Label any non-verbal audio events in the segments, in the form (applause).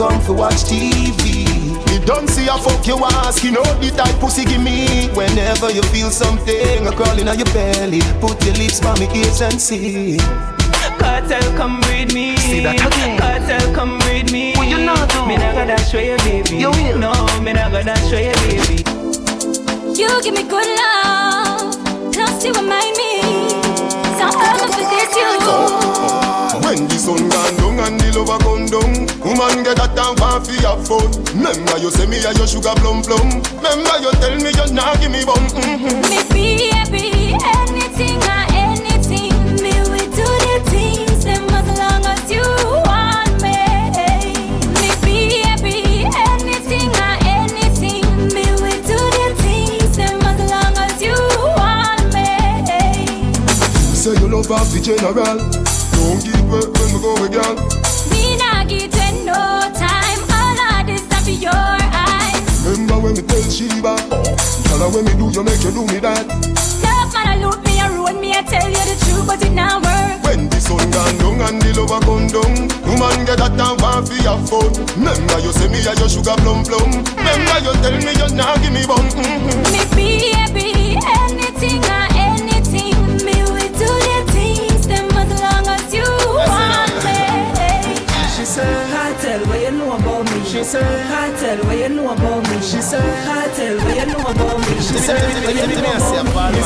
come to watch TV. You don't see a fuck you ask, you know the type pussy give me. Whenever you feel something a crawling on your belly, put your lips by me ears and see. Cartel, come with me. See that again. Cartel, come with me. What you not do? Me not gonna show you, baby. You will. No, me not gonna show you, baby. You give me good love, plus you remind me. So I'ma forget you. When the sun gone down and the lover come down Woman get that time for fi have fun Remember you say me a your sugar plum plum Remember you tell me you not give me bum mm-hmm. Me baby, anything or anything, me do the things them as long as you want me. Me baby, anything or anything, me do the things them as long as you want me. Say you love half the general Don't when we go with girl Me nah give no time, all of this stuff for your eyes. Remember when me tell Sheba her when me do you make you do me that Love man, I look me a road, me I tell you the truth, but it not work. When the sun gone down and the lover come down Woman get that time for fi have fun Remember you say me a your sugar plum plum Remember you tell me you not give me bum mm-hmm. Me baby, anything or about said, Cartel, what you know about me? She said, Cartel, what you know about me? She said, what you know about me?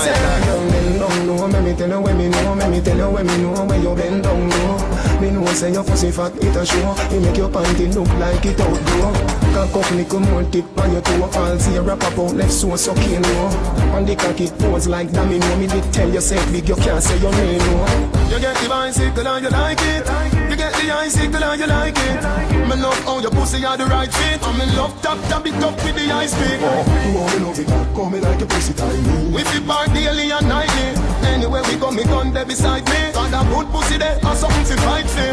Down low, let me tell you know, me tell you know where you bend down low. Me know say your pussy fat, it a show. You make your panty look like it outgrow. Cock up, come on tip on your toe. All see a wrap up out left so sucking low. On the cock it pose like domino. Me did tell you say big, you can't say your name no. You get the bicycle and you like it. You get the icicle and you like it. Me love how your pussy are the right fit. I'm in love tap tap it up with the ice pick. Oh, oh, me love it, call me like a pussy tiny. We fit part daily and nightly. Anywhere we go, me gun there beside me. Got a good pussy there, or something to fight for.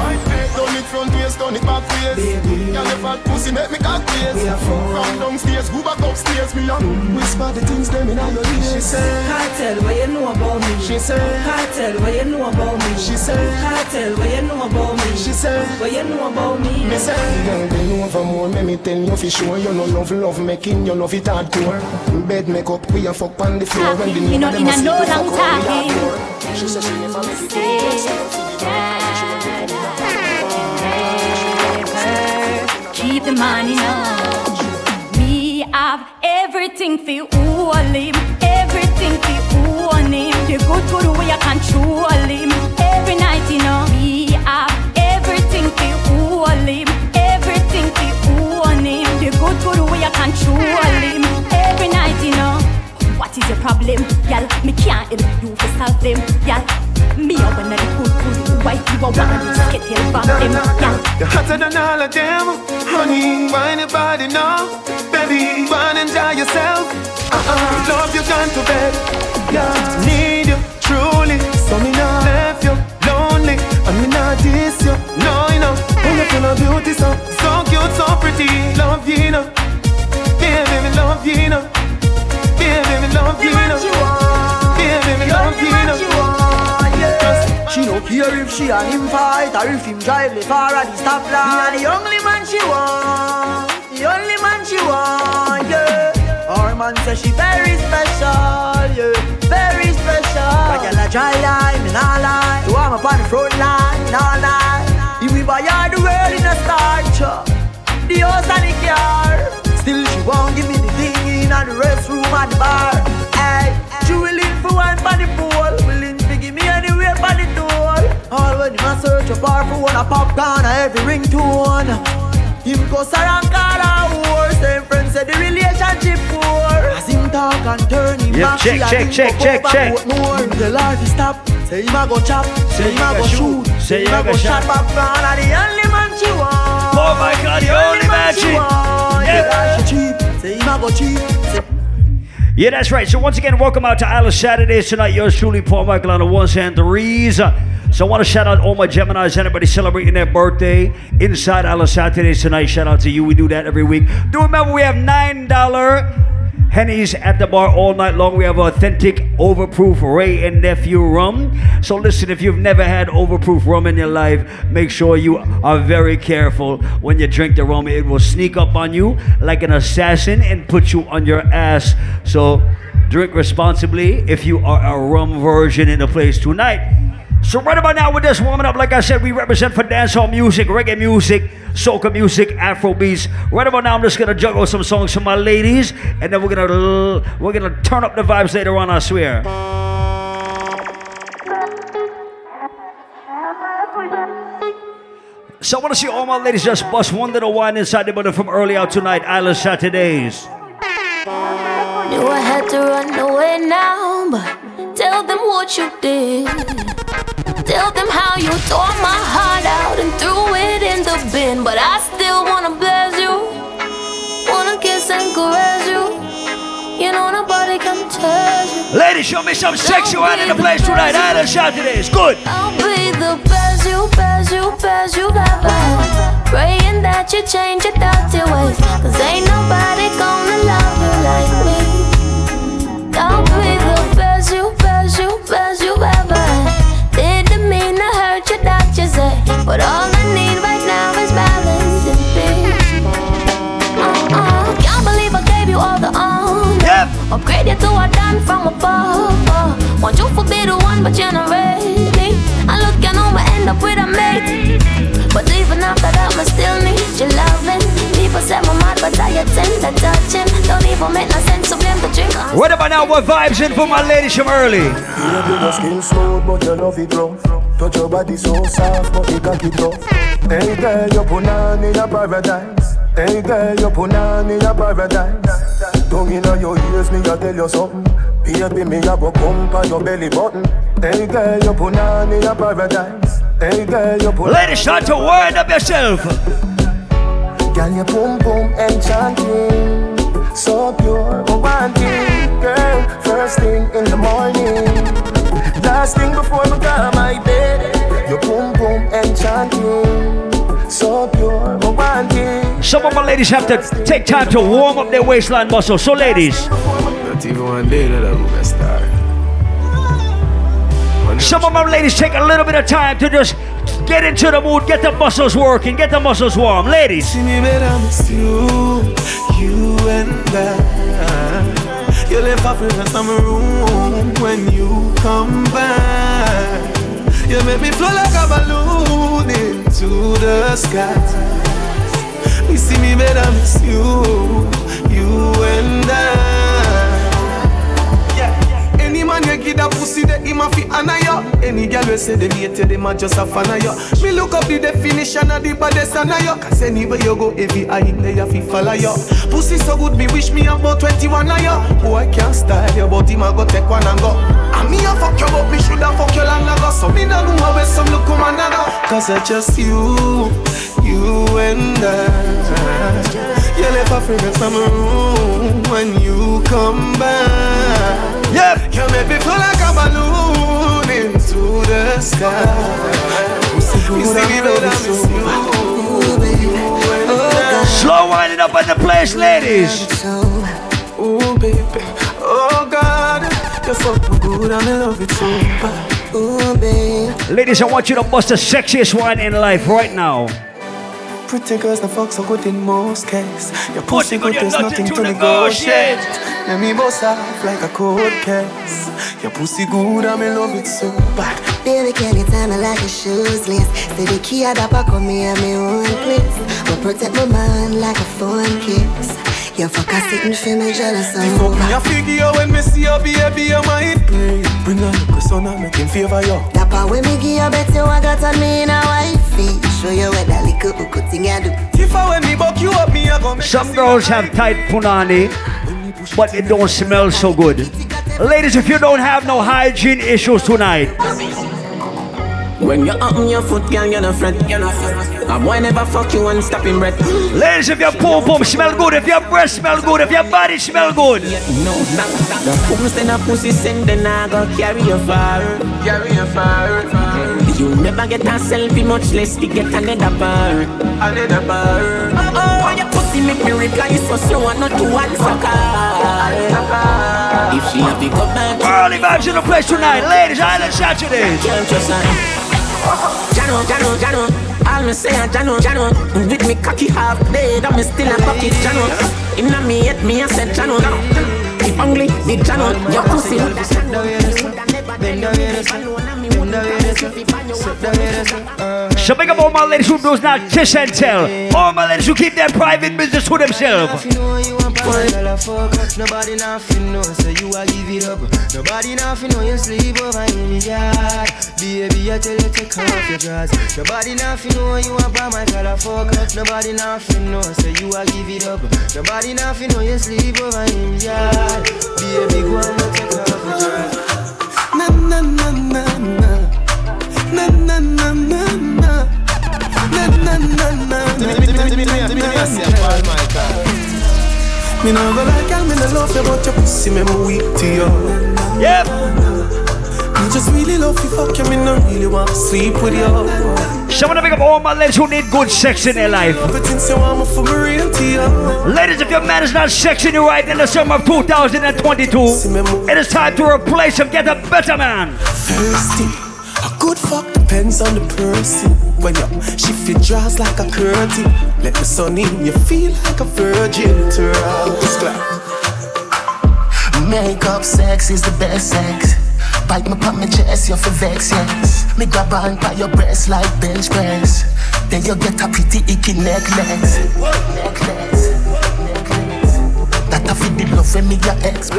Turn it front waist, turn it back waist. Girl, your fat pussy make me cock waist. From downstairs, go back upstairs, me a mm. whisper the things them in your ears. She said, Cartel, what you know about me? She said, Cartel, what you know about me? She said, Cartel, what you know about me? She said, what you know about me? Me say, girl, bend over more, me me tell you for sure You no love love making, you love it hardcore Bed make up, we a fuck on the floor When the You know, in a a no long fuck time. She say she never make it do herself, she did not she won't do it. Keep the money now. Me have everything for all him, everything for own him. The good good way I control him. Every night, you know. For all him, everything for own him. The good good way I control him. Every night, you know. What is your problem, y'all? Me can't help you to solve them, y'all. Me a one of the good good white you a one of the skittle from them, y'all. You're hotter than all of them, honey. Why nobody know, baby? Why enjoy yourself? Uh-uh, love you gone to bed. Yeah, need you truly. So me not left you lonely, and me not diss you. No, you know, when you full of beauty, so so cute, so pretty. Love you, know. Yeah, baby, love you, know. Yeah, baby, love you, know. Yeah, baby, love you, know. She no care if she and him fight or if him drive the far at the stoplight. Me the only man she want, the only man she want, yeah. Our man say she very special, yeah, dry line, me nah lie. So I'm up on the front line, nah lie. If we buy her the world in a starch, the house and the car. Still she won't give me the thing in the restroom and the bar. Hey, she willing for one for the pool, willing to give me anywhere for the door. All when him a search a bar for one a popcorn a every ringtone. Him go around call a whore, same friends say the relationship poor. Talk and turn him Yep, back, check, check, check, check, check. More. Him tell her stop, say him a go chop, say him a go shoot, say him a go shot popcorn. And the only man she want. Oh my God, the only man she- want. Yeah. Yeah, she cheap, say him a go cheap. Yeah, that's right. So once again, welcome out to Island Saturdays tonight. Yours truly, Paul Michael on the ones and threes. So I want to shout out all my Geminis, anybody celebrating their birthday inside Island Saturdays tonight. Shout out to you. We do that every week. Do remember we have nine dollar Henny's at the bar all night long. We have authentic overproof Wray and Nephew rum. So listen, if you've never had overproof rum in your life, make sure you are very careful when you drink the rum. It will sneak up on you like an assassin and put you on your ass. So drink responsibly if you are a rum version in the place tonight. So right about now, with this warming up, like I said, we represent for dancehall music, reggae music, soca music, Afro beats. Right about now, I'm just gonna juggle some songs for my ladies, and then we're gonna we're gonna turn up the vibes later on. I swear. So I want to see all my ladies just bust one little wine inside the building from early out tonight, Island Saturdays. Knew I had to run away now, but tell them what you did. Tell them how you tore my heart out and threw it in the bin. But I still wanna bless you, wanna kiss and caress you. You know nobody can touch you. Ladies, show me some sexual in the place tonight, Island Saturdays. Good. I'll be the best you, best you, best you've ever had. Praying that you change your dirty ways. Cause ain't nobody gonna love you like Yep. Upgrade you to a done from above. Uh, want you for be the one, but you're not ready. I look, you know, I end up with a mate. But even after that, I still need your loving. People say I'm mad, but I attend to touching. Don't even make no sense to blame the drink. What about now, what vibes in for my ladies from early? You know your skin smooth, but you love it rough. Touch your body so soft, but you got it tough. Hey girl, you put on in a paradise. Hey girl, you put on in a paradise. Tongue inna your ears, me a tell you something. Baby, me a go pump on your belly button. Hey girl, you put on in a paradise. Hey girl, you put Ladies, start to wind up yourself. Girl, your boom boom enchanting, so pure, romantic. Girl, first thing in the morning, last thing before me go my bed. Some of my ladies have to take time to warm up their waistline muscles. So, ladies, Not even one day that I will star. some of my ladies take a little bit of time to just get into the mood, get the muscles working, get the muscles warm. Ladies, See me better you, you and I. You left fragrance in my room when you come back. You make me flow like a balloon into the sky. You see me better miss you, you and I. Yeah. Any man you give that pussy, that him a fi honor you. Any girl we say them hate you, them a just a fan of you. Me look up the definition of the baddest of you. Cause anywhere you go, every eye there you fi follow you. Pussy so good, me wish me about 21 of you. Boy can't style you, but him a go take one and go. And me a fuck you, but me shoulda fuck you long ago. So me no know how some look and go. Cause I just you, you and I. You left a fragrance in my room when you come back. yep. You make me flow like a balloon into the sky. You see me better miss you. You. Slow winding up in the place, ladies. Ooh, baby. Oh, God. You fuck me good and I love it so bad. Ooh, baby. Ladies, I want you to bust the sexiest wine in life right now. Pretty girls, the fuck so good in most cases. Your pussy good, there's you nothing to to negotiate. negotiate. Let me bust off like a cold case. Your pussy good and me love it so bad. Baby, can you tell me like a shoes list? Say the key at the back of me at me own place. But protect my mind like a phone kiss. You fuck a sitting for me jealous The fuck me a figure when me see you, baby, you might pray. Bring a little son and make him favor you. That part when me give you bet you I got on me in a Show you what that little hook thing I do. If I when me buck you up, me a go make Some girls have tight punani, but it don't smell so good. Ladies, if you don't have no hygiene issues tonight, When you up on your foot, girl, you're not fret. You're not fret. A boy never fuck you and stop him breath. ladies, if your pom pom smell good, if your breast smell good, if your body smell good, No, nah, The fool send a pussy, send then I go carry you far. Carry you far. You never get a selfie, much less to get another bar. Another bar. Oh, oh, your pussy make me reply, you so slow and not to answer call. If she have to come back, Early vibes in the place tonight, ladies. Island Saturdays. Can't trust her. Jano, Jano, Jano. All me say a Jano, Jano. With me cocky half dead, I'm still a pocket Jano. Inna me yet me I said Jano. If only the Jano, your pussy would have stand up. Bend over So big up all my ladies who knows not kiss and tell. All my ladies who keep their private business to themselves. You know you want power, girl, I fuck up. Nobody nothing know, so you a give it up. Nobody nothing know you sleep over in the yard. Baby, I tell you take off your drawers. Nobody nothing know you want power, my girl, I fuck up. Nobody nothing know, so you a give it up. Nobody nothing know you sleep over in the yard. Baby, go and take off your drawers. Na na na na na. Me no go like girl, me no love you, but your pussy me me weak to you. Yep. Me just really love you, fuck you, me no really want to sleep with you. So I want to pick up all my ladies who need good sex in their life. Ladies, if your man is not sexing you right in the summer of 2022, it is time to replace him, get a better man. Thirsty. Good fuck depends on the person. When you your jaws like a curtain, let the sun in, you feel like a virgin. Terrell's Makeup sex is the best sex. Bite me pop my chest, you're for vex, yes. Me grab on by your breast like bench press. Then you get a pretty icky. Necklace. necklace.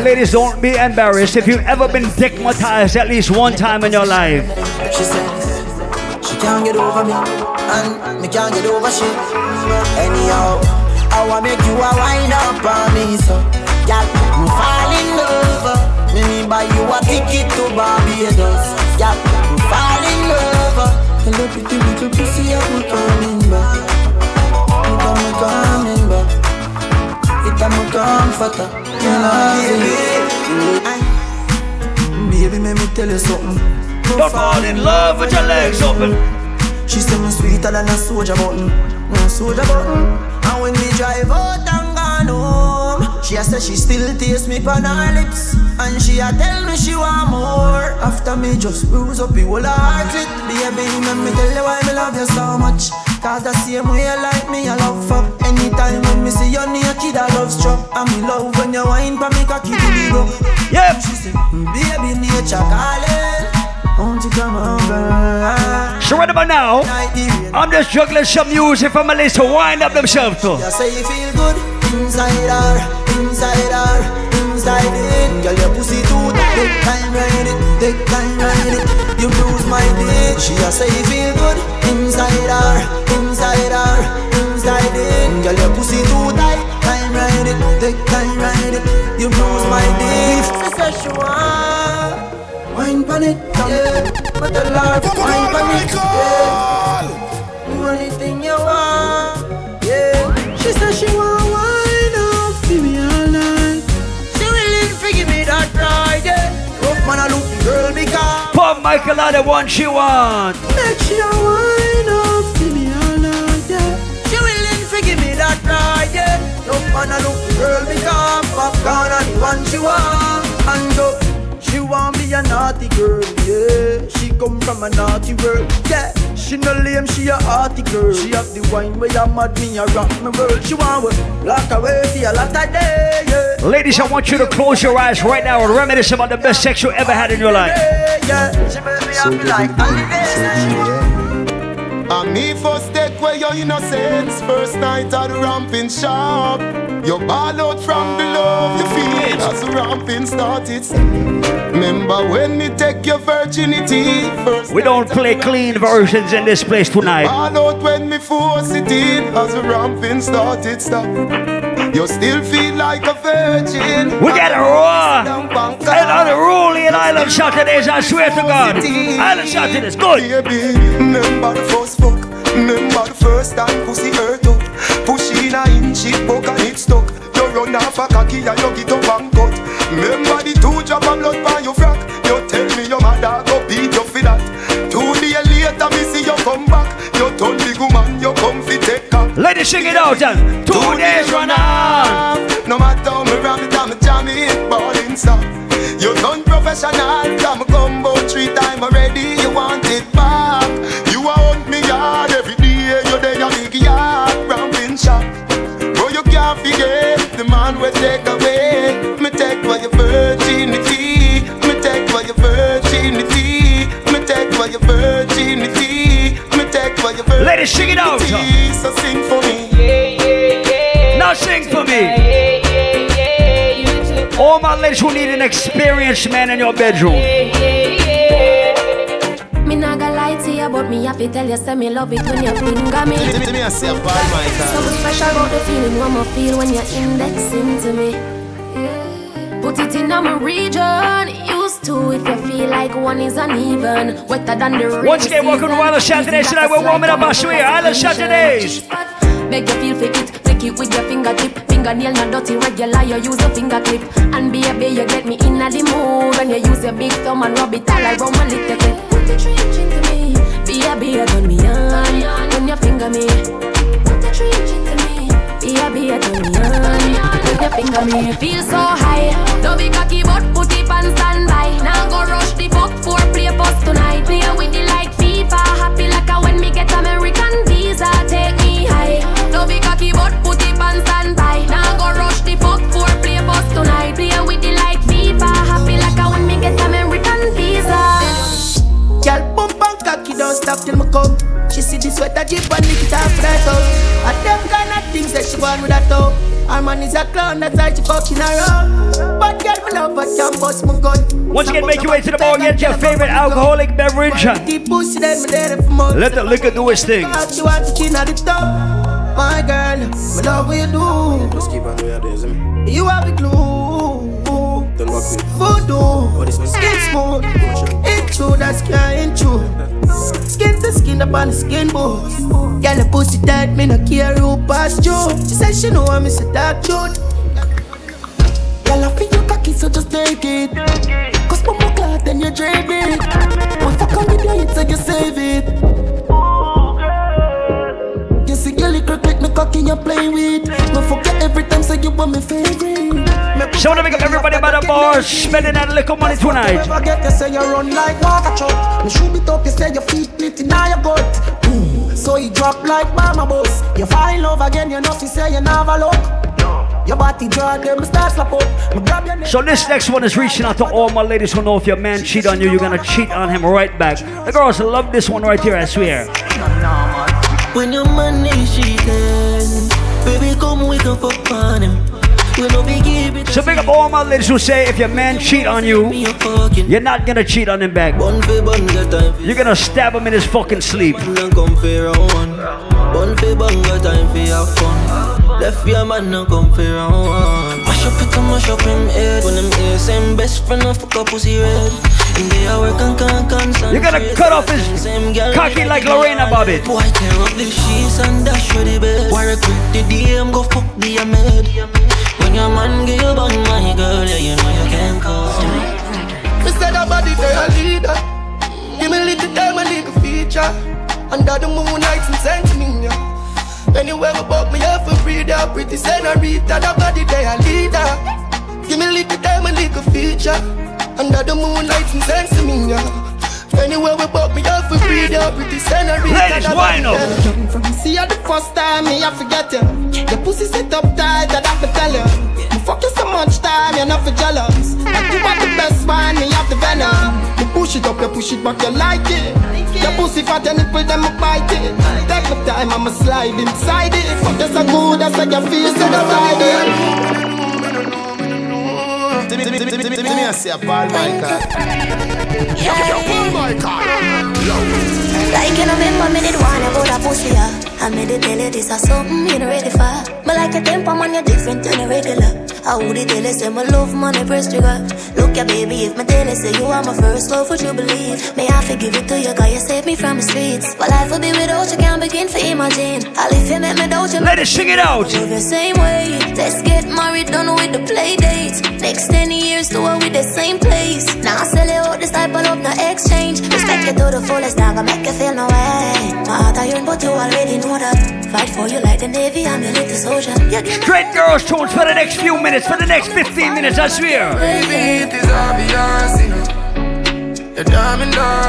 Ladies, don't be embarrassed if you've ever been dickmatized at least one time in your life. She says she can't get over me, and me can't get over shit. Anyhow, I wanna make you a wind up on me, so girl, me fall in love. Me me buy you a ticket to Barbados, girl, me fall in love. Hello, pretty little pussy, I'm coming back. It's a my comforter, you know, baby. Baby, let me tell you something. Don't fall in love with your legs open. She say me sweeter than a soldier button, no soldier button. And when we drive out and gone home, she a say she still taste me on her lips, and she a tell me she want more. After me just bruise up the whole heart it, baby, let me tell you why me love you so much. Cause the same way you like me, I love fuck. Anytime see you naked, I love struck. And me love when you wine pa me cocky to the go. Yep. She say, mm, baby, nature calling. Won't you come over? So right about now, I'm just juggling some music for my list to wind up themselves to. You say you feel good inside her, inside her, inside it. Girl, your pussy too. Take time ride it, take time ride it. You bruise my dick. She a say you feel good inside her, inside her, inside it. Girl, your pussy too tight. Time ride it, take time ride it. You bruise my dick. She say she want wine pon it, yeah. But the Lord wine pon it, yeah. Do anything you want, yeah. She said she want wine up for me all night. She willing to give me that ride, yeah. Rough man, I look the girl because Pop Michael out the one she want. make she a wine Rough man, I look the girl because popcorn and the one she want. And go. She want be a naughty girl, yeah. She come from a naughty world, yeah. She no lame, she a hearty girl. She have the wine where you mad me, a rock me world. She want with lock away for a lot of day, yeah. Ladies, I want you to close your eyes right now and reminisce about the best sex you ever had in your life. Yeah, yeah. She make me happy like holidays. And me first take where your innocence First night at the ramping shop You ball out from the love you feel As the ramping started Remember when me take your virginity First We don't play clean versions in this place tonight. Ball out when me force it in. As the ramping started stop. You still feel like a virgin. We get a raw. And unruly in Island Saturdays, I swear to God. Island Saturdays, good. Baby, remember the first fuck Remember the first time pussy hurt up Push in a inch it buck and it stuck. You run off a cocky and you get up and cut. Remember the two drop of blood by your frack You tell me your mother go beat you for that. Two days later me see you come back. You turn big woman you come fi take her. Ladies, sing it out, and Two days run off. No matter how me ram it, I'm jamming, balling stop. You done professional, come combo three time already. You want it can't forget the man will take away. Me take for your virginity. Me take for your virginity. Me take for your virginity. Me take for your virginity. Ladies, sing it out. So sing for me. Now sing for me. All my ladies who need an experienced man in your bedroom. Me not gonna lie to you, but me have to tell you, say me love it when you finger me. Me a say a bad my Something special about the feeling one more feel when you're indexing to me. Put it in my region. Used to if you feel like one is uneven, wetter than the rain. Once again, welcome to Island Saturdays tonight. We're warming up our sweet Island Saturdays. Make you feel for it, take it with your fingertip. Fingernail not dirty, regular. You use a finger clip, and baby you get me in the mood when you use your big thumb and rub it all around my little clip. Put the trench into me, baby you turn me on when you finger me. Put the trench into me, baby you turn me on when you finger me. Feel so high, don't be cocky but put it on standby. Now go rush the fuck for play post tonight. Play with the like FIFA, happy like a when me get American visa. Take me high, don't be cocky but put it on standby. Now go rush the fuck for play post tonight. Play with the like FIFA, happy like a when me get American cocky, don't stop till me come. She see the sweater jeep and lick it off right out. And them kind of things that she want with that top. Her man is a clown, that's why she fucking around. But girl, me love her, can't bust my gun. Once again, make your way to the bar, get your favorite alcoholic beverage. Deep pussy, then there for more. Let the liquor do its thing. Out you want to chin at the top. My girl, me love what you do. Just keep on doing your days. You have the glue. Voodoo, skin smooth. Ain't true, that's can't. Skin to skin up on the skin bones. Girl, the pussy tight, me no care who pass you. She said she know I'm a dark truth. Girl, I feel your cocky, so just take it. Cause my clock, then you drain it. One fuck on with you, so you save it. Cocky, you play with. Me forget every time, say you want me favorite. So wanna make up everybody by the bar, spending that little money tonight. Never get you say you run like water truck. Me shoot it up, you say your feet split in your gut. So you drop like mama boss. You fall in love again, you know, you say you never look. Your body draw them start slap up. Me grab your neck. So this next one is reaching out to all my ladies who know if your man cheat on you, you're gonna cheat on him right back. The girls love this one right here, I swear. When your man is cheating, baby, come we can fuck on him. We no be give it. So big up all my ladies who say if your man cheat on you, you're not gonna cheat on him back. You're gonna stab him in his fucking sleep. Bun fi banga time fi have fun. Left your man now come fi round one. Mash up it and mash up him head. When ears same best friend fuck up pussy red. You're gonna cut off his cocky like Lorena Bobbitt. Boy tear up the sheets and dash for the bed. Why regret the DM go fuck the Ahmed. When your man give you bun my girl, yeah you know you can call me. Said that body a leader. Give me a little time and little feature. Under the moonlight and send me yeah. Anywhere buck me up for breathe up pretty senorita. That body they a leader. Give me a little time and little feature. Under the moonlight and send me yeah. Anywhere we buck me up we breathe up pretty senorita. Ladies, That wine body up. they- From see you the first time, me I forget you. Your pussy set up tight, that I have tell you. Me fuck you so much time, you're not for jealous. Like you are the best one, me have the venom. You push it up, you push it back, you like it. Your pussy fat, your nipple, them I bite it. Take my time, I'ma slide inside it. Fuck you so good, I say your face to the side it. Me, to me, to me, to me, to me, I say a ball my. Like you remember me did one about a pussy yeah. I made it tell you this is something you ready for. But like a temper man, you're different than a regular. I I would it tell say my love money press trigger. Look ya baby, if my you say you are my first love, would you believe? May I forgive it to you, cause you saved me from the streets. But life will be without you, can't begin to imagine. I'll if you make me doubt you. Let it sing it out. Love the same way. Let's get married, done with the play dates. Next 10 years, do it with the same place. Now I sell you out this type of love, no exchange. Respect you to the fullest, now gonna make you feel no way. My heart iron, but you already know that. Fight for you like the Navy, I'm your little soldier. Straight girls tunes for the next few minutes, for the next 15 minutes, I swear. Baby, it is obvious, you know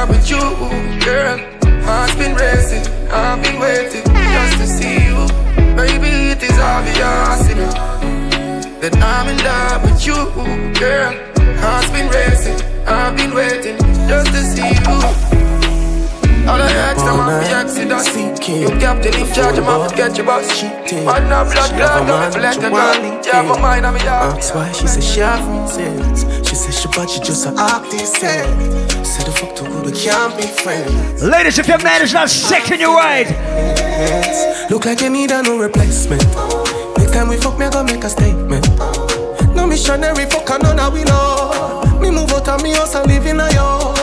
with you, girl. Been racing, I've been waiting Just to see you. Baby, it is obvious, you know with you, girl. Been racing, I've been waiting Just to see you all the exes, I ask them off the accident You captain in charge, I'm off to get your boss Man, no blood clot, no me let her go Yeah, my mind, I'm a That's why she said she have reasons. She said she but she just a artist. Said the fuck too good, we can't be friends. Ladies, if your man is not second you right, Look like you need a no replacement. Next time we fuck, me I gonna make a statement. No missionary fuck, and none of we know. Me move out of me house and live in a yard.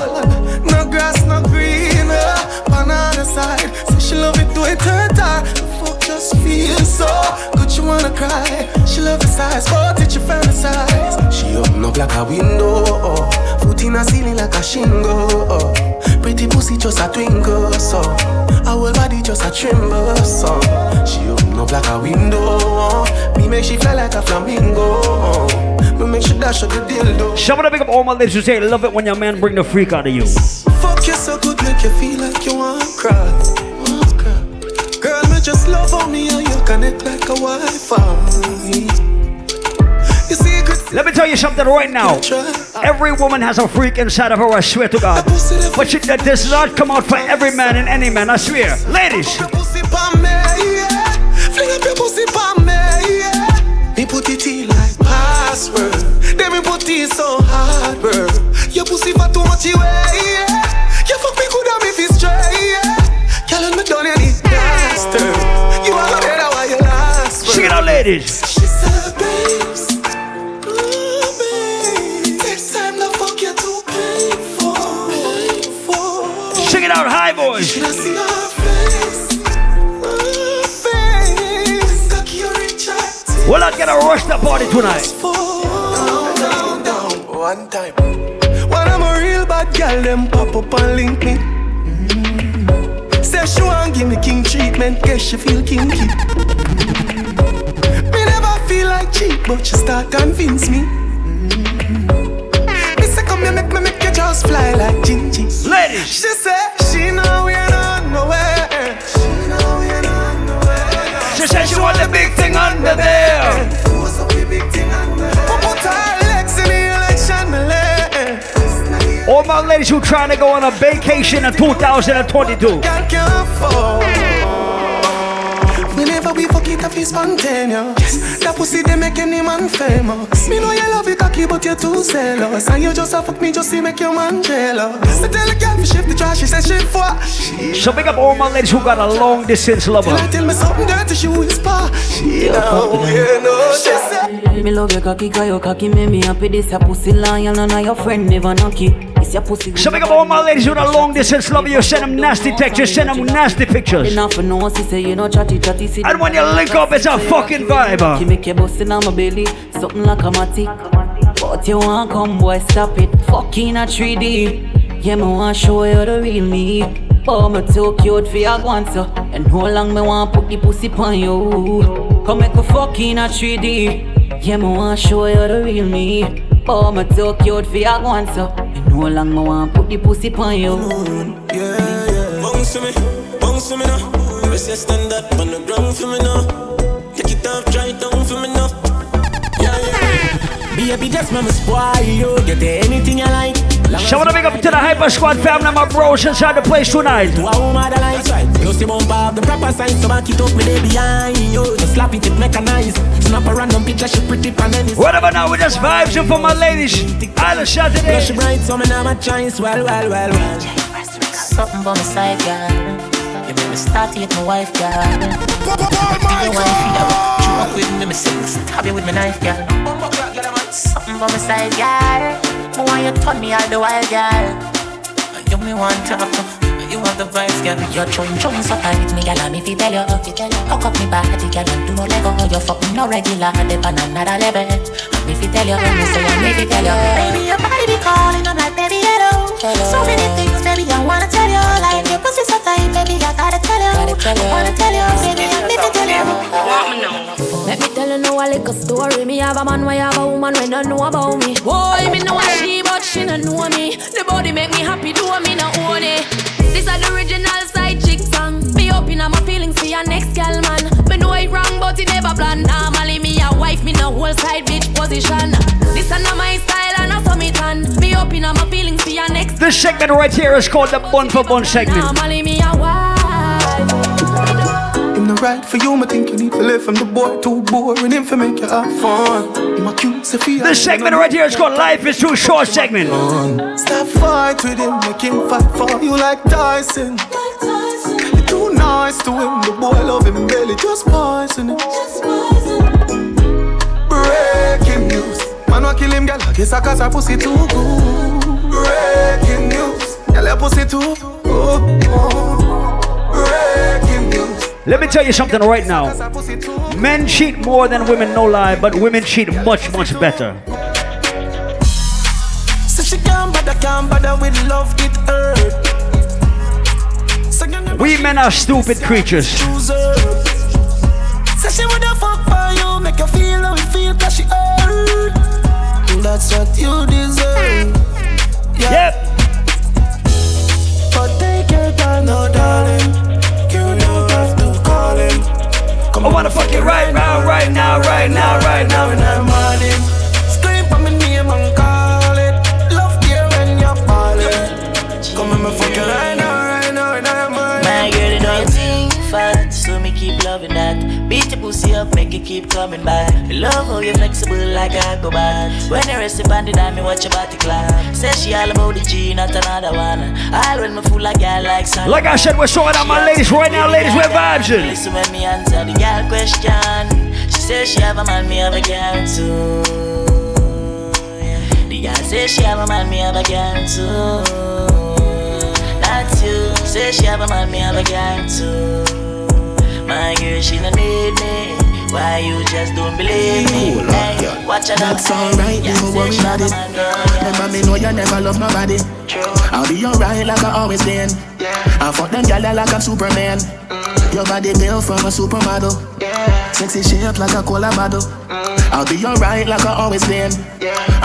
She love it, do it her time. Fuck just feel so good, you wanna cry. She love the size, but it you fantasize. She open up like a window. Oh. Foot in a ceiling like a shingle. Oh. Pretty pussy just a twinkle. So her whole body just a tremble. So she open up like a window. Oh. Me make she fly like a flamingo. Oh. Me make she dash out the dildo. Shout out big up all my ladies who say love it when your man bring the freak out of you. Fuck you so good, make you feel like you. Want cry. Just love on me and you connect like a Wi-Fi. Let me tell you something right now. Every woman has a freak inside of her, I swear to God. But she, that does not come out for every man and any man, I swear. Ladies, me, yeah. Fling up your pussy pa me, yeah. Me put it in like password. Then me put it so hard. Your pussy for too much away, ladies. She said, babes, ooh, babe. Next time the fuck you too painful, painful. Sing it out, high voice. Should I see her face? Her face. Cocky or retract. We're not gonna rush the party tonight. Down, down, down. One time. When I'm a real bad girl, them pop up and link me. Mm. Say she want give me king treatment, guess she feel kinky. Cheap, but she start convince me. Mm-hmm. Me say come here, make me make you just fly like Gingy. Ladies, She say she know we ain't on nowhere. She know we ain't on nowhere. she said she want the big thing under there. Up the big thing on there. Put her legs in the election. All my ladies who trying to go on a vacation in 2022. Girl can't fall. Whenever we fuck it up, it's spontaneous. That pussy they make any man famous. Me know you love it cocky, but you're too zealous. And you just a fuck me just to make your man jealous. So tell the girl to shift the trash, she says she for. She So big up all my ladies who got a long distance lover. Tell her, tell me something dirty, she whisper. She know, you know, she say. Me love your cocky, cause your cocky make me happy. This your pussy lion and your friend never knock it. It's your pussy. So big up all my ladies who got a long distance lover. You send them nasty textures, send them nasty pictures. Enough for no say you know chatty chatty. See And when you link up, it's a fucking vibe. You make your bustin' on my belly, something like a matic. But you want come, boy, stop it. Fucking a 3D. Yeah, me want show you the real me. Oh, me too cute for your guanto. And how long me want put the pussy on you? Come make a fucking a 3D. Yeah, me want show you the real me. Oh, me too cute for your guanto. And how long me want put the pussy on you? Bounce to me, bounce to me now. Press your stand up on the ground for me now. Take it off, try it down for me now. Yeah, yeah. Baby, just mama spoil you. Get anything you like. Shout out big up to the Hyper Squad fam family, my bros inside the place tonight. To a woman that likes right. You see bump up the proper sign, so back it up me there behind you. Just slap it, it mechanized. Snap a random picture, she pretty pan and Whatever now, we just vibes in for my ladies. Island Saturday. Blush bright, so me now my choice. Well, well, well, well. Something for my side, girl. You make me start to hit my wife, girl. Your wife, you know, chew up with me, me say, stab you with my knife, girl. by my side, girl. Why you turn me all the while, girl? You me want to have the vibes, girl. Your chum chum so tight, me girl. Me fi tell you. Hook up me body, girl, and do no lego. You fucking no regular, dip on another level. Me fi tell you, me say me fi tell you. Baby, your body be calling, I'm like, baby, hello. hello. So many things, baby, I wanna tell you. Like your pussy so tight, baby, I gotta tell you. Gotta tell you. I wanna tell you, baby, I me fi tell you. Want me know? Let me tell you now a little story. Me have a man, why have a woman when don't know about me. Boy, me know she, but she don't know me. The body make me happy, do me not own it. Plan. Normally me a wife, me no whole side bitch position. This is not my style and I saw me tan. Me open up my feelings for your next. This segment right here is called the Bun for Bun segment. Normally me a wife. Him no right for you, me think you need to live from the boy too boring. Him for make you have fun. Him a cute Sophia. This segment right here is called Life is Too Short segment. Stop fight with him, make him fight for you like Tyson. You're too nice to him, the boy love him belly, just poison him. Breaking news, man wa kill him, girl. I guess I cause her pussy too good. Breaking news, girl your pussy too good. Breaking news. Let me tell you something right now. Men cheat more than women, no lie, but women cheat much, much better. So she can't bother, can't bother with love, get hurt. We men are stupid creatures. Say she woulda fuck for you, make you feel how you feel, cause she hurt. That's what you deserve. Yep. But take your time, no darling. You don't have to call him. Come I wanna fuck you right now, right now, right now, right now. when I'm on pussy up, make it keep coming back. Me love oh, how you flexible like a acrobat. When you rest upon the dime, me watch your body clap. Say she all about the G, not another one. All when me fool like girl like sun. Like I said, we're sorting out my ladies right now, ladies, we're vibing. Listen when me answer the girl question. She says she have a man, me have a girl too. The girl says she have a man, me have a girl too. That's you. Say she have a man, me have a girl too. My girl, she don't need me. Why you just don't believe me? Hey, watch her now. That's alright, Yeah, don't say worry about it. a. Remember me know you never love nobody. I'll be alright like I always been. I fuck them gyal like I'm Superman. Mm. Your body built from a supermodel. Sexy shape like a cola bottle. Mm. I'll be alright like I always been.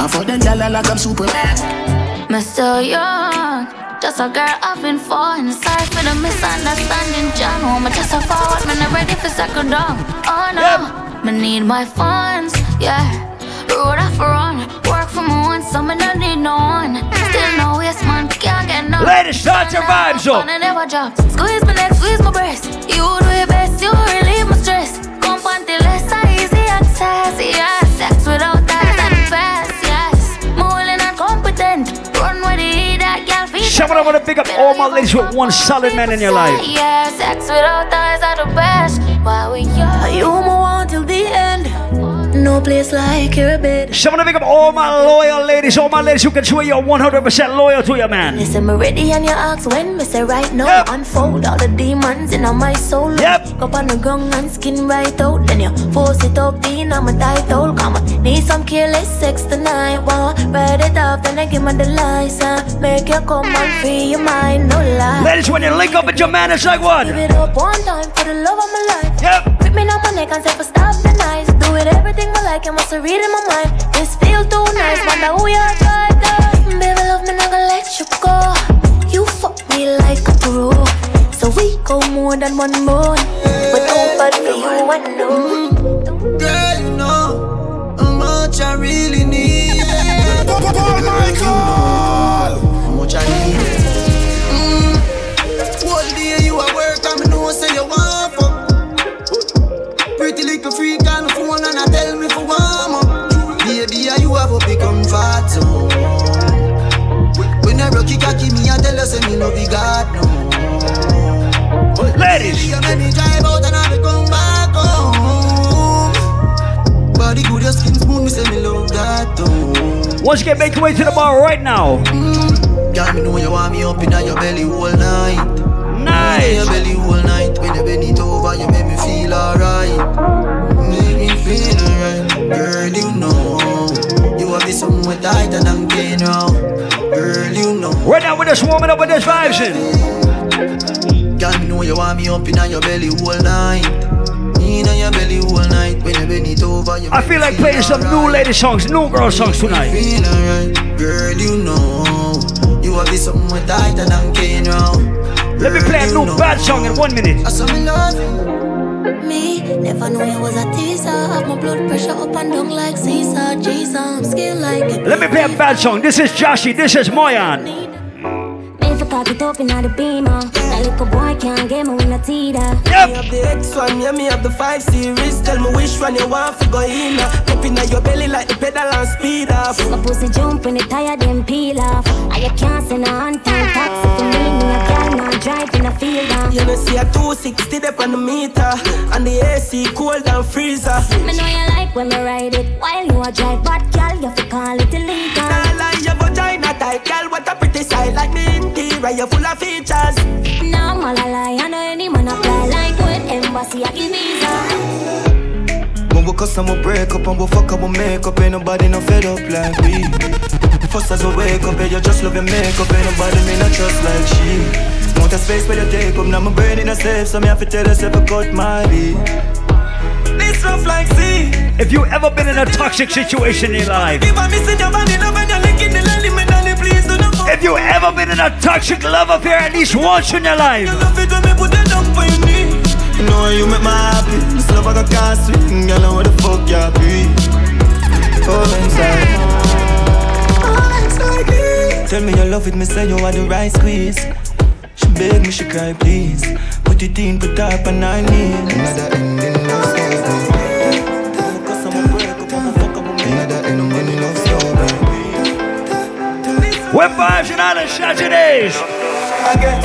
I fuck them gyal like I'm Superman. Me so young, just a girl having fun. Sorry for the misunderstanding, John. Oh, me just a forward, me not ready for second down. Oh no, me need my funds, yeah. Road off run, work for my one, so me don't need no one. Still no waste, man, can't get no. Ladies, start your vibes up. I never drop. Squeeze my neck, squeeze my breast. You do your best, you relieve my stress. Come panty less easy access, yeah. Someone I want to pick up all my ladies with one solid man in your life. Yeah, sex without eyes are the best. Why we young? You move on till the end. No place like your bed. Someone pick up all my loyal ladies, all my ladies who can swear you're 100% loyal to your man. Listen, me ready and you ask when me say right now. Unfold all the demons in my soul. Yep. Up on the ground and skin right out. Then you force it up in on my tight hole. Come on, need some careless sex tonight. Wow, ride it off, then I give my the license. Make you come and free your mind, no lie. Ladies, when you link up with your man, it's like what? Give it up one time for the love of my life. Yep. Grip me on my neck and say for stop the nights. Do it everything I like, I must read in my mind. This feel too nice, wonder who you're right. Baby, love me, not gonna let you go. You fuck me like a pro. So we go more than one more. But don't bad for you, I know. Girl, you know how much I really need. Girl, you know how much I need. Mm. All day you at work, and me know say you want When I rock it, cocky me, I tell you say me no be God no. Ladies, you make me drive out and I come back home. Body good, your skin smooth, me say me love that too. Once again, make your way to the bar right now. Mm-hmm. Girl, me know you want me up in your belly all night. Nice. Your belly all night. When you bend it over, you make me feel alright. Make me feel alright. Girl, you know you have me somewhere tighter than pain now. Girl, you know. Right now, we're just warming up with this vibes in. Girl, me know you want me up in your belly all night. In your belly all night. When you bend it over, you I feel like playing some new lady songs, new girl songs tonight. Girl, you know you have me somewhere tighter than now. Let me play a new bad song in one minute. Me never know you was a teaser. Have my blood pressure up and down like Caesar. Jesus, I'm scared like it. Let me play a bad song. This is Joshy, this is Moyan. I cock it up in the beamer, that little boy can't get me with a teeter. Me have the X1, yeah, me have the 5 series. Tell me which one you want to go in. Up in your belly like the pedal and speed off. My pussy jump when it tire them peel off. And you can't send a time taxi for me. Me a girl not drive in a field off. You know, see a 260 up on the meter. And the AC cold and freezer. Me know you like when me ride it while you a drive, but girl you fi call it illegal. Nah, like your vagina tight, girl. What a pretty like me interior, you full of features. Now I'm all a lie. I know any man apply like with embassy I give visa. When we cuss and we break up and we fuck up we make up Ain't nobody no fed up like we First as we wake up, yeah, you just love your makeup Ain't nobody me not trust like she Amount of space where you take up Now my brain in a safe So me have to tell yourself I cut my beat This rough like sea If you ever been in a toxic situation in your life, if you ever been in a toxic love affair at least once in your life, Love it when me put it down for your knee You know you make me happy. This love I got can't swing Girl, know where the fuck you be? All inside All inside me Tell me you love it, me say you are the right squeeze. She beg me, she cry please. Put it in, put up and I need Another ending we're vibes and all the Saturdays. I guess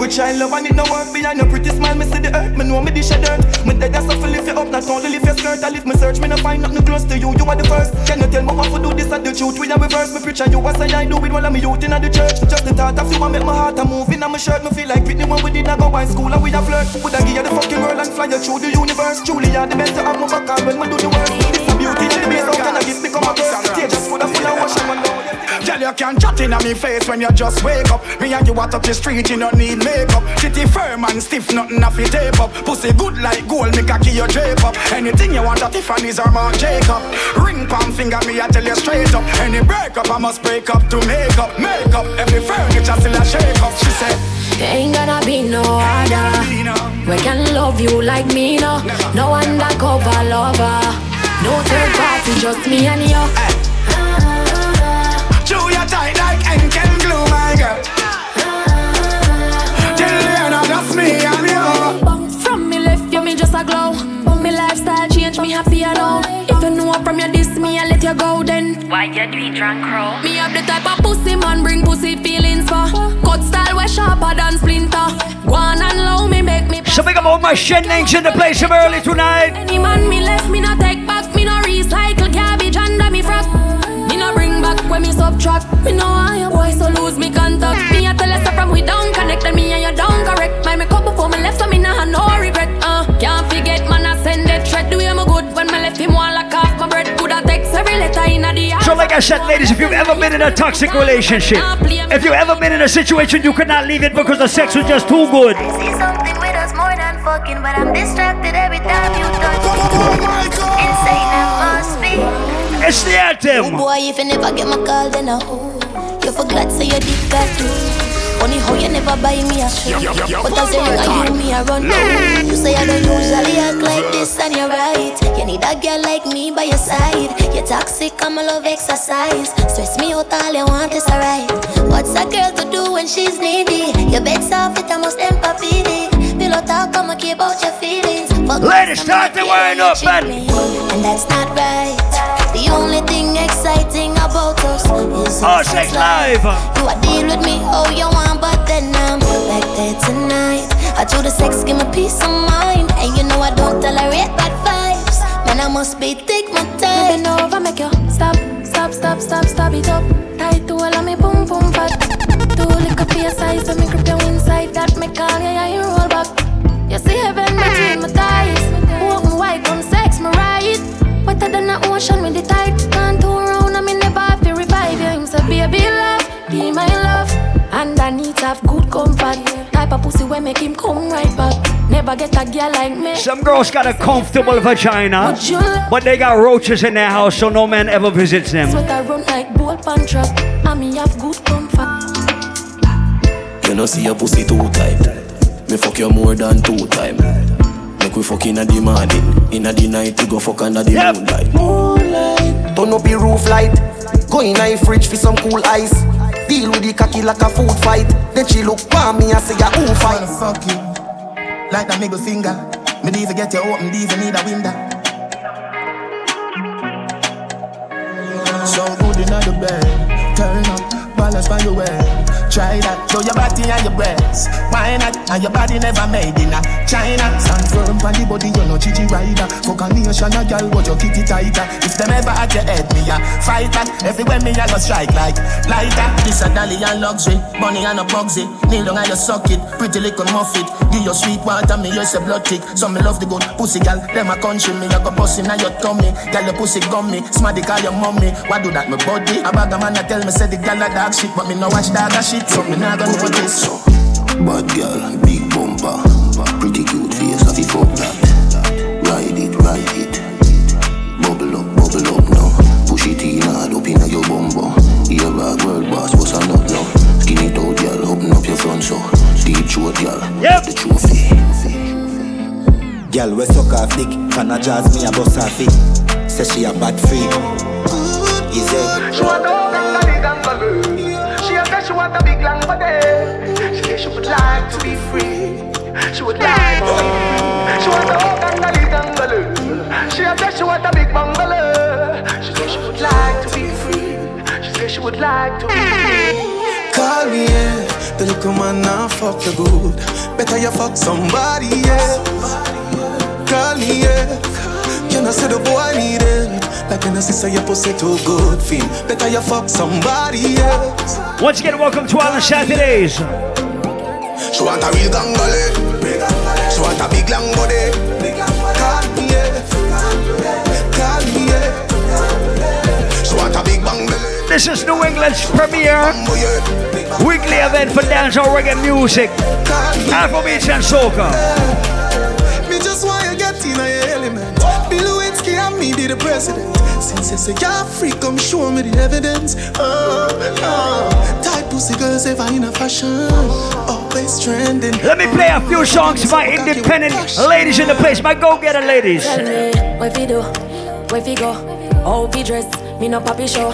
Which I love and it no work behind your pretty smile. Me see the earth, me know me dish a dirt. Me dead as if lift you up, not only lift your skirt. I lift me search, me no find nothing close to you. You are the first, can you tell me what to do? This and the truth We are reverse, me preach and you what say I do it while I'm a youth in the church. Just the thought of you and make my heart a move in my shirt. Me feel like Whitney when we did not go high school and we a flirt. Would I give you the fucking world and fly you through the universe. Truly you're the best to have my back when me do the work beauty in the base, how can I give become a girl Stage just full of full of wash and Girl, you can chat in me face when you just wake up. Me and you walk up the street, you don't need makeup. Titty firm and stiff, nothing off your tape up. Pussy good like gold, me cocky you drape up. Anything you want at Tiffany's or Marc Jacob. Ring palm finger, me I tell you straight up. Any breakup, I must break up to make up. Make up, every furniture still a shake up. She said. There ain't gonna be no other. We can love you like me, no. No undercover lover. No third party, just me and you. Chew your tight like Henken glue, my girl. Till the end, just me and you. From me left you, me just a glow. Me lifestyle change, me happier now. If you know from your diss me, I let you go then. Why you do it drunk crow? Me have the type of pussy man bring pussy feelings for. Cut style way sharper than splinter. Go on and low me make me. So big up all my shenanigans in the place from early tonight. Any man me left me no take back. When me subtract. Me no want your boy so lose me contact. Me a tell you from we down connect and me and you down correct. My make up before me left so me nah no regret. Uh, can't forget man I send that thread. Do you me good when me left him one like half my bread. Could I text every letter in the So like I said, ladies, if you've ever been in a toxic relationship, if you've ever been in a situation you could not leave it because the sex was just too good, See something with us more than fucking, but I'm distracted every it's the anthem. Oh boy, if you never get my call, then I You forgot say you did that too. Funny how you never buy me a shoe. But as you I you me a run. You say I don't usually act like this, and you're right. You need a girl like me by your side. You're toxic, I'm a love exercise. Stress me out, all you want is alright. What's a girl to do when she's needy? Your bed soft, it almost empathy. Pillow talk, I'ma keep out your feelings. Fuck Ladies, start the wind up, man. And that's not right. The only thing exciting about us is Oh, our sex sex life. live. You are deal with me how you want, but then I'm back there tonight. I do the sex, give me peace of mind, and you know I don't tolerate bad vibes. Man, I must be take my time. Moving over, make you stop, stop, stop, stop, stop it up. Tight to all of me boom boom fat. Two lick up your size, so me grip you inside. That me call you, yeah, you roll back. You see heaven between my Wetter than the ocean with the tide. Can't turn around, I'm in the bar to revive you. Him say, baby love, be my love. Underneath have good comfort. Type of pussy where make him come right back. Never get a girl like me. Some girls got a comfortable vagina, Would you love- but they got roaches in their house, so no man ever visits them. Sweat I run like bull pan trap. And me have good comfort. You know see your pussy too tight. Me fuck you more than two time. Make we fuck inna the morning, inna the night we go fuck under the moonlight. Moonlight. Turn up the roof light. Go in a fridge for some cool ice. Deal with the cocky like a food fight. Then she look for me and say, "Ya who fight?" Wanna fuck you like that middle finger. Me these get you open, these need a window. So good in the bed, turn up, balance your way. Eh. Try that, show your body and your breasts. Why not? And your body never made in a China. Stand firm on the body, you're no chichi rider. Fuck a nation, a girl, but your kitty tighter. If them ever at your head, me a fighter. Everywhere me a go strike like lighter. This a dolly and luxury, money and a bugsy. Kneel down and you suck it, pretty little muff it. Give your sweet water, me you say blood tick. So me love the good pussy, girl. Them a country, me a go bust inna your tummy. Girl, your pussy gummy, smarty call your mommy. Why do that, my body? A bag man a tell me say the girl a dog shit, but me no watch dog a shit, so me nah gonna know this. Bad girl, big bumper, pretty cute face, have you fuck that? Ride it, ride it, bubble up, bubble up now. Push it in hard up inna your bumper. Ear rag world boss, what's a nut now? Skin it out, girl, open up your front so. Deep throat, girl, yep. the trophy. Girl, we suck her flick, can a jazz me a bust her feet. Say she a bad freak. Easy. She want want a big long body. She say she would like to be free. She would like to be free. She want a big and balloon. She say she want a big bungalow. She say she would like to be free. She say she would like to be free. Call me, yeah. The little man now fuck the good. Better you fuck somebody, yeah. Call me, yeah. You know, say the boy need it. Like when I say your pussy too good, feel better you fuck somebody else. Once again, welcome to Island Saturdays. She want a real gangale. She want a big long body. Call me. Call me. She want a big bang belly. This is New England's premiere oh, weekly event for dancehall reggae music, Afrobeats and soca. Me just want you get in your element. Be the president. Since you say you're free, come show me the evidence. Oh, oh. Tight pussy girls ever in a fashion. Always trending. Let me play a few songs by independent ladies in the place, my go-getter ladies. Tell me, what fi do, what fi go, how fi dress, me no papi show.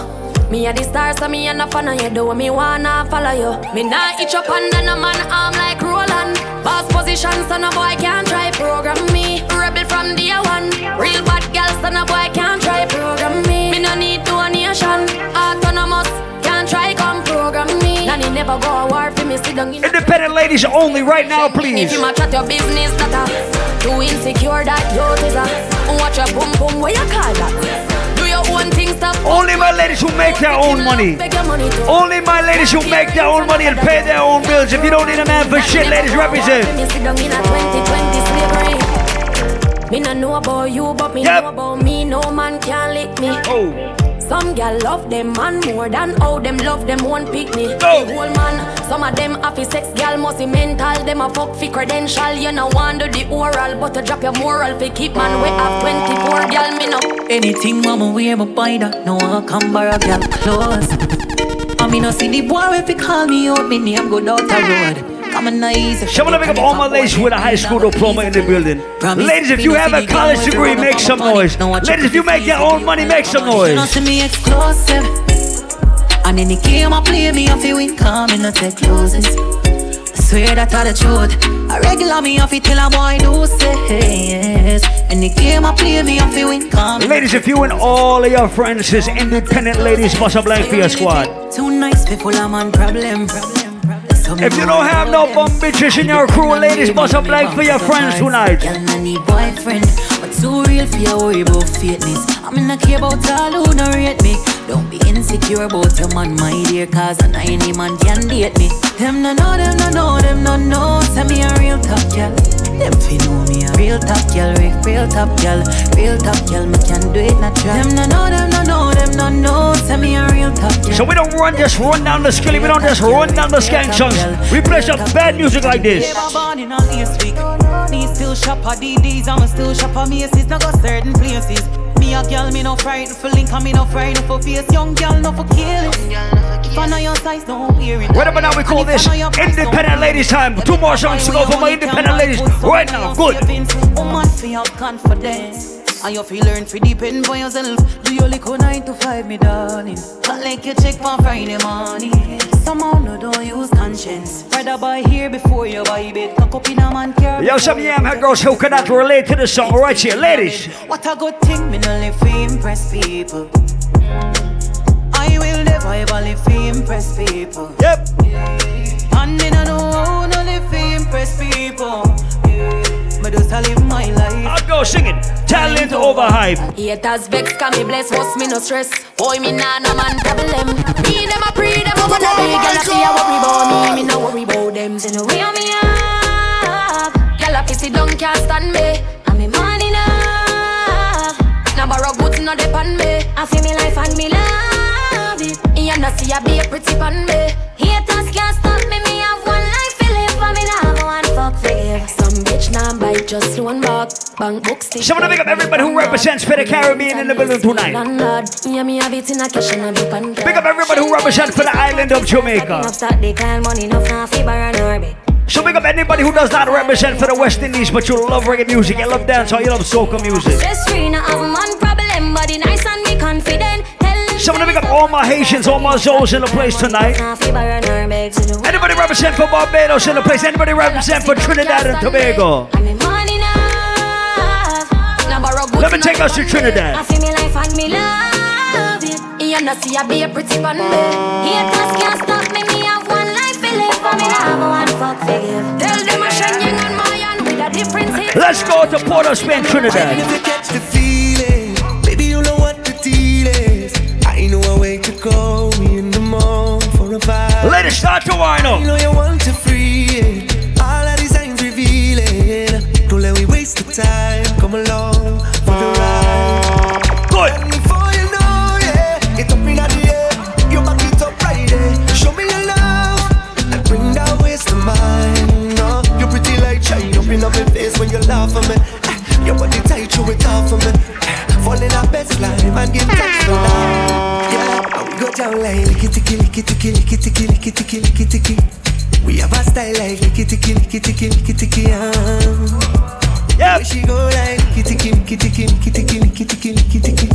Me a the star, so me a no fan of you. Do what me wanna follow you. Me nah itch up under no man arm like Roland. Boss position, so no boy can't try program me. Rebel from day one. Real bad girl, so no boy can't try program me. Me no need donation. Autonomous, can't try come program me. Nanny never go a war for me. Sit down in Independent ladies only right now, please. if you match at your business, that too insecure that you is a watch your boom boom. What you call that? Only my ladies who make their own money. Beg your money to. Only my ladies who make their own money and pay their own bills. If you don't need a man for shit, ladies represent. Me sit down in a 2020 slavery. Me no know about you, but me know about me. No man can lick me. Oh. Some gal love them man more than how them love them one pick me. The whole man, some of them happy sex gal must be mental. Them a fuck fi credential. You know want do the oral, but to drop your moral fi keep man we have 24 gal me no. Anything mama wear me buy that No one come borrow gal clothes I mean no see the boy if he call me up Me name go down the road Come on nice So I want to pick up all my ladies with a high school diploma in the building. Ladies, if you have a college degree, make some noise. Ladies, if you make your own money, make some noise. see me exclusive. And any game I play me off you win come in no take loses I swear that are the truth. I regular me off it till a boy do say yes Any game I play me off you win come Ladies, if you and all of your friends is independent ladies, bust a blank for your squad. Too nice people I'm on problem problem If you don't have no bum bitches in your crew, ladies, bust a blank for your friends tonight. Girl, no need boyfriend, but too real for your worry about fakeness. I I'm in a care about all who don't rate me. Don't be insecure about your man, my dear, cause an any man can date me. Them no know, them no know, them no know. Tell me a real top girl. Them fi know me a real top girl, real, top girl, real top girl. Me can do it natural. Them no know, them no know, them no know. Tell me a real top girl. So we don't run just run down the skilly, we don't just run down the skank chunks. We play some bad music like this. Yeah, born in on East week. Me still shop at DDs, I'm still shop at Macy's. Now go certain places. Me a girl, me no frightened for link, and me no frightened for face. Young girl, no for kill. If I know your size, don't wear about now we call this Independent Ladies Time. Two more songs to go for my independent ladies. Right now, good. Woman, feel have confidence. And you feel learn to depend on yourself. Do your little nine to five, me darling. But like you check for Friday morning. Somehow no don't use conscience. Rather buy here before you buy bed. Cock up in a man car. Yo, some yam head girls who cannot relate to the song right here. Ladies. What a good thing, me no live impress people. I will never ever live to impress people. Yep. And me no know how no live impress people. Me just a live my life. I'll go sing it. Talent over hype. Haters vex, can me bless, what's me no stress. Boy, me nah no man problem. Me them a pre, them a wanna be, girl a see a worry about me, me no worry about them. So the way I'm me up, Girl a pissy don't can't stand me. I'm me money enough. Now borrow goods no depend me. I feel me life and me love it. You know see a be a pretty pan me. Haters can't stop me, me have one life to live. For me now have one fuck to give. Bitch now bite just one back. Bank book stick. So I want to pick up everybody who represents for the Caribbean in the building tonight. Yeah me have it in a cash and a big pan. Pick up everybody who represents for the island of Jamaica. Enough start decline money, enough now fever and orbit. So pick up anybody who does not represent for the West Indies, but you love reggae music, you love dancehall, you love soca music. Stress free, now have man problem, body nice and me confident. I'm gonna pick up all my Haitians, all my Zoes in the place tonight. Anybody represent for Barbados in the place? Anybody represent for Trinidad and Tobago? Let me take us to Trinidad. Let's go to Port of Spain, Trinidad. Go, in the mall for a vibe. Let it start to wind up. know you want to free it. All the designs revealing. Don't let we waste the time. Come along for the ride. Good. And before you know, yeah, it's up in the air. You back it up right there. Show me your love and bring that waste to mine. No, you're pretty like shine up in my face when you laugh at me. Your body tight, you it off for me. Fall in our best line and like licky ticky licky ticky licky ticky licky ticky licky ticky. We have a style like licky ticky licky ticky licky ticky. ah. Yep. She go like licky ticky licky ticky licky ticky licky ticky licky ticky.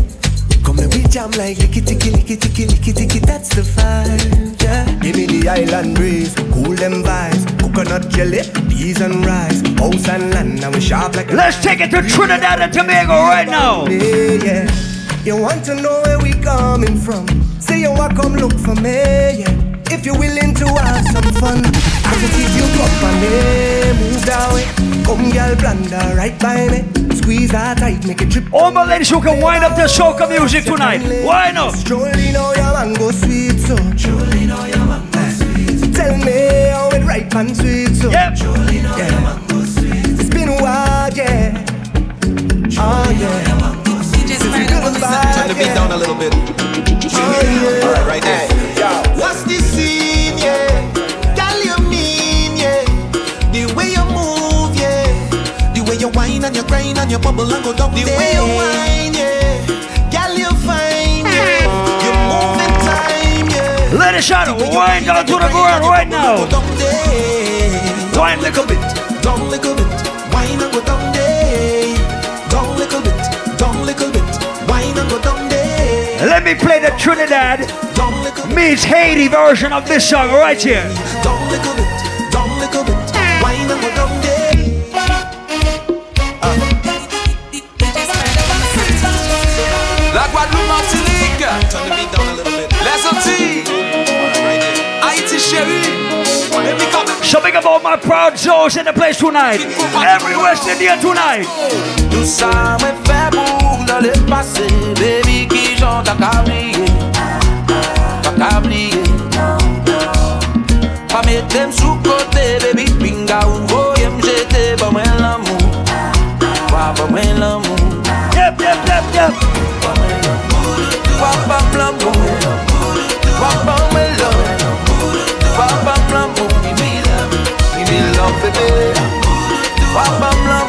Come and we jam like licky ticky licky ticky licky ticky. That's the vibe. Yeah. Give me the island breeze, cool them vibes. Coconut jelly, peas and rice. House and land, now we sharp like Let's take it to Trinidad and Tobago right now. Yeah, yeah. You want to know where we coming from? Say you come look for me, yeah. If you're willing to have some fun, I can teach you properly. Move that eh. way, come girl, blunder right by me. Squeeze that tight, make it trip. All my ladies who can wind up the soca music tonight. Wind up. Strolling on your mango sweet, so. Strolling on your mango eh. sweet. Tell me how it ripe and sweet, so. Yep. Strolling on your mango sweet. It's been a while, yeah. Oh yeah. Turn the beat down a little bit. Oh, Alright, right there. What's the scene, yeah? Girl, you mean, yeah? The way you move, yeah. The way you whine and you grind and you bubble and go down The way you whine, yeah. Girl, you fine, yeah. You move in time, yeah. Let it shine. Wind down to the ground right now. Wind little bit. Down little bit. Whine and go down me play the Trinidad meets Haiti version of this song right here. Down little bit. Down little bit. Whine and down there. La Guadeloupe, Martinique. Turn the beat down a little bit. Les Antilles. Haïti chérie. So big about my proud Joes in the place tonight. Every West India tonight. Tout ça me fait pour le passé, baby qui chante à cabrier, à cabrier. Pas mettre sous côté, baby pinga ou voyez me jeter, pas moi l'amour, pas moi l'amour. Yep, yep, yep, yep. L'amour, papa me love, papa l'amour, give me love, give me love, baby. L'amour,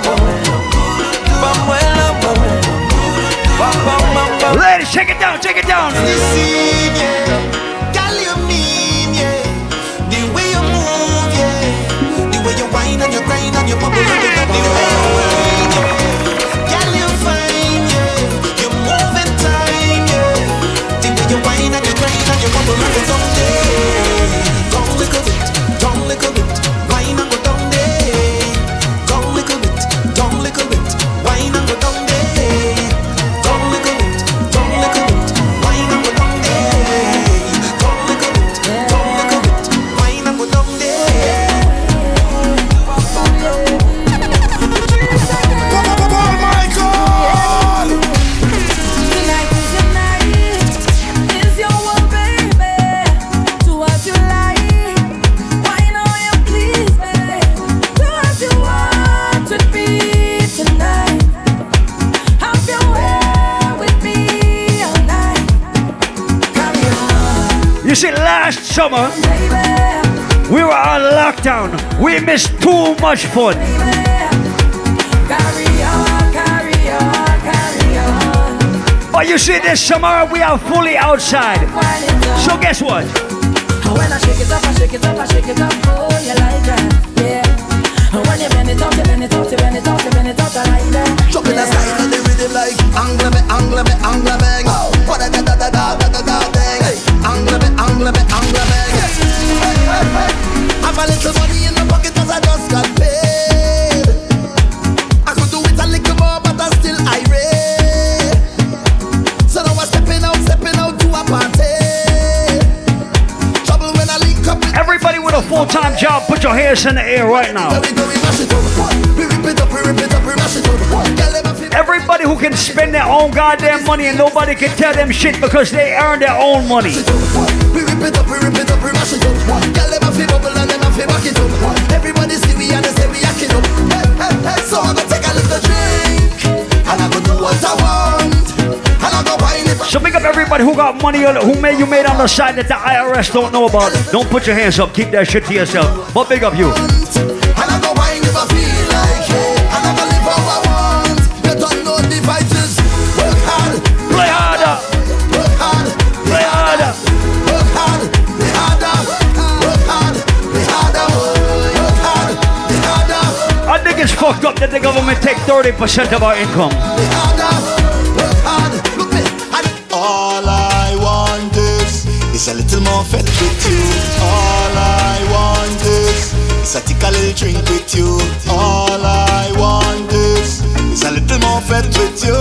check it down, check it down. Yeah. Girl, you mean, yeah. The way you move, yeah. The way you whine and you grind and you bubble You see, last summer, we were on lockdown. We missed too much fun. But you see, this summer we are fully outside. So guess what? When I shake it up, I shake it up, I shake it up, oh, you like that, yeah. And when you bend it up, you bend it up, you bend it up, you bend it up, I like that. The like Angle me, angle me, angle bang What a da da da da da da da bang Angle me, angle me, angle bang Have a little money in the pocket cause I just got paid. I could do it a little more but I still irate. So now I'm stepping out, stepping out to a party. Trouble when I link up Everybody with a full-time job, put your hands in the air right now. Everybody who can spend their own goddamn money and nobody can tell them shit because they earn their own money. We rip it up, we rip it up, we mash it up. Girl, them a fi bubble and them a fi back it up. Everybody see we and they say we act it up. Hey, hey, hey. So I go take a little drink and I go do what I want. And I go wine it. So big up everybody who got money on, who made you made on the side that the IRS don't know about. Don't put your hands up. Keep that shit to yourself. But big up you. 30% of our income. All I want is is a little more fed with you. All I want is is a tick a little drink with you. All I want is is a little more fed with you.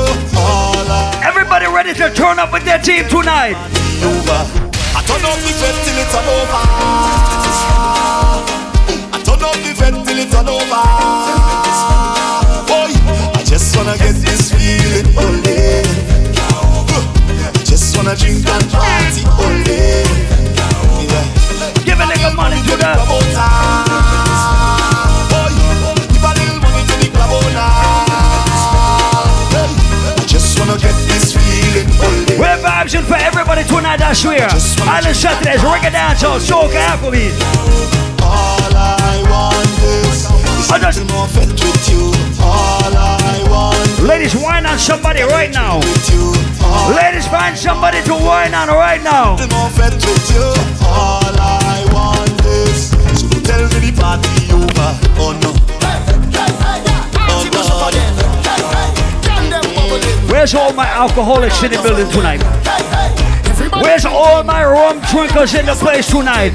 Everybody ready to turn up with their team tonight? over. I turn up the fed till it's all over. I turn up the fed till it's all over. I just wanna get this feeling all day. Just wanna drink and party all day. Yeah. Give a nigga money to the Boy, give a little money to the I just wanna get this feeling all day. We're vibes in for everybody tonight, I swear. Island Saturdays, reggae dancehall, soca, Afrobeat. All I want is a little more fed with you. All I Ladies, wine on somebody right now. Ladies, find somebody to wine on right now. is more fed with you. All I want is so tell the party over. Oh, oh, no. Where's all my alcoholics in the building tonight? Where's all my rum drinkers in the place tonight?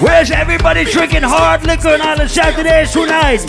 Where's everybody drinking hard liquor on the Saturdays tonight?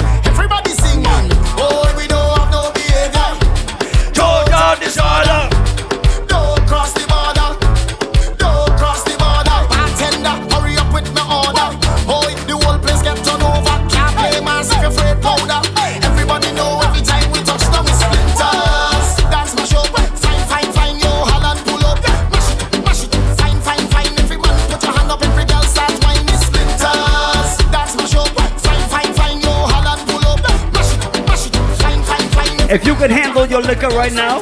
If you can handle your liquor right now,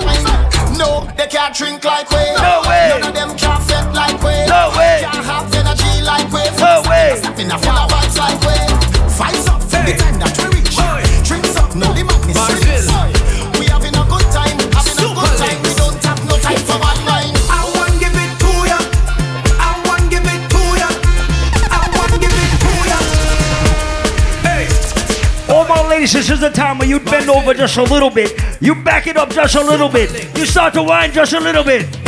No, they can't drink like we. No way. None of them can't fit like we. No way. Can't have energy like we. No way. Stepping up full of vibes like we. Vibes up from the time that we ladies, this is the time where you bend over just a little bit. You back it up just a little bit. You start to whine just a little bit.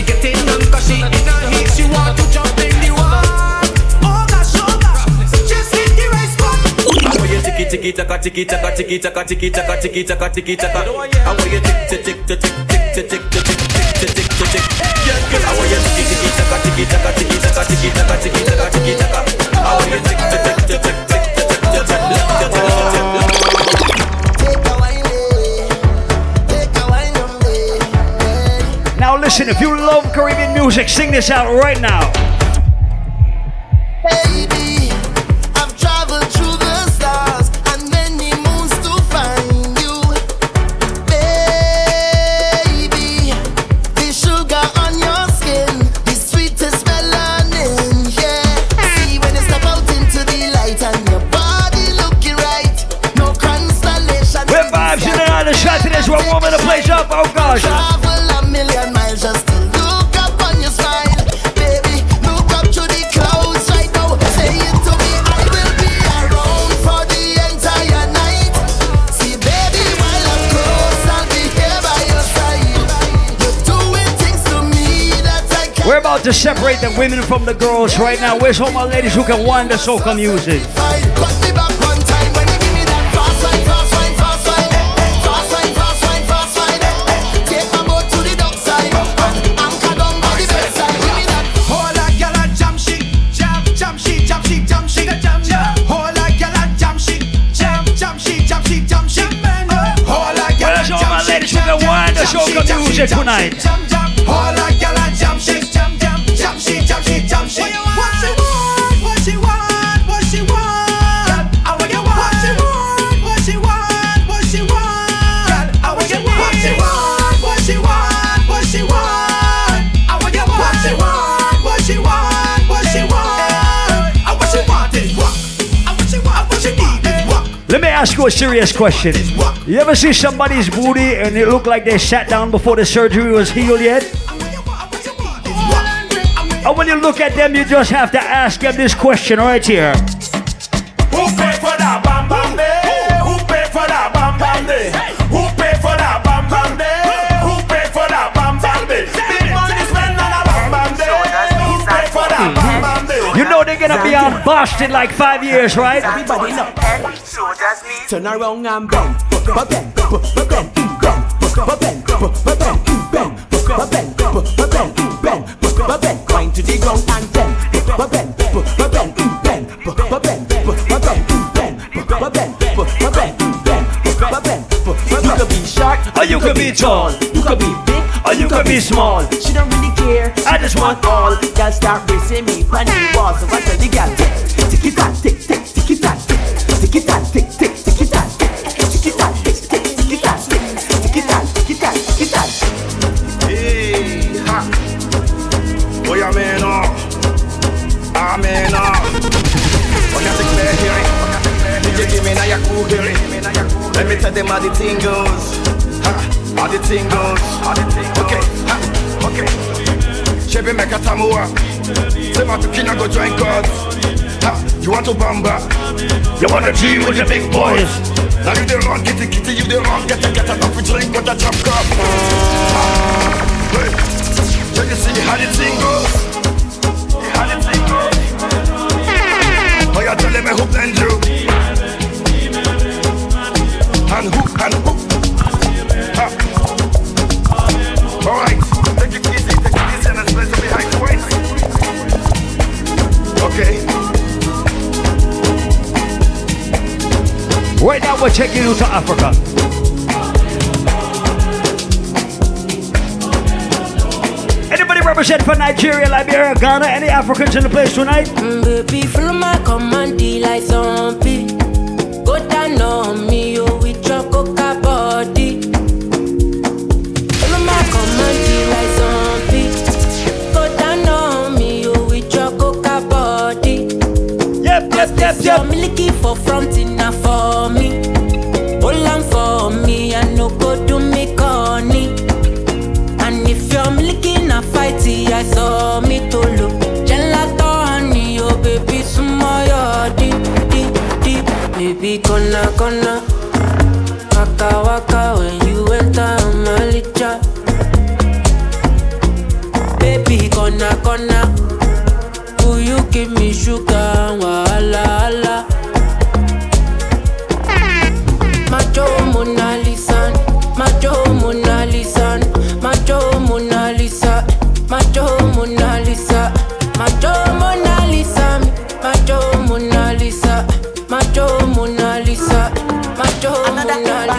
She getting on, cause she in a heat. She want to jump in the water. Oh gosh, oh gosh. Just hit the right spot. I want you tiki tiki taka tiki taka tiki taka tiki taka tiki taka tiki taka. I want you tick tick tick tick tick tick tick tick tick tick tick tick tick. I want you tiki tiki taka tiki taka tiki taka tiki taka tiki taka tick tick tick tick tick listen, if you love Caribbean music, sing this out right now. About to separate the women from the girls right now. Where's all my ladies who can wind the soca music? me that fast ask you a serious question. You ever see somebody's booty and it look like they sat down before the surgery was healed yet? And when you look at them, you just have to ask them this question right here. Who pay for that bam bam day? Who pay for that bam bam day? Who pay for that bam bam day? Who pay for that bam bam day? Big money spend on a bam bam day. Who pay for that bam bam day? You know they're gonna be on Boston in like five years, right? Everybody know turn around and bend, bend, bend, bend, bend, bend, bend bend, bend, bend, bend, grind to the ground and bend, bend, bend, bend, bend, bend, bend, bend, bend, bend, bend, bend, You could be short, or you could be tall. You could be big, or you could be small. She don't really care. I just want all. Girls start racing me, funny walls. So I tell the girl, tick, tick it, tick, tick. Ha. Now your cool? Let me tell them how the thing goes. How the thing goes. Okay, ha, okay. Chevy make a tamua. Say my tukina go join God. You want to bamba? You want to with the big boys? Now you the wrong, kitty kitty, you the wrong, get a get a coffee drink with a drop cup. Wait, you see how the thing goes? How? Oh, you tell me hook and do. And hook and. Ah. All right, take it easy, take it easy, and behind. Okay. Right now, we're taking you to Africa. Represent for Nigeria, Liberia, Ghana? Any Africans in the place tonight? Mm, baby, follow my command, like zombie. Go down on me, yo, with your coca body. Follow my command, like zombie. Go down on me, yo, with your coca body. Yep, yep, yep, yep. Fighty, I saw me to look. Gelato honey, oh baby, sumo deep, deep, deep. Baby, gonna, gonna. Waka, waka, when you enter my licha. Baby, gonna, gonna. Will you give me sugar, wala, wala.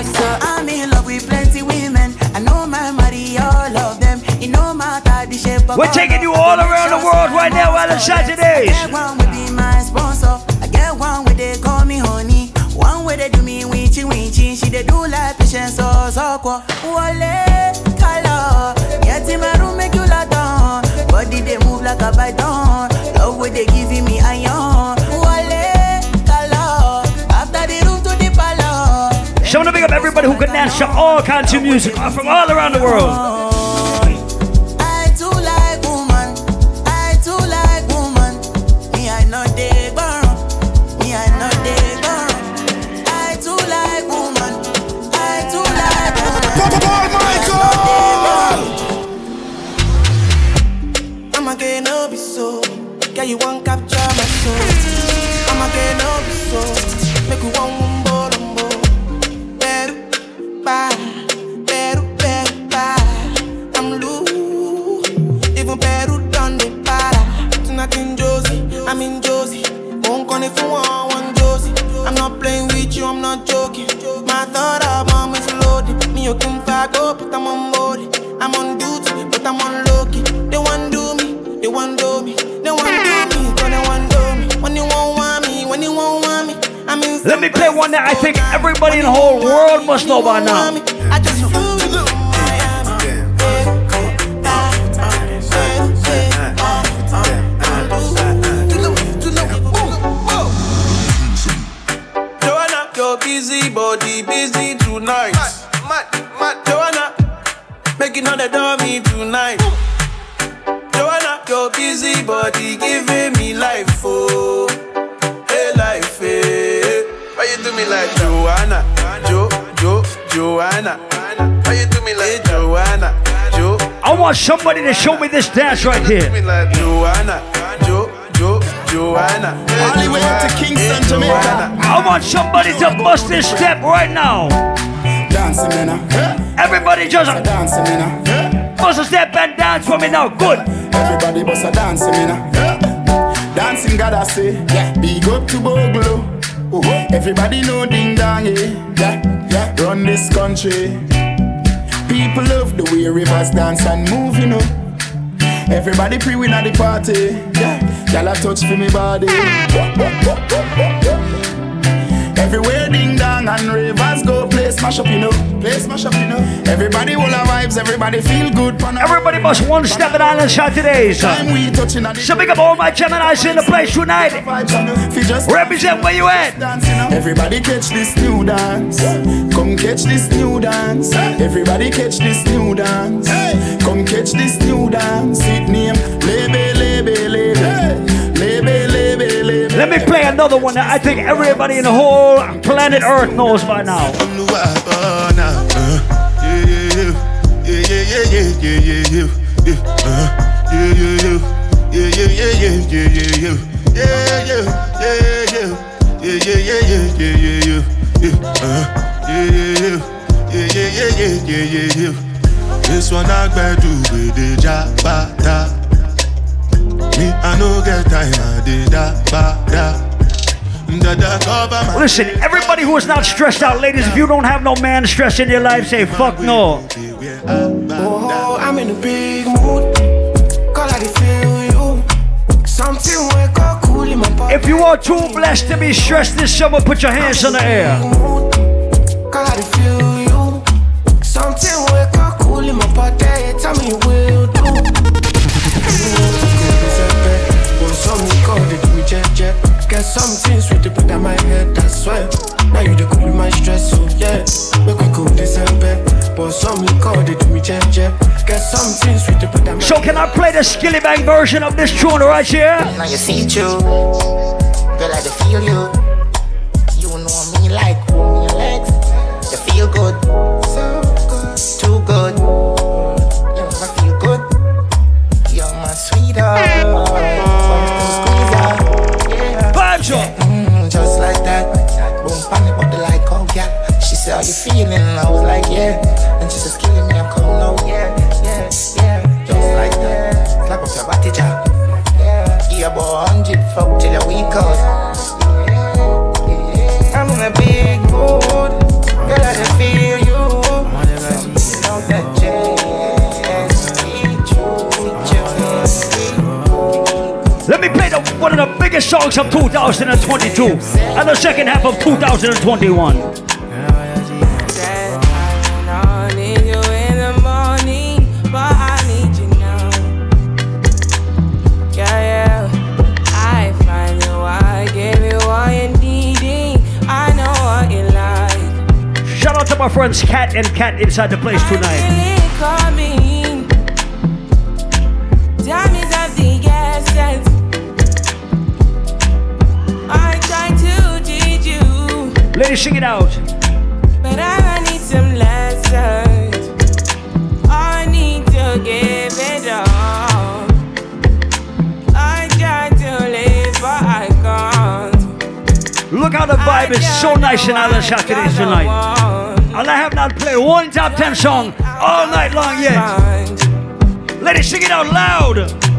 Mona I'm in love with plenty women. I know my money, all of them. It no matter the shape of We're taking you all around the world right now while it's Saturdays. I get one will be my sponsor. I get one where they call me honey. One where they do me winchy winchy. She they do like patience so so kwa. Wale color. Get in my room make you down. Body they move like a python. Love where they giving me iron. Everybody who can dance to all kinds of music from all around the world. Me play one that I think everybody in the whole world must know by now. I just Joanna, your busy body busy tonight. Mad, mad, Joanna, making all the dummy tonight. Joanna, your busy body giving me life, oh, you do me like Joanna, Jo, Jo, Joanna? Why you do me like Joanna, Jo? I want somebody to show me this dance right here. Do me like Joanna, Jo, Jo, Joanna. All the way up to Kingston, Jamaica. I want somebody to bust this step right now. Dancing, man. Everybody just dancing, man. bust a step and dance for me now. Good. Everybody bust a dancing, man. Dancing, gotta say, yeah. Big up to Bogle. Uh-huh. Everybody know ding dong, yeah. yeah, yeah. Run this country. People love the way Ravers dance and move, you know. Everybody pre-win at the party. Yeah, y'all touch for me body. Everywhere ding dong and Ravers go play smash up, you know. Play smash up, you know. Everybody will have vibes, everybody feel good. Everybody must one step in Island Saturdays. So big up all my Geminis in the place tonight. Represent where you at. Everybody catch this new dance. Come catch this new dance. Everybody catch this new dance. Come catch this new dance. It name Lebe Lebe Lebe. Let me play another one that I think everybody in the whole planet Earth knows by now. This one I do with the jabata. Me, I no get time, I did that, da. Listen, everybody who is not stressed out, ladies, if you don't have no man stress in your life, say fuck no. Oh, I'm in a big mood. Call I feel you. Something wake up cool in my. If you are too blessed to be stressed this summer, put your hands in the air. Call I feel you. Something wake up cool in my body. Tell me you will jet jet. Get something sweet to put on my head, I swear. Now you the cool my stress, so yeah. Make we cool December. But some call it me jet jet. Get something sweet to put on my So can I play the Skillibeng version of this tune right here? Now you see you, girl, I dey feel you. You know me like hold your legs. You feel good, Are you feeling? I was like, Yeah. And she says, Killing me, I'm out. Yeah, yeah, yeah. Just like that. Slap up your body, jack. Yeah. Yeah, boy, 100 fuck till. I'm in a big mood. Girl, I just feel you. Know that. Let me play the, one of the biggest songs of 2022 and the second half of 2021. My friends Cat and Cat inside the place tonight. Sing it out. but I need some lessons. I need to give it up. I to live, I can't. Look how the vibe is so nice in Island Saturdays tonight. And I have not played one top 10 song all night long yet. Let Ladies, sing it out loud.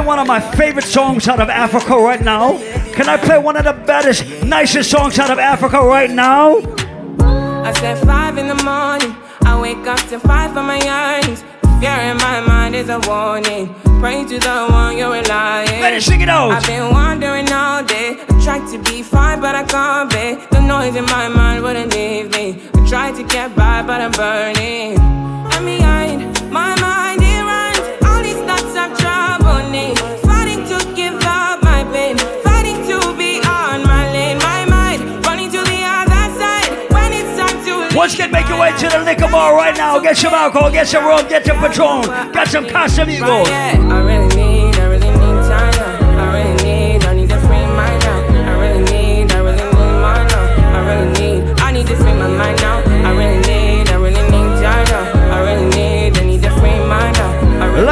Play one of my favorite songs out of Africa right now? Can I play one of the baddest, nicest songs out of Africa right now? I said five in the morning. I wake up to five for my eyes. Fear in my mind is a warning. Pray to the one you're relying. Let it sing it out. I've been wandering all day. I tried to be fine, but I can't be. The noise in my mind wouldn't leave me. I tried to get by, but I'm burning. I'm behind my mind, Fighting to give up my pain. Fighting to be on my lane. My mind running to the other side. When it's time to Once again, make your way to the liquor bar right now. Get some alcohol, get some rum, get some Patron, get some Casamigos.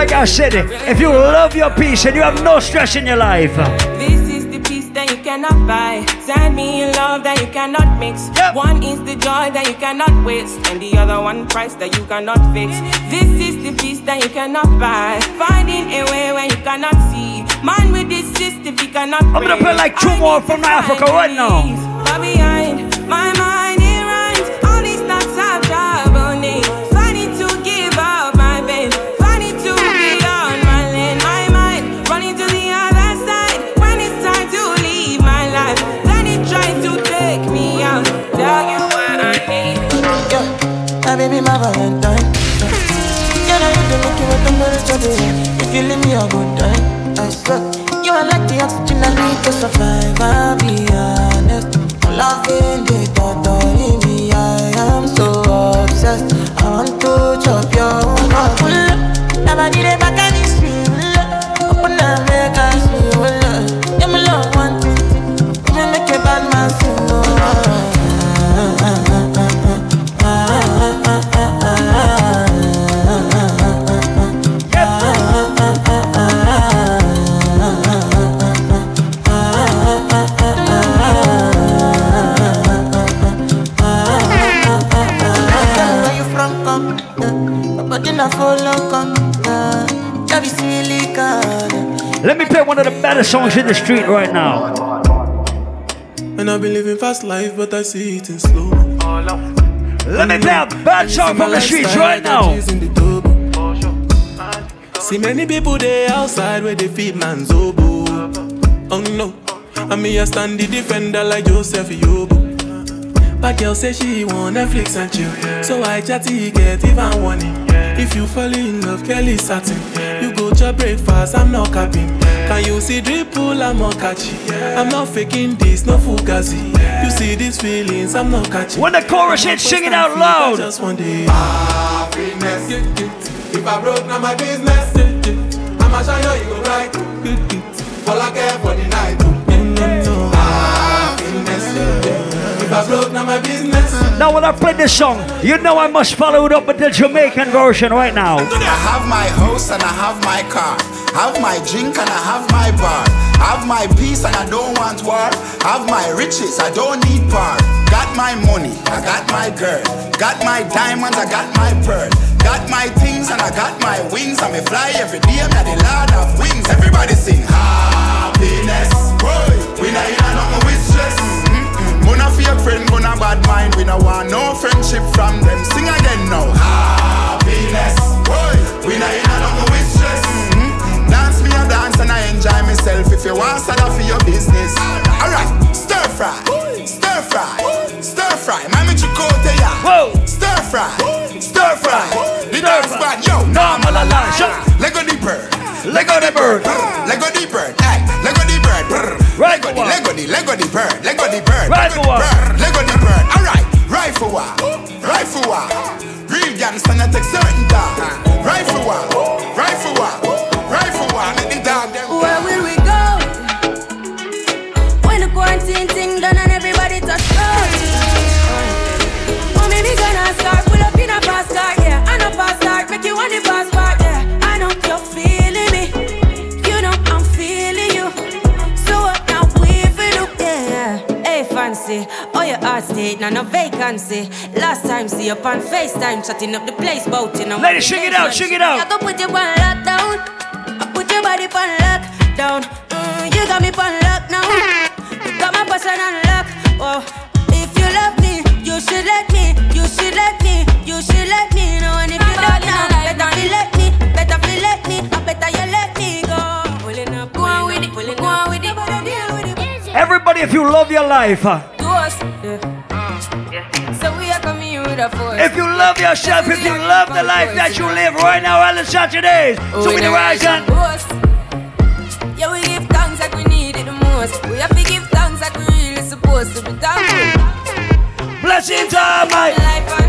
Like I said, if you love your peace and you have no stress in your life, This is the peace that you cannot buy. Send me a love that you cannot mix. One is the joy that you cannot waste, and the other one price that you cannot fix. This is the peace that you cannot buy. Finding a way where you cannot see. Man with this system, you cannot. I'm gonna play like two more from Africa right now. Giving me a good time. I swear, you are like the oxygen I need to survive. I'll be honest. Loving the thought of one of the baddest songs in the street right now. And I've been living fast life, but I see it in slow. Let me play a bad song from the streets right now. See many people there outside where they feed man's oboe. Oh no, and me a stand the defender like Joseph Yobo. But girl say she want Netflix and chill, so I chatty get even warning. If you fall in love, Kelly satin. You go to breakfast, I'm not capping. Can you see dripple, I'm not catchy. I'm not faking this, no fugazi. You see these feelings, I'm not catching. When the chorus hits, sing it out loud. Just one day. Happiness. If I broke, now my business. I'ma show you, you go right. All I care for the night. Happiness. If I broke, now my business. Now when I play this song, you know I must follow it up with the Jamaican version right now. I have my house and I have my car. Have my drink and I have my bar. Have my peace and I don't want war. Have my riches, I don't need power. Got my money, I got my girl. Got my diamonds, I got my pearl. Got my things and I got my wings. I may fly every day, I'm the lord of wings. Everybody sing happiness. Boy, we not in a nothing with stress. Mona fake friend, mona bad mind. We no want no friendship from them. Sing again now. Happiness. Boy, we not in a nothing dance and I enjoy myself. If you want start off for your business. Alright, stir fry, stir fry, stir fry. Mami chicote ya. Whoa. Stir fry, stir fry. The dance bad, yo. Normal alarm. Lego the bird, Lego the bird, Lego the bird. Hey, Lego the bird. Right Lego the, Lego the, Lego the bird, Lego the bird. Lego the bird, Lego the bird. Alright, right for what? Right for what? Real gangster not take certain time. Heart state, now no vacancy. Last time, see up on FaceTime, chatting up the place, bout you know. Ladies, shake it out, shake it out. I go put you on lockdown. I put your body on lockdown. Mm, you got me on lock now. You got my person on lock. Oh, if you love me, you should let me. You should let me. You should let me know. And if you don't now, better feel let me. Better feel let me. I better you let me go. Pulling up, go on with it. Go on with it. Everybody, if you love your life, uh, yeah. So we are coming with a force. if you love yourself, if you love the life that you live right now, all the Saturdays, oh, so we the rise and Yeah, we give thanks like we need it the most. We have to give thanks like we really supposed to be thankful. blessings are my life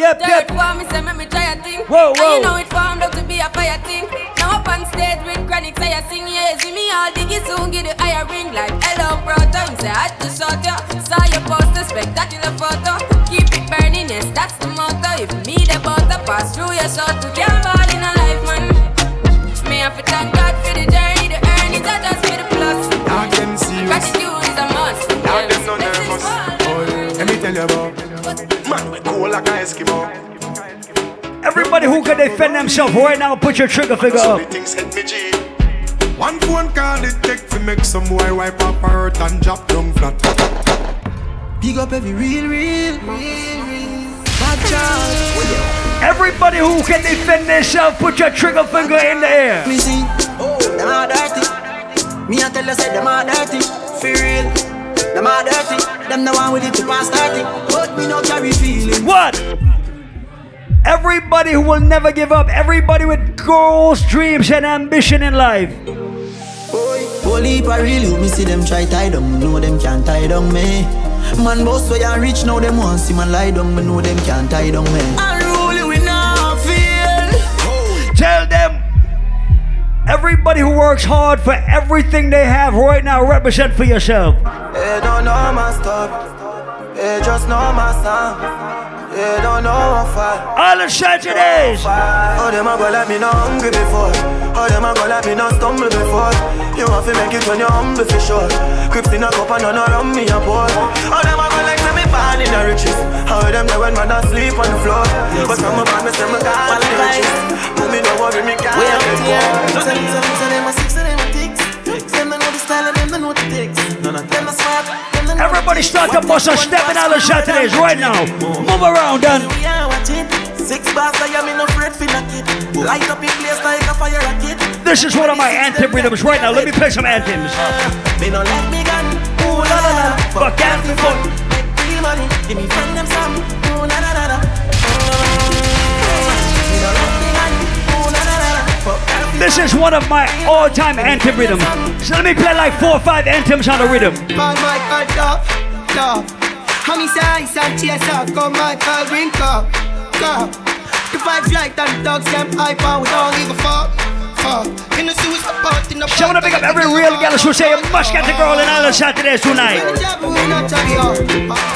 Yep, Third yep. form, me say me try a thing. Whoa, And you know it formed out to be a fire thing. Now up on stage with chronic, say I sing, yeah, see me all diggy soon, get the higher ring like hello, brother. Me say I had to shut ya. Saw your poster, spectacular photo. Keep it burning, yes, that's the motto. If me the butter pass through your shot to can't ball in a life, man. Me have to thank God Man, cool like a Eskimo. Everybody who can defend themselves right now, put your trigger finger up. the things hit me G. One phone call it take to make some boy wipe up her hurt and drop down flat. Big up every real, real, real, real bad child. Everybody who can defend themselves, put your trigger finger in the air. Me see, oh, them are dirty. Me I tell you, say them are dirty. For real, them are dirty. Them the one with it to pass 30. But me no carry feeling. What? Everybody who will never give up, everybody with goals, dreams, and ambition in life. Whole heap of real you, me see them try tie down, me know them can't tie down me. Man boss way and rich now them want see man lie down, me know them can't tie down me. Unruly we not feel. Tell them, everybody who works hard for everything they have right now, represent for yourself. They don't know my stuff. They just know my song. They don't know how far. All the Saturdays. Oh, them a go let me know hungry before. Oh, them a go let me know stumble before. You want to make it when you're humble for sure. Crips in a cup and none around me a pour. Oh, them a go born in the riches. How them there when man asleep on the floor. But from a band me say me gone to the riches. Do me no worry, me can't Way up let here. go. Some, some, some them a six, some them a ticks. Them they know the style and them they know the ticks. Them a swap. them they know Everybody start to bust a step in all the Saturdays right now. Move around and We are watching. Six bars, I am in no afraid for knock it. Light up in place like a fire rocket. this is one of my anthem rhythms right now. Let me play some anthems. Me no let me gun. Ooh la la la. But can't be fun. Make real money. Give me friend them some. Ooh la. But can't be This is one of my all-time anthem rhythms. So let me play like four or five anthems on the rhythm. My Michael Duff, Duff. Honey size and chase up, come Michael Green Cup, Cup. The vibes right and dogs them hype and we don't give a fuck, fuck. In the suicide part in the wanna pick up every real gal who say you must get the girl in all the Saturdays tonight.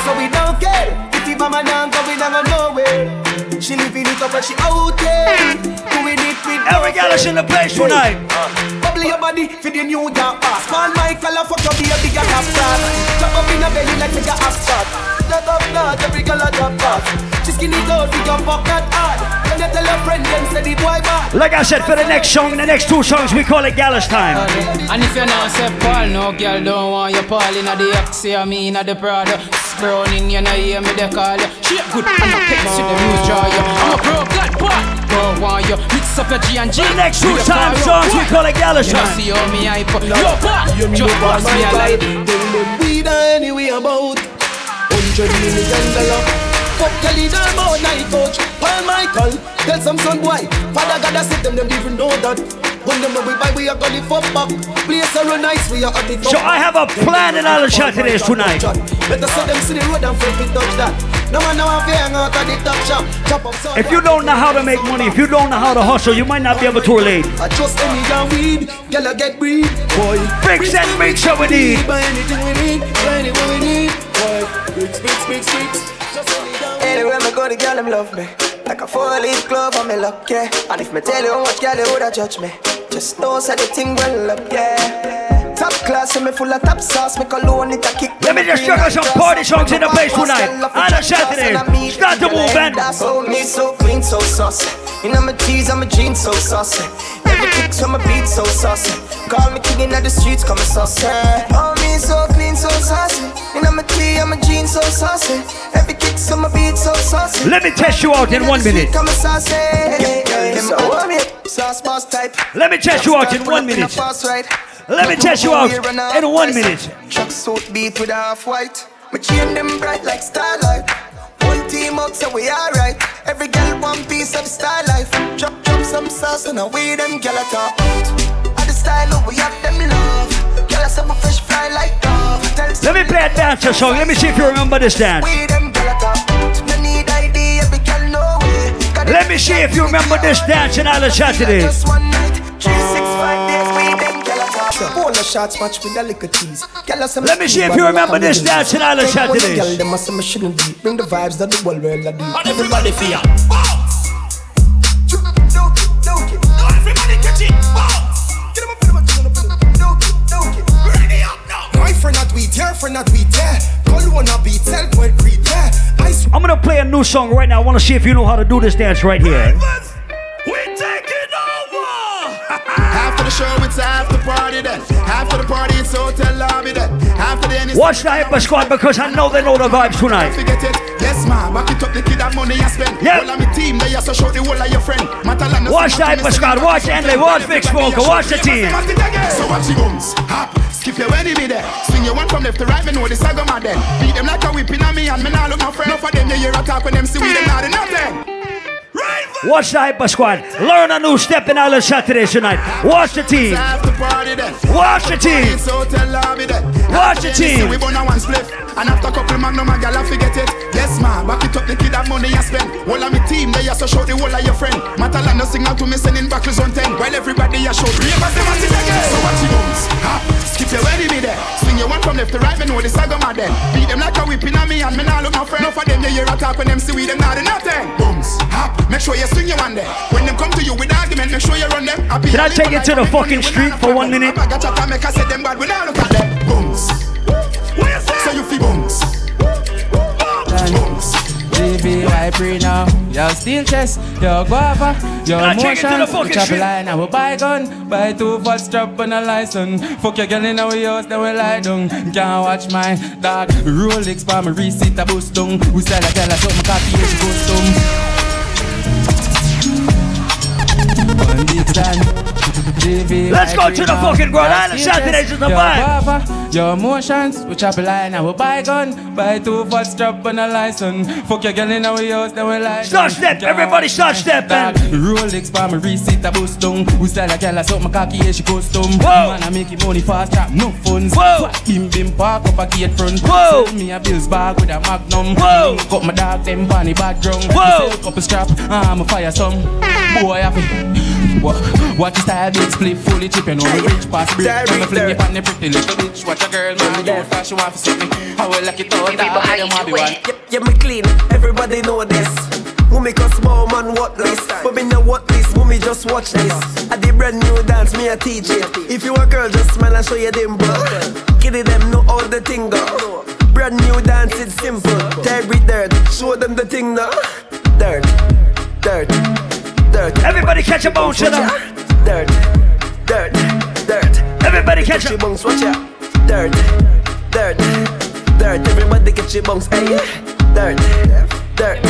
So we don't care. If you mama down, go we nowhere. She living it up and she out there. Doing it with Every gal is in the place tonight. Bubble your body for the new York pass. Call Michael fuck your baby, got half flat. Drop up in a belly like you got half shot. That up not every girl a drop. She skinny goes, we jump up that hard. When you tell your friend, them say the boy bad. Like I said, for the next song, the next two songs, we call it Gallus time. And if you know say Paul, no girl don't want you Paul in the Oxy, I mean at the Prada. Browning, you know hear me they call you. She good and no pics in the news draw you. I'm a pro god part. Don't want you mix up your G and G. The next two with the time songs, we call it Gallus You know time. see how me hype up. Yo, pa, just pass me a light. Tell them we done anyway about hundred million dollar. Fuck tell it about night coach, Paul Michael. Tell some son boy, father God I said them them even know that. When them we buy we are gonna fuck back. Place are nice we are at it. So I have a plan in all the Saturdays tonight. Better so them see the road and flip it touch that. No man now have hang out at the top shop. Chop up. If you don't know how to make money, if you don't know how to hustle, you might not be able to relate. I trust any young weed, girl I get breed. Boy, Bricks and bricks so we need. Buy anything we need, buy anything we need. Boy, bricks, bricks, bricks, bricks. Just any Anywhere me go, the girl them love me. Like a four-leaf glove on me luck, yeah. And if me tell you much girl you woulda judge me, just know say the thing well up, yeah. Top class, and me full of top sauce, me cologne it a kick. Let me just check out some party songs in the place tonight. On a Saturday. Start the movement. Oh, me so clean, so saucy. You know my tees, I'm a jeans, so saucy. Every kick, so my beat, so saucy. Call me king in the streets, come saucy. Oh, me so clean, so saucy. You know my tee, I'm a jeans, so saucy. Every kick, so my beat, so saucy. Let me test you out in one minute. Come saucy. So, me sauce boss type. Let me test you out in one minute. Let me test you out in one minute. Truck suit beat with half white. My chain them bright like starlight. One team out, so we alright. Every girl one piece of the style life. Drop, drop some sauce and away them girl at top. At the style of we have them love. Girl, I said fish fry like dove. Let me play a dancer song. Let me see if you remember this dance. we them girl at top. No need ID, every girl know way. Got Let me see if you remember this dance in all the Saturdays. Just one night, three, six, five days, we them girl at top. Polo shots match with a little tease. Girl, I say me Let me see if you remember this dance in all the Take one Saturdays. Girl, them a say me shouldn't be. Bring the vibes that the world a do. Everybody fear. Tweet, your friend not tweet, yeah. Call one a beat, point creep, yeah. I swear. I'm gonna play a new song right now. I wanna see if you know how to do this dance right here. We taking over. After the show, it's after party then. After the party, it's hotel lobby then. After the Any Watch the Hyper Squad because I know they know the vibes tonight. Forget it. Yes, ma. Back it up the kid that money you spend. Yep. All of me team, they also show the whole of your friend. Matalan, Watch the Hyper Squad, watch Enley, watch Big Smoker, watch the team. So watch the guns. Hop. Skip your enemy there. Swing your one from left to right, me know the saga man then. Beat them like a whipping on me and me nah look my friend. Enough for them, you hear a talk when them see we them not nothing. Watch the Hyper Squad. Learn a new step in Island Saturday tonight. Watch the team. Watch the team. So. Watch the team. We burn a one split. And after couple magnum, a gal forget it. Yes, ma. Back it up the kid that money you spend. All of me team, they also show the whole of your friend. Matalan no signal to me sending back to on 10. While everybody you show. Ravers them it again. So watch the guns. Hop. Skip your ready me there. Swing your one from left to right, me know the saga man then. Beat them like a whipping on me and me nah look my friend. Enough of them, you hear a talk when them see we them not nothing. Booms. Hop. Make sure you swing your one there. When them come to you with argument, make sure you run them. Happy Can I take you to the fucking street for one minute? I got to make I say them bad, we now look at them. Booms. So you feel booms. GBY pre now, yo steel chest, yo guava, yo Can I it to the motion, fucking chop a street? line, I will buy gun, buy two fat strap and a license. Fuck your girl in our house, then we lie down. Can't watch my dog, Rolex for my receipt, a boost down. We sell a girl, I saw my coffee, she goes down. On this stand. GBY Let's go to the fucking ground. yo Island Saturdays is the vibe. Your emotions, we chop a line, I will buy gun, buy two fat strap and a license. Fuck your girl in our house, then we lie. Start step, everybody start step, man. Rolex for my receipt, a boost down. We style a girl, I suck my cocky, yeah, she custom. Man, I make it money fast, trap, no funds. Whoa. Bim bim park up a gate front. Whoa. Sell me a bills bag with a magnum. Whoa. Cut my dog, them bunny background. Whoa. Sell couple strap, I'm a fire some. Boy, I feel. What? Watch the style, big split, fully chip, you know me rich past break. Direct, I'ma fling direct. you on the pretty little bitch. Watch a girl, man, you fast, she want to see me. I will like it all, dog, I don't want to be one. Yeah, yeah, me clean, everybody know this. Who make us small man what this? But me know what this, who me just watch this. I did brand new dance, me a teach it. If you a girl, just smile and show you dimple. Kitty them know all the thing go. Brand new dance, it's simple. Terry dirt, show them the thing now. Dirt, dirt, dirt. Everybody catch a bone, shut up. Dirt, dirt, dirt. Everybody catch your bunks, watch ya. Dirt, dirt, dirt. Everybody get your bunks, hey. Dirt, dirt,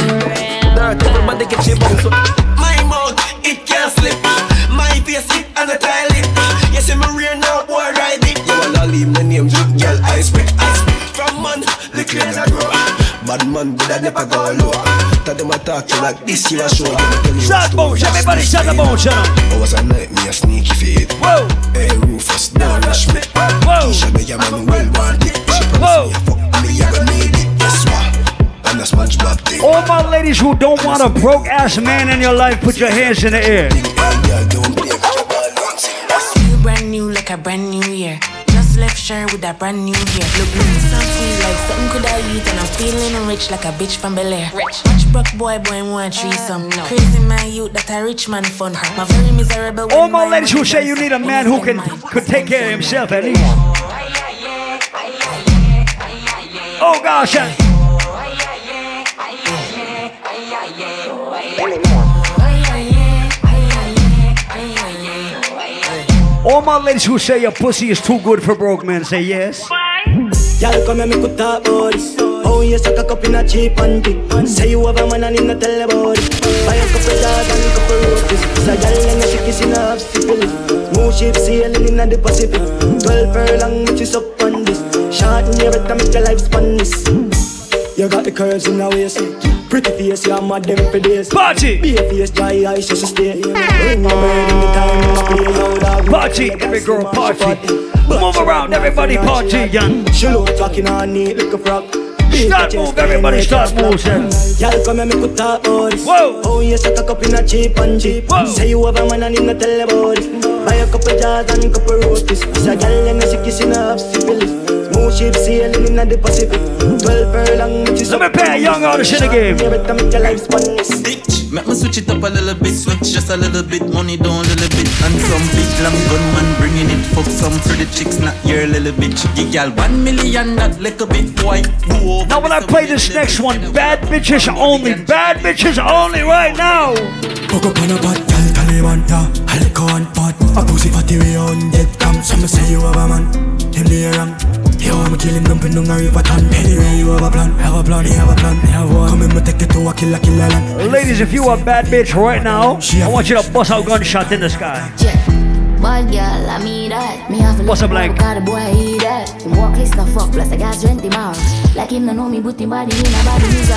dirt. Everybody get your bunks. My mouth, it can't slip. My face, it and the tile it. Yes, I'm a real now, boy, ride it. You wanna leave the name, girl, I spit, I spit. From man, the clears are grow. Bad man, but I never go low. Tell them I talk to like this, you a show. Shot motion, everybody shut the motion. I was a night, me a sneaky feed. Whoa. Hey, Rufus, don't rush me. Whoa. Keisha, me a man well want it. She promise me a fuck me, I gonna need it. Guess what? And a SpongeBob thing. All my ladies who don't want a broke ass man in your life, put your hands in the air. Feel brand new like a brand new year. Just left share with a brand new gear. Look nice and sweet like something could I eat, and I'm feeling rich like a bitch from Bel Air. Rich, watch broke boy, boy, want threesome. Crazy man, youth that a rich man fun. Her my very miserable. All my ladies who say you need a man who can could take care of himself at least. Oh gosh. uh, All my ladies who say your pussy is too good for broke men say yes. Y'all come talk about. Oh, in cheap and. Say you have a man and tell about it. Buy a couple and a couple and syphilis. Smooth ship sailing in the Pacific. Twelve furlong, which is up on this. In better make your life span this. You got the curves in the waist. Pretty face, you're mad them for days. Party! Be a face, dry eyes, just to stay. Ring my bird in the time, you play loud dog. Party, every girl party. Move around, everybody party, young. She look talking on neat like a frog. Start move, everybody start motion. Y'all come here, me could talk about this. Whoa. Oh, you suck a cup in a cheap and cheap. Say you have a man and him not tell about it. Buy a couple jars and a couple roasties. It's a gal and she kissing half syphilis. Smooth ship sailing in the Pacific. Twelve furlong, which is Let me pay a young artist in the game. You better make your life span. Bitch, make me switch it up a little bit, switch just a little bit, money down a little bit, and some big long gunman bringing it. Fuck some pretty chicks, not your little bitch. Give y'all one million, that little bit, boy. Go over. Now when I play this next one, bad bitches only, bad bitches only right now. Fuck up on a pot, girl, Taliban, yeah. I lick one pot. A pussy fatty way on dead cam. Some say you have a man, him the wrong. You want I'm killing dumping on a river ton. Anyway, you have a plan, have a plan, you have a plan, have one. Come in, me take it to a killer, killer land. Ladies, if you a bad bitch right now, I want you to bust out gunshot in the sky. Bad girl, I mean that. Me have to What's up, like? Got a boy eat that. Him walk list the fuck, plus I got 20 miles. Like him no know me, but him body in a body nigga.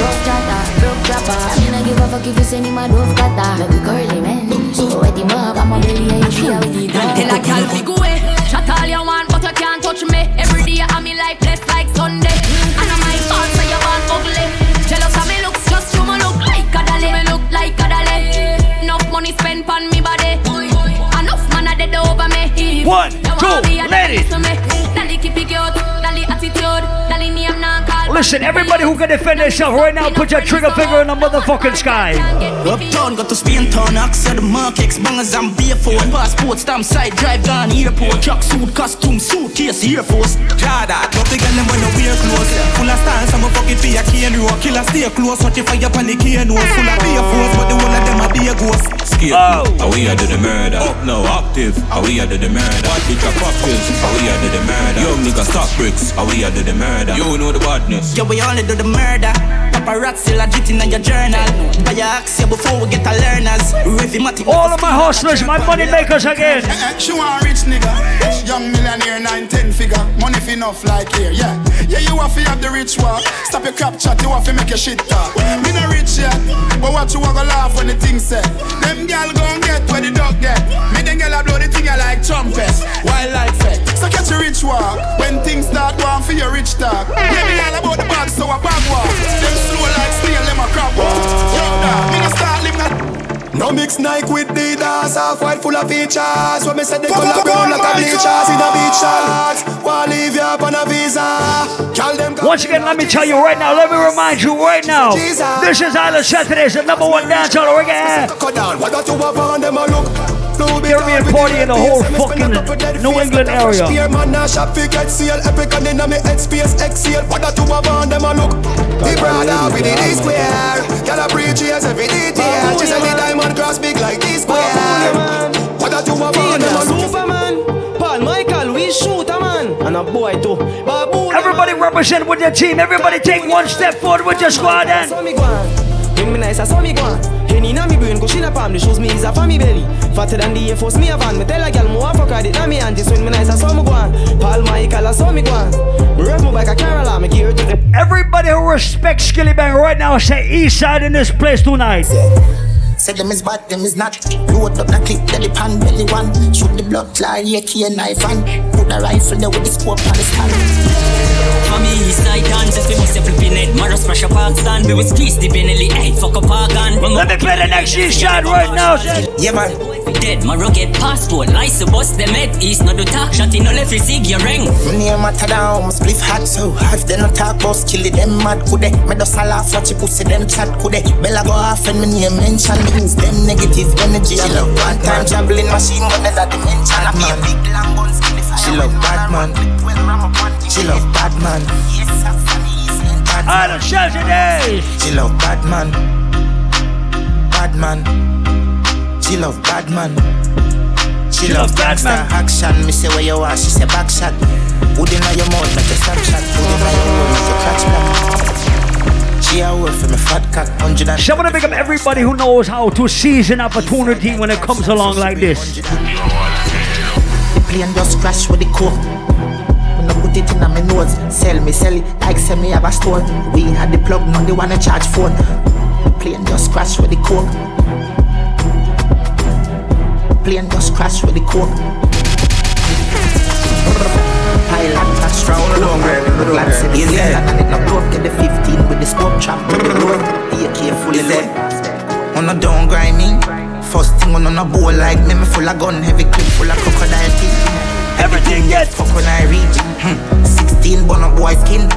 Rough chatter, rough trapper. I mean I give a fuck if you send him a rough cutter. Make we curly man. So wet him up, I'm a belly and you feel with it. Tell a girl fi go away. Chat all you want, but you can't touch me. Every day I'm in life blessed like Sunday. And I'm my fault, oh, so you want ugly. Jealous of me looks, just you me look like a dolly. Me look like a dolly. Enough money spent on me body. One, two, keep it Listen, everybody who can defend themselves right now, put your trigger finger in the motherfucking sky. Uptown, got to Spain town, Axel, the markets, bangers and B4. Passport, stamp, side drive, gone, airport. Truck suit, costume, suitcase, Air Force. Jada, love the girl, them when you wear clothes. Full of style, some fuck it for your cane road. Killer stay close, watch it fire pan the cane road. Full of beer force, but the one of them a be a ghost. Skip, oh. are we under the murder? Up no active, are we under the murder? Bad bitch a pop pills, are we under the murder? Young nigga stop bricks, are we under the murder? You know the badness. Yeah, we only do the murder. Paparazzi legit in your journal. Buy your axe before we get a learners. Rhythmatic. All of my hustlers, my money makers again. She want rich nigga, young millionaire, nine ten figure, money fi enough like here, yeah. Yeah, you have to have the rich walk. Stop your crap chat, you have to make your shit talk. Me no rich yet, but what you want to laugh when the thing said. Them gal gon' get where the dog get. Me them gal a blow the thing I like trumpets, wildlife effect. So catch your rich walk when things start going for your rich talk. Yeah, me all about the bag, so I bag walk. Them slow like snail, them a crab. Yo, dog, me no start live that. No mix Nike with Adidas, half white full of features. When me say the color brown like a bleachers in a beach shorts. Wanna leave you up on a visa? Call them. Once again, let me tell you right now, let me remind you right now. This is Island Saturdays, the number one dance on the reggae. Cut down. What got you up on them a look? Caribbean party in the whole fucking New England area. Spear man now shop fi get seal Epic and inna me head space exhale What that you have on them a look The brother with the D square Girl a preach every detail She said the diamond cross big like D square What that you have on a Superman, Paul Michael, we shoot a man, and a boy too. Babu, Everybody represent with your team. Everybody take one step forward with your squad and. saw me go on. When me nice, I saw me go. Henny na me brain, go in a palm. The shoes me is a for me belly. Fatter than the Air Force, me a van. Me tell a girl, more fuck credit na me auntie. So when me nice, I saw me go on. Paul Michael, I saw me go on. Me rev my bike a Carola, me gear to the. Everybody who respects Skillibeng right now say East Side in this place tonight. Say them is bad, them is not. Load up the clip, belly pan, belly one. Shoot the blood clot, AK and knife and put the rifle there with the scope on the stand. For me, east side dance, if you must have flipping it, Maros fresh up stand, we will squeeze the Benelli, hey, fuck up our gun. Let me play the next East Side right now, Yeah, man. Dead, my rugged passport, license bust them head, east, no do talk, shot in no left, sig your ring. My name matter down, my spliff hot so If they not talk about kill it, them mad could they Me just a laugh watch you pussy, them chat could they Bella go off and my name mention Things them negative energy. She love one time traveling machine gun in that dimension I be a big long gun skill if She love Batman She love Batman Island Saturdays She love Batman Batman She love Batman She, She love love gangster Batman. action. Me say where you are, she say back shot. Put in your mouth like a snapshot. Put in your mouth like a clutch black She me want to pick up everybody who knows how to seize an opportunity when it comes along like this. The plane just crash with the coke put it in my nose Sell me, sell it. Like sell me have a store. We had the plug, now they wanna charge phone The plane just crash with the coke Plane just crash with the coke Pilot. Touch round Glad say the same And it no broke Get the 15 with the scope trap Be careful On a down grind me? First thing on a bowl like me Me full of gun Heavy clip full of crocodile teeth. Everything get fuck when I reach hmm. 16 bun up boy skin.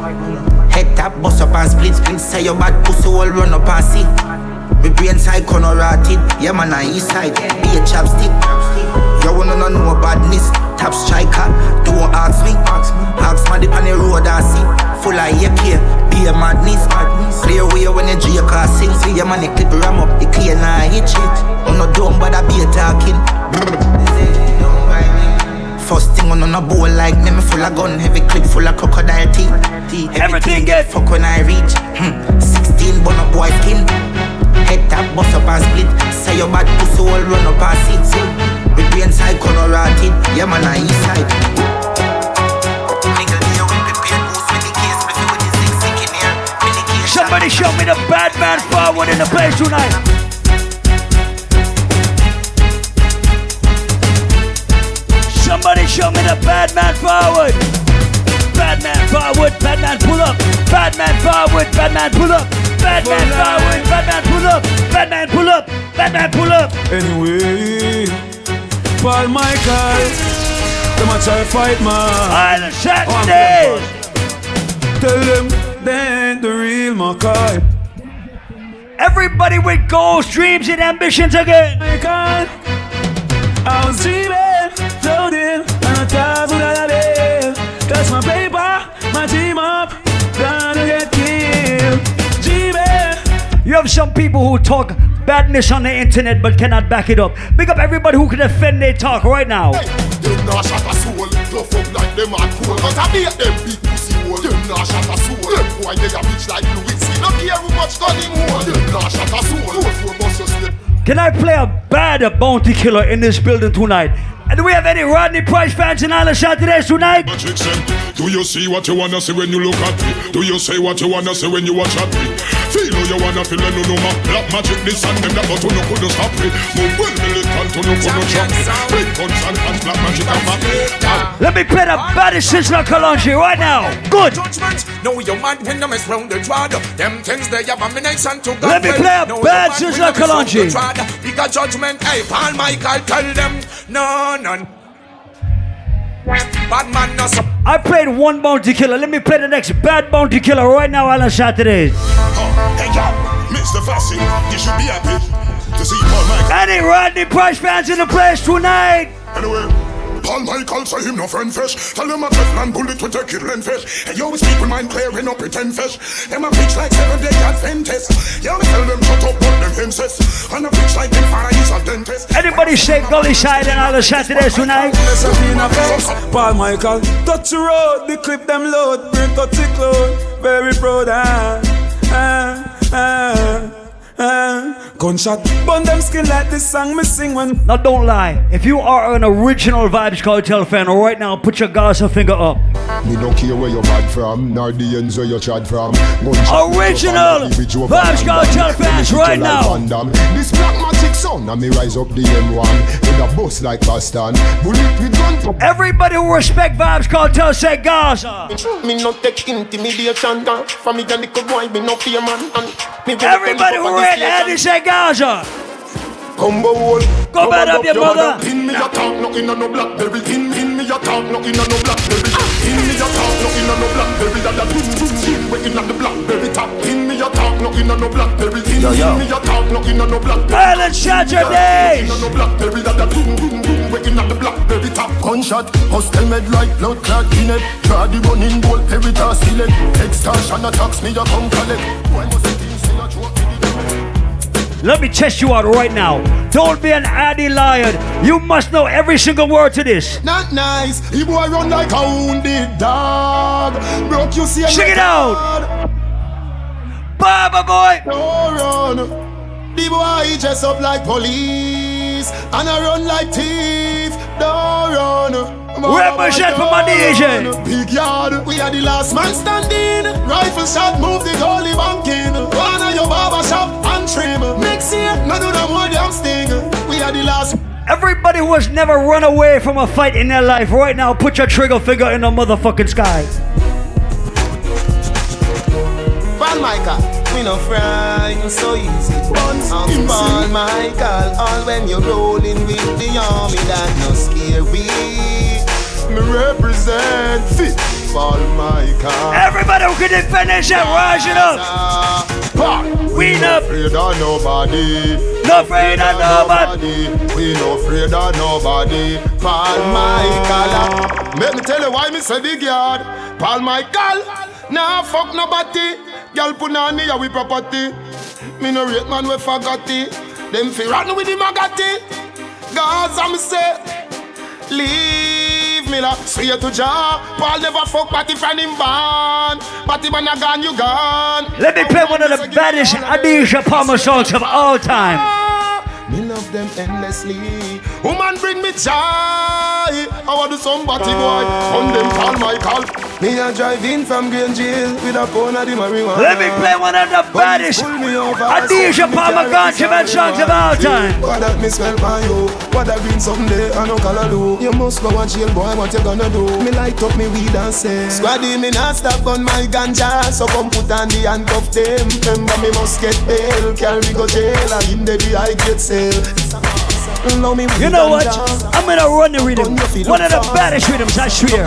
Head tap bust up and split split Say your bad pussy all run up and see. Me brain side corner rotted. Yeah man I east side. Be a chapstick You wanna know no badness Top striker Don't ask me Ask me dip on the road I see Full of AK Be a madness Clear way when you drink or sing See your man the clip ram up The clear now hit shit On no dumb but I be a talking First thing on a bowl like me, me full of gun, heavy clip full of crocodile teeth. teeth. Everything get fuck when I reach. Hmm. 16 bun up boy skin. Head tap bust up and split. Say your bad pussy all run up and sit. Sit. Brain side corner rotted. Yeah man, I east side. Somebody show me the bad man forward in the place tonight. Somebody show me the bad man forward. Bad man forward, bad man pull up. Bad man forward, bad man pull up. Bad man forward, bad man pull up. Bad man pull up, bad man pull up. Anyway, Paul Michael, them a try fight man. Island Saturday. Tell them they ain't the real Mackay. Everybody with goals, dreams, and ambitions again. Michael, I was dreaming, floating, and I thought that I live. That's my paper, my team up, You have some people who talk badness on the internet but cannot back it up. Pick up everybody who can defend their talk right now. Them nah shot a soul, tough up like them are cool. But I beat them big pussy hole. Them nah shot a soul. Them boy they a bitch like Lewinsky. No care who much gun him hold. Them nah shot a soul. Two four bust your slip. Can I play a bad bounty killer in this building tonight? And do we have any Rodney Price fans in Island Saturdays tonight? Sen, eh? do you see what you wanna see when you look at me? Do you say what you wanna say when you watch at me? Feel how you wanna feel and no no ma Black magic this and them that but you no couldn't stop me Move well militant you no couldn't chop me Big guns and hands black magic and back Let me play the baddest Sizzla Kalonji right now. Good. Judgment. No, you mad when you mess round the trad. Them things they have abomination to God. Let me play a bad mad when Sizzla you mess round the Kalonji. trad. Bigger judgment. Hey, Paul Michael, tell them. No, none. I played one bounty killer. Let me play the next bad bounty killer right now, Island Saturdays. Hey yo, Mr. Fassi, you should be happy to see Paul Michael Any Rodney Price fans in the place tonight? Anyway, Paul Michael say him no friend fish. Tell him a Teflon bullet with a killing fish. Hey, yo, his people mind clearing up pretend fish. Them a bitch like seven day Adventist. Yo, me tell them shut up, but them incest. And a bitch like them father is a dentist. Anybody say Gully Side in Island Saturdays tonight? Let's have in a face. Paul Michael, touch the road, the clip them load, bring touch it close. Very proud, ah, ah, ah, ah. Gunshot, burn them skin like this song me sing when. Now don't lie. If you are an original Vybz Kartel fan right now, put your Gaza finger up. Me don't care where you're bad from, nor the ends where you're chad from. Original Vybz Kartel fans right now. This black magic sound, and me rise up the M1 with a bus like Boston. Bullet with gun for Everybody who respect Vybz Kartel say Gaza. Me no take intimidation From me a little boy, me no fear man. And me will Everybody who up on read Andy say Gaza. Combo wall. Go bad up your mother. Pin me a talk, no in no blackberry Pin, pin me a talk, no in a no blackberry Pin me a talk, no in no blackberry That a boom boom boom, we in a the blackberry top Pin me a talk, no in a no blackberry Pin, Yo, yo. pin me a talk, no in a no blackberry Island Saturdays. In a no blackberry, that a boom boom boom, we in a the blackberry top Gunshot, hostel med like blood clot in it. Try the running ball, peritas select Extortion attacks me, you come collect Let me test you out right now. Don't be an addy lion. You must know every single word to this. Not nice, he boy run like a wounded dog Broke you see Check it out. Baba boy. No run. The boy dress up like police and I run like thief. Don't run. Represent for my DJ. Big yard, we are the last man standing. Rifle shot, move the goalie banking. One of your barber shop and trim. Next no do no more damn sting. We are the last. Everybody who has never run away from a fight in their life, right now, put your trigger finger in the motherfucking sky. Paul Michael, we no fry you so easy. Once I'm Paul Michael, all when you're rolling with the army that no scary. Me represent fit Paul Michael. Everybody who can defend this shit, rise it up. We no afraid of nobody. No afraid of nobody. We no afraid of nobody. Paul Michael. Let me tell you why me say big yard. Paul Michael. Nah fuck nobody. Girl put on here we property. Me no rate man we forgot it. Them fi run with the magati. Gaza me say. Leave Steve Miller, swear to Jah. Paul never fuck Patty from him born. Patty man a gone, you gone. Let me play one of the baddest Adidja Palmer songs of all time. Me love them endlessly. Woman bring me joy. I want to somebody boy. On them call my call. Me a drive in from Green Jail with a pound of the marijuana. Let me play one of the baddest Adidja Palmer countryman songs of all time. What that me smell by you? What that green someday I no color do. You must go and jail boy. What you gonna do? Me light up me weed and say. Squaddy me not stop on my ganja. So come put on the handcuff them. Remember me must get bail. Carry go jail. And in the I get You know what? I'm gonna run the rhythm. One of the baddest rhythms, I swear.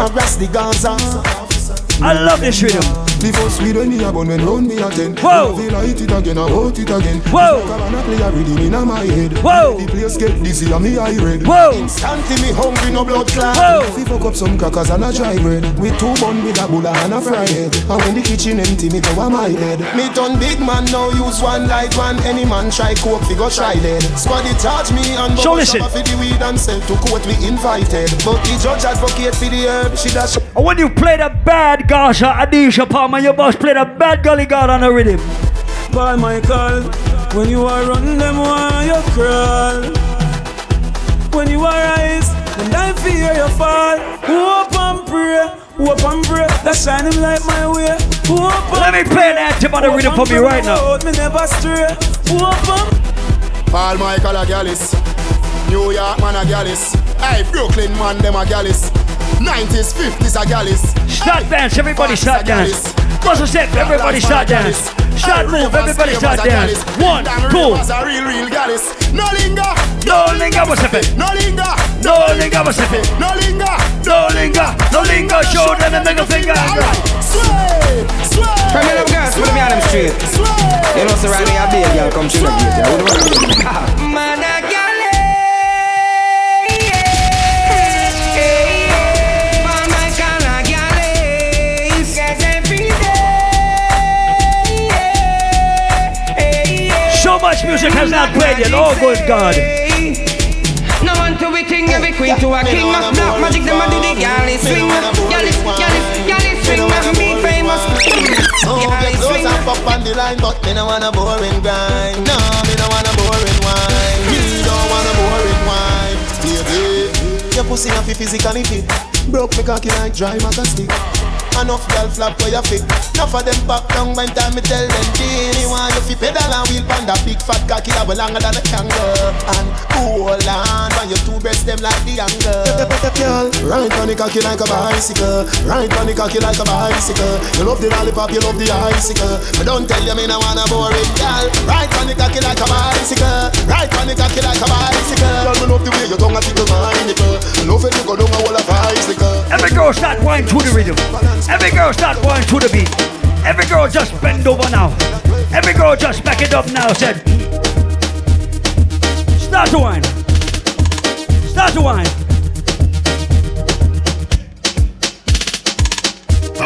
I love this rhythm. Before sweet when me a bun when round me a ten Whoa. Feel light it again, I want it again Whoa. Come and play a rhythm in my head Whoa. The place get dizzy and me eye red Whoa. Instantly me hungry, no blood clot Whoa. Fi fuck up some crackers and a dry bread With two bun with a bulla and a fried egg And when the kitchen empty, me cover my head Me turn big man now, use one one Any man try coke, fi go try Squaddy charge me and So bubble listen. shop for the weed and sell To court we invited But the judge advocate for the herb She dash And when you play the bad Gaza Adidja Palmer, you must play the bad Gully God on the rhythm. Paul Michael, when you are run them while you crawl. When you are rise, and I fear you fall. Hope and pray, hope and pray. That shine him like my way. Hope Let me play that tip on the rhythm for me right now. Me never stray. Hope and Paul Michael a gallus. New York man a gallus. Hey, Brooklyn man them a gallus. 90s, 50s a gallus. Start dance, everybody start dance. Bust a step, everybody start dance. Start move, everybody start dance. One, two. Real, real gallus. No linger. No linger, what's up? No linger. No linger, what's up? No linger. No linger, no linger, show them the middle finger. Sway, sway. From me love girls, put me on them straight. You know, so right me a big girl come through the gate. I wouldn't want to (laughs) music has not played yet. Oh, good God. No one to a king, every queen to a king. Black magic, them a do the galley swing. Galley, galley, galley swing. Me famous. Oh, Galley get close swing. and on the line, but me no want a boring grind. No, me no want a boring wine. Me don't want a boring wine. Baby, your pussy not fi physically. Broke me cocky like dry maca stick. Enough girl flap where you fit. Enough of them back down by time me tell them Genie want you fi pedal and wheel pan that big fat cocky that way longer than a kangaroo And hold on when your two breasts them like the angle. Girl, ride on the cocky like a bicycle. Ride on the cocky like a bicycle. You love the lollipop, you love the icicle. But don't tell you me no wanna boring girl. Ride on the cocky like a bicycle. Ride on the cocky like a bicycle. Girl, me love the way your tongue a tickle my nipple. Love it you go down a whole of bicycle Every girl start wine to the rhythm. Every girl start wine to the beat. Every girl just bend over now. Every girl just back it up now. Said, start to wine. Start to wine.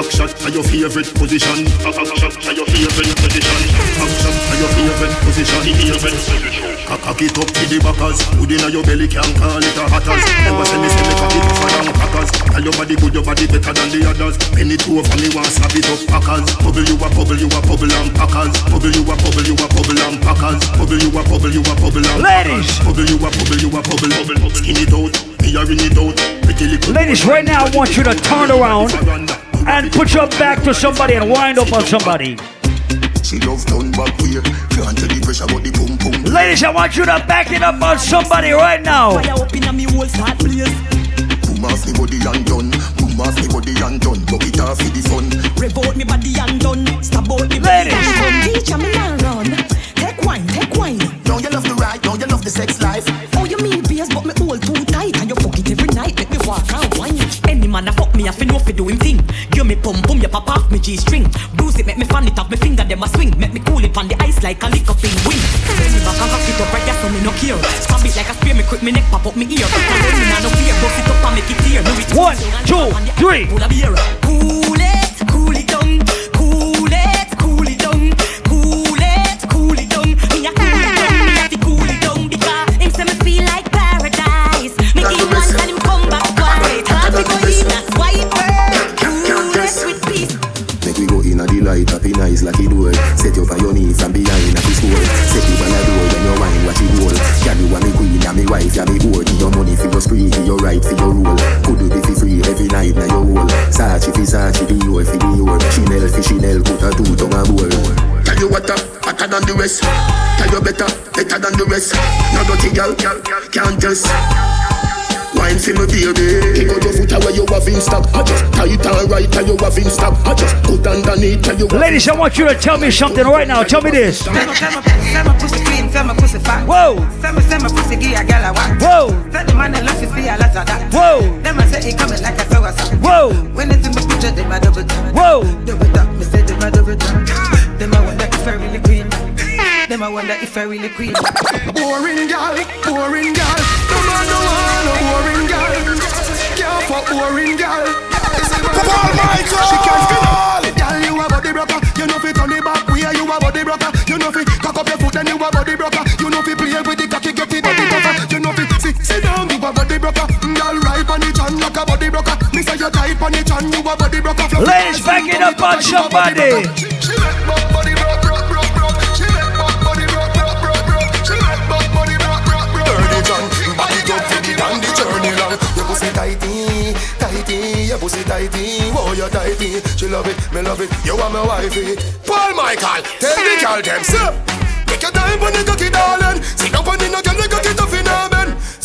Back shot to your favorite position. Back shot to your favorite position. Back shot to your favorite position. Favorite position. Cock it up to the backers. Good inna your belly can call it a hatters. Never say me say me cock it tougher than crackers. Tell your body good, your body better than the others. Penny two over me want slap it up packers. Bubble you a bubble, you a bubble and packers. Bubble you a bubble, you a bubble and packers. Bubble you a bubble, you a bubble and Ladies. Bubble you a bubble, you a bubble. Skin it out. Me a ring it out. Ladies, right now I want you to turn around and put your back to somebody and wind up on somebody. She love turn back way. Can't tell the pressure but the boom boom. Ladies, I want you to back it up on somebody right now. Boom off me body and done. Boom off me body and done. Buck it off for the fun. Rev out me body and done. Stab out me Ladies. body and done. Teacher me now run. Take wine, take wine. Now you love the ride. Now you love the sex life. Oh, you mean beers, but me hold too tight. And you fuck it every night. Make me walk and wine. Man a fuck me, I fi know fi do him thing. Give me pum pum, you pop off me G string. Bruise it, make me fan it off me finger, them a swing. Make me cool it on the ice like a lick up in wing. Bend me back and cock it up right there, so me no care. Stab it like a spear, me quick, me neck pop up me ear. And me nah no fear, bust it up and make it clear. One, two, three. Pull a beer. Cool it, light up in eyes like it would. Set you up on your knees from behind at the school. Set you on a door when your mind watch it roll. Girl, you are me queen, I'm me wife, I'm me whore. Give your money for your spree, give your right for your rule. Could do it for free every night na your whole. Sachi fi Sachi, Dior fi Dior. Chanel fi Chanel, put a two tongue a bowl. Tell you what up, hotter than the rest. Tell you better, better than the rest. No dirty girl, girl, can't test. Wine for me baby Kick out your foot away you have in stock I just tight and right and you have in stock I just put underneath and you have Ladies, I want you to tell me something right now. Tell me this. Fais ma pussy clean, fais ma pussy fat. Whoa. Fais ma, fais ma pussy give a girl a whack. Whoa. Fais the man that loves you, see a lot of that. Whoa. Them a say he coming like a flower song. Whoa. When it's in my picture, they my double tap. Whoa. Them a wonder if I really queen. Them a wonder if I really queen. Boring girl, boring girl. No man no want no boring girl. Can't fuck boring girl. Paul Michael. She can't spin up. Girl, you a body broker. You know fi turn it back way. You a body broker. You know fi cock up your foot then you a body broker. You know fi play with the cocky, get it body tougher. You know fi sit sit down, you a body broker. Mm, girl, right on the chan like a body broker. Me say you tight on the chan, you a body broker. Ladies, back it up on somebody. Pussy tighty, oh you tighty. She love it, me love it, you are my wifey. Paul Michael, tell the girl them sir Take your time on the cocky, darling. Sit down on the no girl, the cocky tough bed.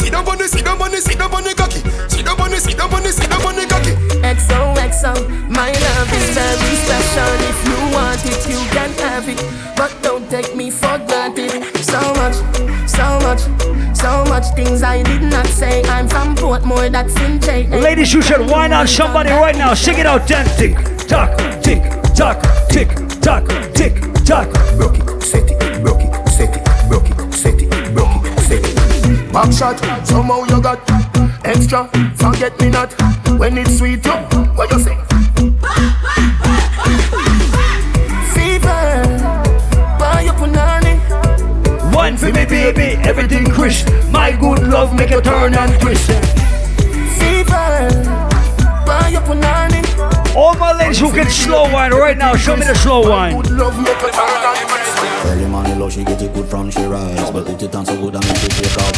Sit down on the, sit down on the, sit down on the cocky. Sit down on the, sit down on the, sit down on the cocky. XOXO, my love is very special. If you want it, you can have it. But don't take me for granted. So much, so much, so much things I did not say. I'm from Portmore, that's in J. Ladies, you should whine on somebody right now. Sing it out, then. Tick tock, tick tock, tick tock, tick tock. Broke it, set it, Back shot, somehow you got extra. Forget me not when it's sweet. You, what you say? Fever, buy your punani. One for me, baby, everything crisp. My good love make you turn and twist. Fever, buy your punani. All my ladies who can slow wine right now, show me the slow wine. Early morning love, she get it good from she rise But put it on so good and make she take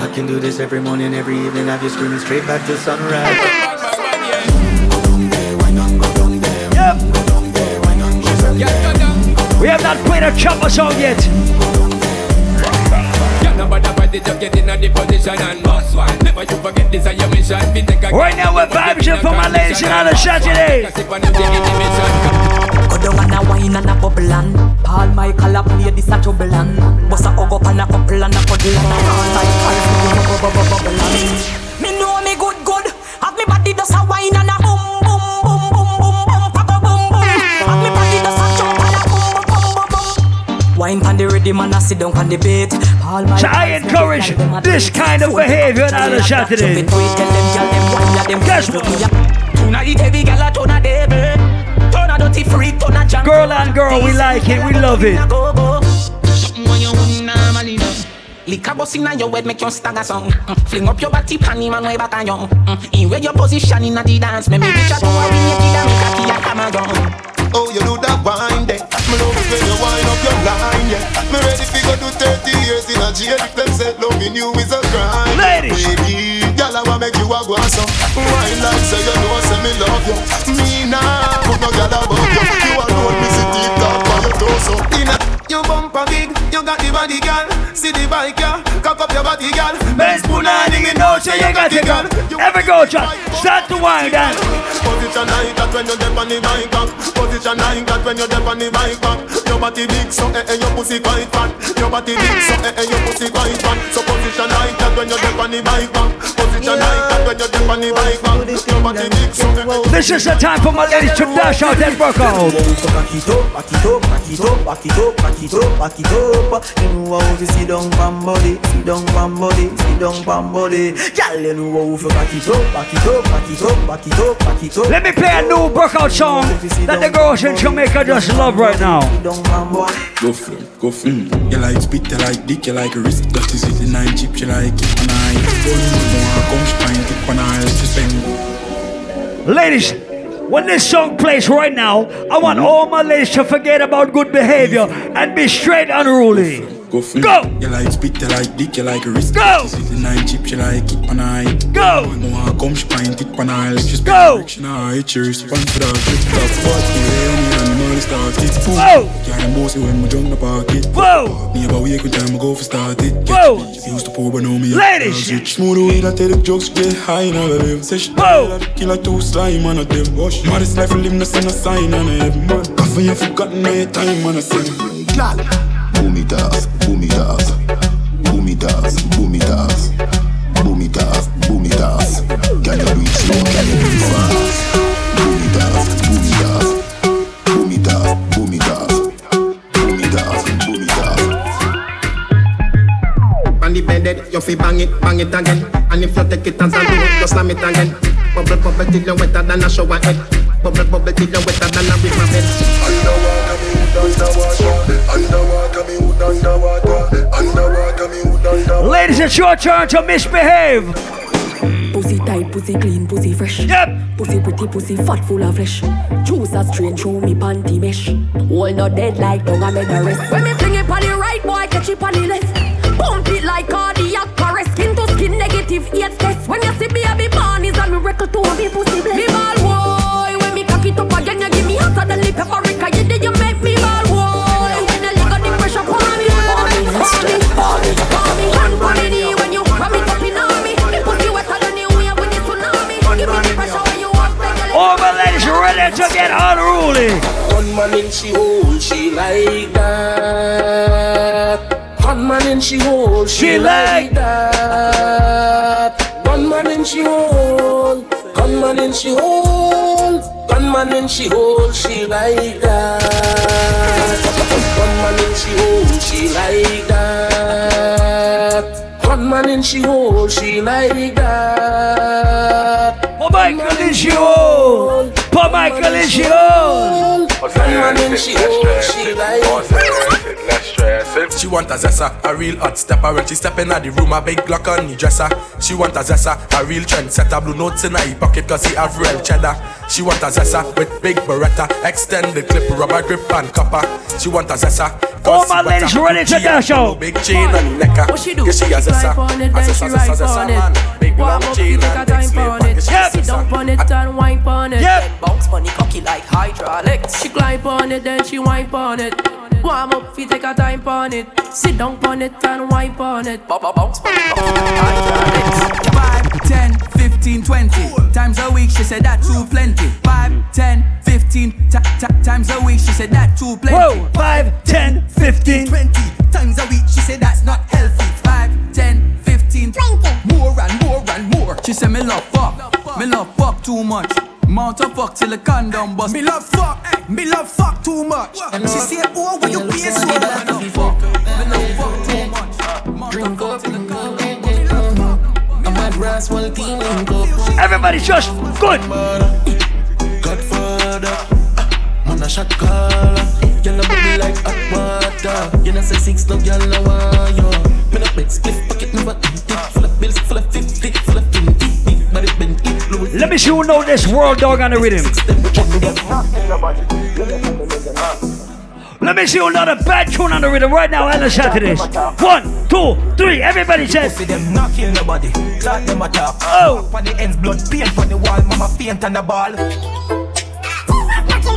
I can do this every morning, every evening Have you screaming straight back to sunrise We have not played a chopper song yet. Right now we're vibing for my ladies and on a Saturday. Down and a wine and a bubble and Paul Michael a play this a trouble and Bust a hug up and a couple and a cuddle and Paul Michael play bubble bubble bubble and Me know me good good Have me body does a wine and a boom boom boom boom boom boom papa boom boom Have me body does a jump and a boom boom boom boom Wine pan the rhythm and a sit down on the beat Paul Michael So I encourage this kind of behavior on a Saturday. What? Tonight every girl a turn a devil. Turn dirty freak, turn a junk. Girl and girl, we like it, we love it. Something when you wouldn't normally know. Liquor bust inna your head make you stagger song. Mm. Fling up your body, panty man way back on you. Mm. In where your position inna the dance, make me reach out to a ring, you kid and make a key a hammer down. Oh, you do that wine there. Me love it when you wind up your line, yeah. Me ready fi go do 30 years in a jail if them say loving you is a crime. Ladies. Baby, girl, I wanna make you a some. Wine like say you know say me love you. Me nah put no girl above you. You alone me see deep down for your torso. Inna your bumper big, you got the body, girl. See the bike, yeah. Cock up your body, girl. Benz Punani, me know say you got it, girl. Every go, John. Start to wind down. Position like that when you're deep on the bike back. Position like that when you're deep on the bike back. Your body big, so eh eh, your pussy quite fat. Your body big, so eh eh, your pussy quite fat. So position like that when you're deep on the bike back. Position like that when you're deep on the bike back. Your body big, so eh eh. This is the time for my ladies to dash out and work out. Back it up, back it up, back it up, back it up, back it up, back it up. You know how to sit down from body. sit down pam body, sit down pam body. Girl, you know how to back it up, back it up, back it up, back it up, back it up. Let me play a new workout song that the girls in Jamaica just love right now. Go for it, go for it. You like spit, you like dick, you like wrist. That is it, the nine chip, you like it, nine. Don't come spine, tip on eye, let you spend. Ladies, when this song plays right now, I want mm-hmm. all my ladies to forget about good behavior and be straight unruly. Go for Go. You like spit, you like dick, you like wrist. Go. This is the nine chip, you like it on eye. Go. No one come spine, tip on eye, let you spend. Go. Direction, eye, it's your response to that. Flip top, what the way me and the money start it. Whoa. Can't emboss it when we jump the pocket. Whoa. Me about wake when time I go for start it. Whoa. Used to pour, but now me. Ladies. Rich smooth way that tell the jokes get high now I live. Say she Whoa. Killer two slime on a them. Wash. Modest life live no send a sign on a heaven. Man, coffee you forgotten my time on a sin. Boom it off, boom it off, boom it off, boom it off, boom it off, boom it off. Can you it slow? Can you do it fast? Boom it off, boom it off, boom it off, boom it off, boom it off, boom it off. On the bed, you fi bang it, bang it again. And if you take it as a it, you slam it again. Bubble, bubble till you wetter than a shower head. Bubble, bubble till you wetter than a river bed. Underwater. Underwater, Ladies, it's your turn to misbehave. Pussy tight, pussy clean, pussy fresh. Yep. Pussy pretty, pussy fat, full of flesh. Juice a strain through me panty mesh. All not dead like dung I made the rest. When me fling it on the right, boy, catch it on the left. Pump it like cardiac arrest. Skin to skin, negative eight test. When you see baby born, is a miracle to me pussy blessed. Me ball boy, when me cock it up again, you give me hotter than the paprika. You did you make me ball boy. When you lick on the pressure, me, me, pour me, pour me, pour me. Ready to get unruly. One man in she hole, she like that. One man in she hole, she, She like like that. One man in she hole, gunman in she hole, gunman in she hole, she like that. One man in she hole, she like that. One man in she hole, she like that. Oh, she hole. Is she hole. One man in she she She want a zessa, a real hot stepper When she step in the room, a big Glock on the dresser She want a zessa, a real trendsetter Blue notes in her pocket cause he have real cheddar She want a zessa with big beretta Extended clip, rubber grip and copper She want a zessa All my ladies ready to dash out. Big chain on the necker What she do? Cause she a zessa Climb on it, A then zessa, she zessa, ride zessa, on man it. Big Warm long up, chain take a and big time slave on it. pocket. Sit down on it and wine on it. Yep. Then bounce on it, cocky like hydraulics. She climb on it, then she wine on it. Warm up, fi take a time on it. Sit down on it and wine on it. Baba bounce on it, cocky like hydraulics. 5, 10, 15, 20 times a week. She said that too plenty. 5, 10, 15 ta- ta- times a week. She said that too plenty. Whoa, 5, 10, 15, 20 times a week. She said that's not healthy. 5, 10, 15, 20 more and more and more. She said me love fuck, me love fuck too much. Mount of fuck till the condom bust. Me love fuck, me love fuck too much. And she said, oh, when you pay so much. Me love fuck, me love fuck too much. Mount of fuck till the condom I'm a brass wall team link up. Everybody just good. Godfather, man a shot caller. Girl a bubble like hot water. You know say six no girl no want you. Me no big split pocket never empty. Full of bills, full of fifty, full of Let me see who know this world dog on the rhythm. Let me see who know the bad tune on the rhythm right now and listen to this. One, two, three. Everybody says. See them not kill nobody, clot them attack. Oh. On the ends, blood paint on the wall, mama faint on the ball.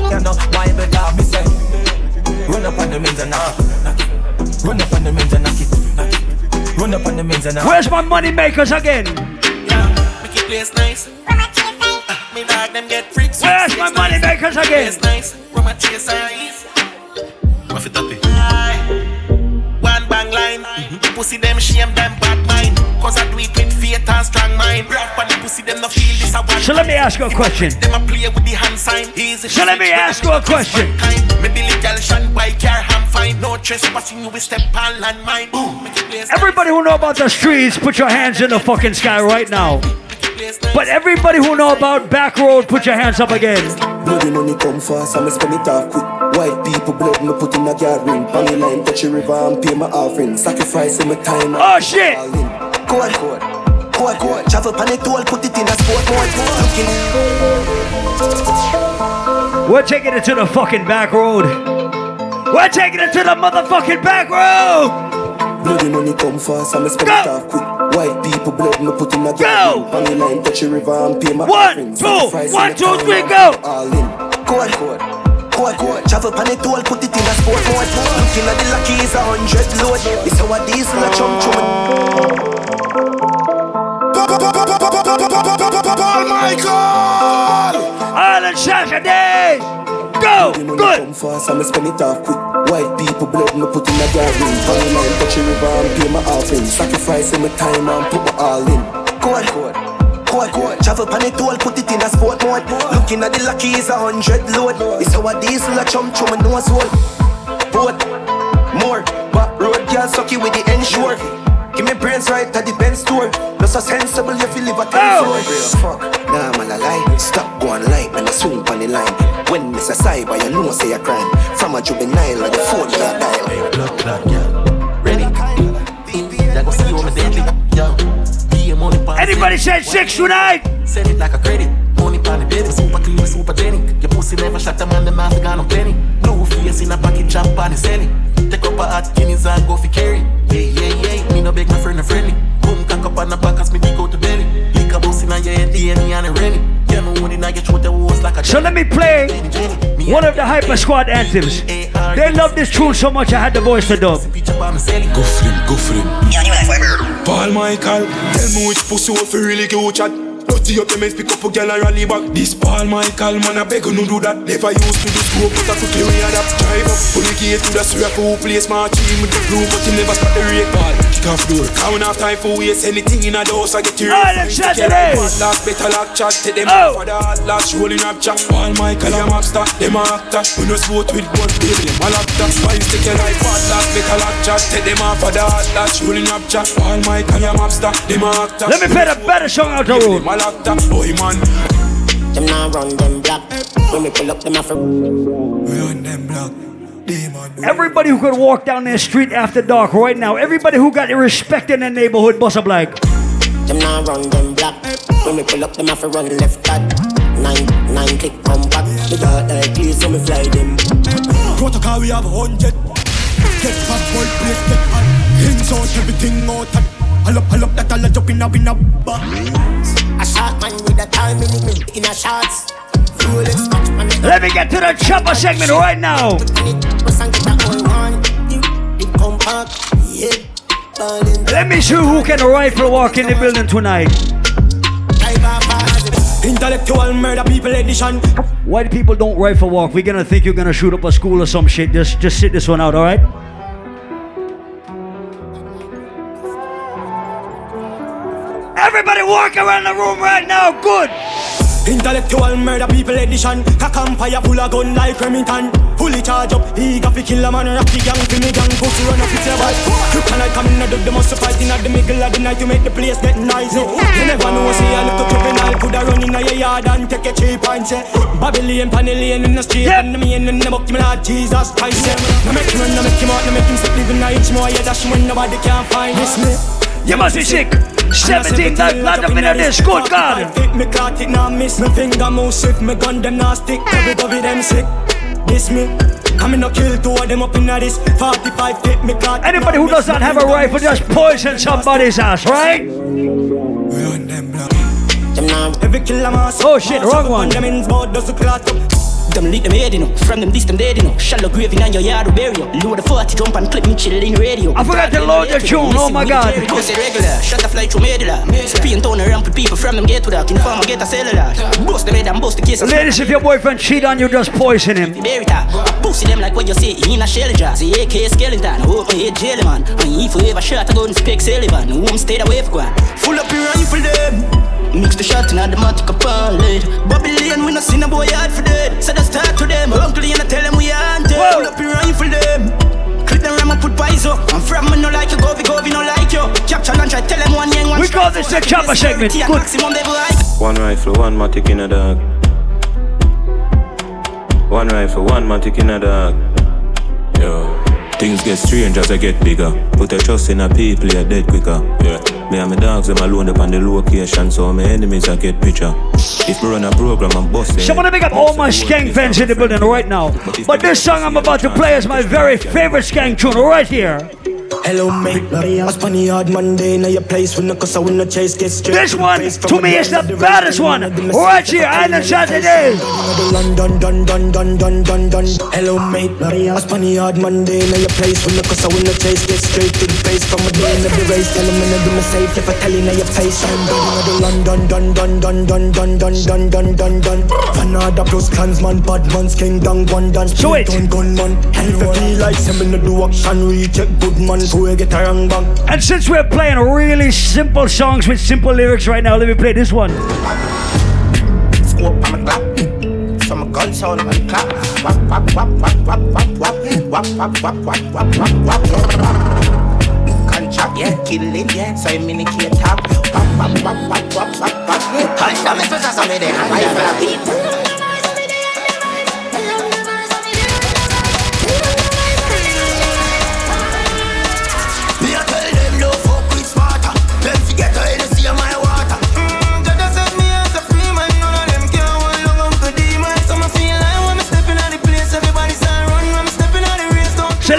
You know why better me say, run up on the men's and knock it. Run up on the men's and knock it. Run up on the men's and knock it. Where's my money makers again? Make it place nice. Dog them get freaks. Where's my money makers again? Place nice. From a chase eyes. What it up One bang line. Pussy them shame them bad mind. Cause I do it with faith and strong mind. Grab on the pussy them no feel this a one. So let me ask you a question. Them a play with the hand sign. Easy So let me ask you a question. Me Billy girl shine by car ham fine. No trespassing, you will step on landmine. Boom, make it blaze. Everybody who know about the streets, put your hands in the fucking sky right now. But everybody who know about back road, put your hands up again. Bloody money come fast, I'ma spend it off quick. White people blood, me put in a guard ring. On the line, touch a river and pay my offering. Sacrifice my time. Oh shit! Code, code, code, code. Travel pan it all, put it in a sport mode. We're taking it to the fucking back road. We're taking it to the motherfucking back road. Bloody money come fast, I'ma spend it off quick. White people blood, me put in a guard. On the line, touch a river and pay my. One, two, Sacrifice one, my two, time three, and go. All in. Code, code. Code, code. Travel pan it all, put it in a sport mode. Looking at the lucky is a hundred load. It's our diesel a chum chum. Paul Michael! Island Saturday! Go! Good! Come fast, I'ma spend it off quick. White people blood, me put in a garden. On the line, touch a river and pay my offering. Sacrificing my time and put my all in. Code, code. Code, code. Travel pan it all, put it in a sport mode. Looking at the lucky is a hundred load. It's our diesel a chum chum and no soul. Boat, more. But road girl suck you with the ensure. Give me brains right at the Benz store. No so sensible if you live a ten floor. Oh! Fuck, nah man a lie. Stop going light, man I swing on the line. When Miss a cyber, you know say a crime. From a juvenile, like the phone that dial. Blood clot, yeah. Ready? That go see you on the deadly, yo. Be money pan Anybody said six tonight? Send it like a credit. Money pan the baby, super clean, super genic. Your pussy never shot a man, the mouth got no penny. Blue face in a pocket, jump on the selling. Take up a hot guineas and go for carry. Yeah, yeah, yeah. Me no beg my friend a friendly. Boom, cock up on the back as me dig out the belly. Lick a bus in a your head, DNA and a renny. You know when in a your throat, the was like a So let me play one of the Hyper Squad anthems. They love this tune so much I had the voice to dub. Go for him, go for him. Paul Michael, tell me which pussy want fi really go chat. Up the mess, pick up a girl and rally back. This Paul Michael, man, I beg you no do that. Never used to do scope, but I quickly we adapt. Drive up, pull the gate to the street for who place my team with the blue, but you never start the rate. Paul, kick off door. Count off time for waste anything in a house, I get your Alright, let's chat today. Last better lock chat, take them Oh. for the last rolling up chat. Paul Michael, I'm upstar, them a actor. We no sport with gun, baby, them a laptop. Why you stick your life hot, last better lock chat, take them off for the last rolling up chat. Paul Michael, I'm upstar, them a actor. Let me play the better song out the road. My laptop, boy man. Them now run them black. When we pull up them off a Run them black. Everybody who could walk down their street after dark right now, everybody who got the respect in the neighborhood, bust up like. Them now run them black. When we pull up them off a run left cut. Nine, nine click come back. The dark like please so me fly them. Protocol we have a hundred. Get fat boy, plate get hot. Hands out, everything out. hot. All up, all up, that all a jump in a in a bar. A shot man with a time in me in a shots. Rolex watch man. Let me get to the chopper segment right now. Bust and get that all one. You, you come back. Yeah. Darling. Let me show who can rifle walk in the building tonight. Intellectual murder people edition. White people don't rifle walk. We're gonna think you're gonna shoot up a school or some shit. Just just sit this one out, alright? Everybody walk around the room right now, good. Intellectual murder people edition. A campfire full of gun like Remington. Fully charge up, eager fi kill a man. Rocky gang fi me gang. Pussy run up with your bad. Kryptonite coming out of the muscle fighting at the middle of the night to make the place get noisy. You never know, see a little criminal coulda run in your yard and take a cheap and say Babylon, Panellian in the street and the man in the book, me Lord Jesus Christ. yeah. No make him run, no make him out, no make him sit living a inch more. Yeah, dash when nobody can find this me. You must be sick. 17 that blood up in this, good God. Fit me caught it now miss Me. Finger move swift Me gun them now stick. Every dovey them sick. This me. I me no kill two of them up in this. 45 fit me caught Anybody who does not have a rifle just poison somebody's ass, right? Every killer mass Oh shit, wrong one. Them ins bout does the clot up Them head, you know. From them this, them dead, you know. Shallow grave in your yard, bury you. Load the 40, jump and clip me, chill in radio. I forgot to load the tune, oh my god. Cause it regular, shut the fly through medulla. Spin town around with people from them get to that. In farmer get a cellular. Bust the head and bust the case. Ladies, if your boyfriend cheat on you, just poison him. Bury that. Pussy them like what you say in a shell jar. See AK skeleton, hope my head jelly man. And if you ever shot a gun, speak Sullivan. Home stayed away for one. Full up your rifle them. Mix the shot in the matic upon lead. Babylon, we not seen a boy hard for dead. Said so I start to them. Uncle, you not tell them we hunted. Pull up your rifle them. Clip them ram and put pies up. I'm from me, no like you, govy, govy, no like you. Capture and try tell them one yang, one We call this the chopper segment. Good. One rifle, one matic in a dog. One rifle, one matic in a dog. Yo. Things get strange as I get bigger. Put a trust in a people, you're dead quicker. Yeah. Me and my dogs, them alone up on the location, so my enemies I get picture. If we run a program, I'm busting. So I want to pick up all my skank fans in the building right now. But this song I'm about to play is my very favorite skank tune right here. Hello, mate. I spun the hard Monday. Now your place when the cause I win the chase get straight. This one, to me, is the baddest one. Right here, Island Saturday. London, dun, dun, dun, dun, dun, dun. Hello, mate. I spun the hard Monday. Now your place when the cause I win the chase get straight to the face from a day in the race. Tell them when I do my safe. If I tell you now your face, I'm done. London, dun, dun, dun, dun, dun, dun, dun, dun, dun, dun. Fanada plus clansman, bad man's king, down one dance. So it. Gun, gunman. And if I feel like sending the do action, recheck good man. Get a wrong bang. And since we're playing really simple songs with simple lyrics right now, let me play this one. Scope on my clap. Some on my clap. Wap, wap, wap, wap, wap, wap, wap. Wap, wap, wap, wap, wap, wap, wap. Contract, yeah, yeah. So I'm in the key. Wap, wap, wap, wap, wap, wap, wap.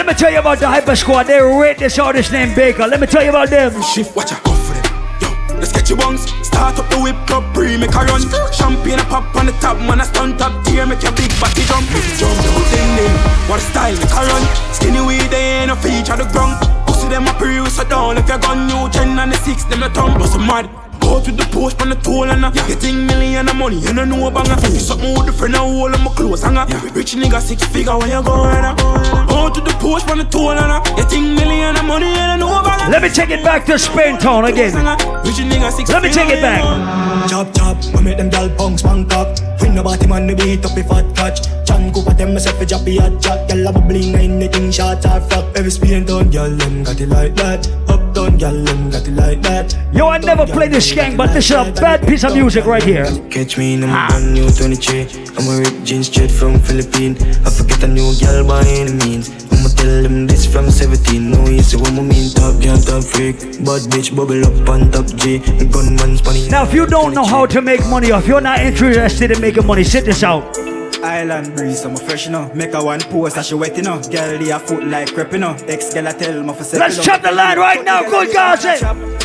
Let me tell you about the Hyper Squad. They rate this artist named Baker. Let me tell you about them. Shift, watch out, go for them. Yo, the sketchy buns. Start up the whip up, pre make a run. Champagne a pop on the top, man a stunt up tier, make your big body jump. Big jump, put in them. What a style, make a run. Skinny weed, they ain't no feature the ground. Pussy them a pre so down. If you gun new gen and the six, them the tongue, bust a mad. Go to the post on the toll and uh, getting million of money, you don't know banger. You something with the friend, I hold on my clothes hanger. Rich nigga six figure when you go and uh. Go to the post on the toll and uh, getting million of money, you don't know banger. Let me take it back to Spain Town again. Rich nigga six Let me take it back. Chop chop, we make them gal punks bank up. Win the body man, we beat up the fat catch. Chan Cooper them myself a jappy hot jack. Gal have a bling, anything shot or fuck. Every spin down, gal them got it like that. Up down, gal them got it like that. Yo, I never played this skank, but this is a bad piece of music right here. Catch me in a brand new 23. I'm a rip jeans straight from Philippines. I forget a new gal by any means. I'ma tell them this from 17. No, you see what I mean. Top girl, top freak. Bad bitch, bubble up on top G. Gunman spawning. Now, if you don't know how to make money, or if you're not interested in making money, sit this out. Island breeze, I'm a fresh, you know. Make a one pose, that she wet, you know. Girl, they a foot like crepe, you know. Ex girl, I tell me for Let's chop the line right now, good guys.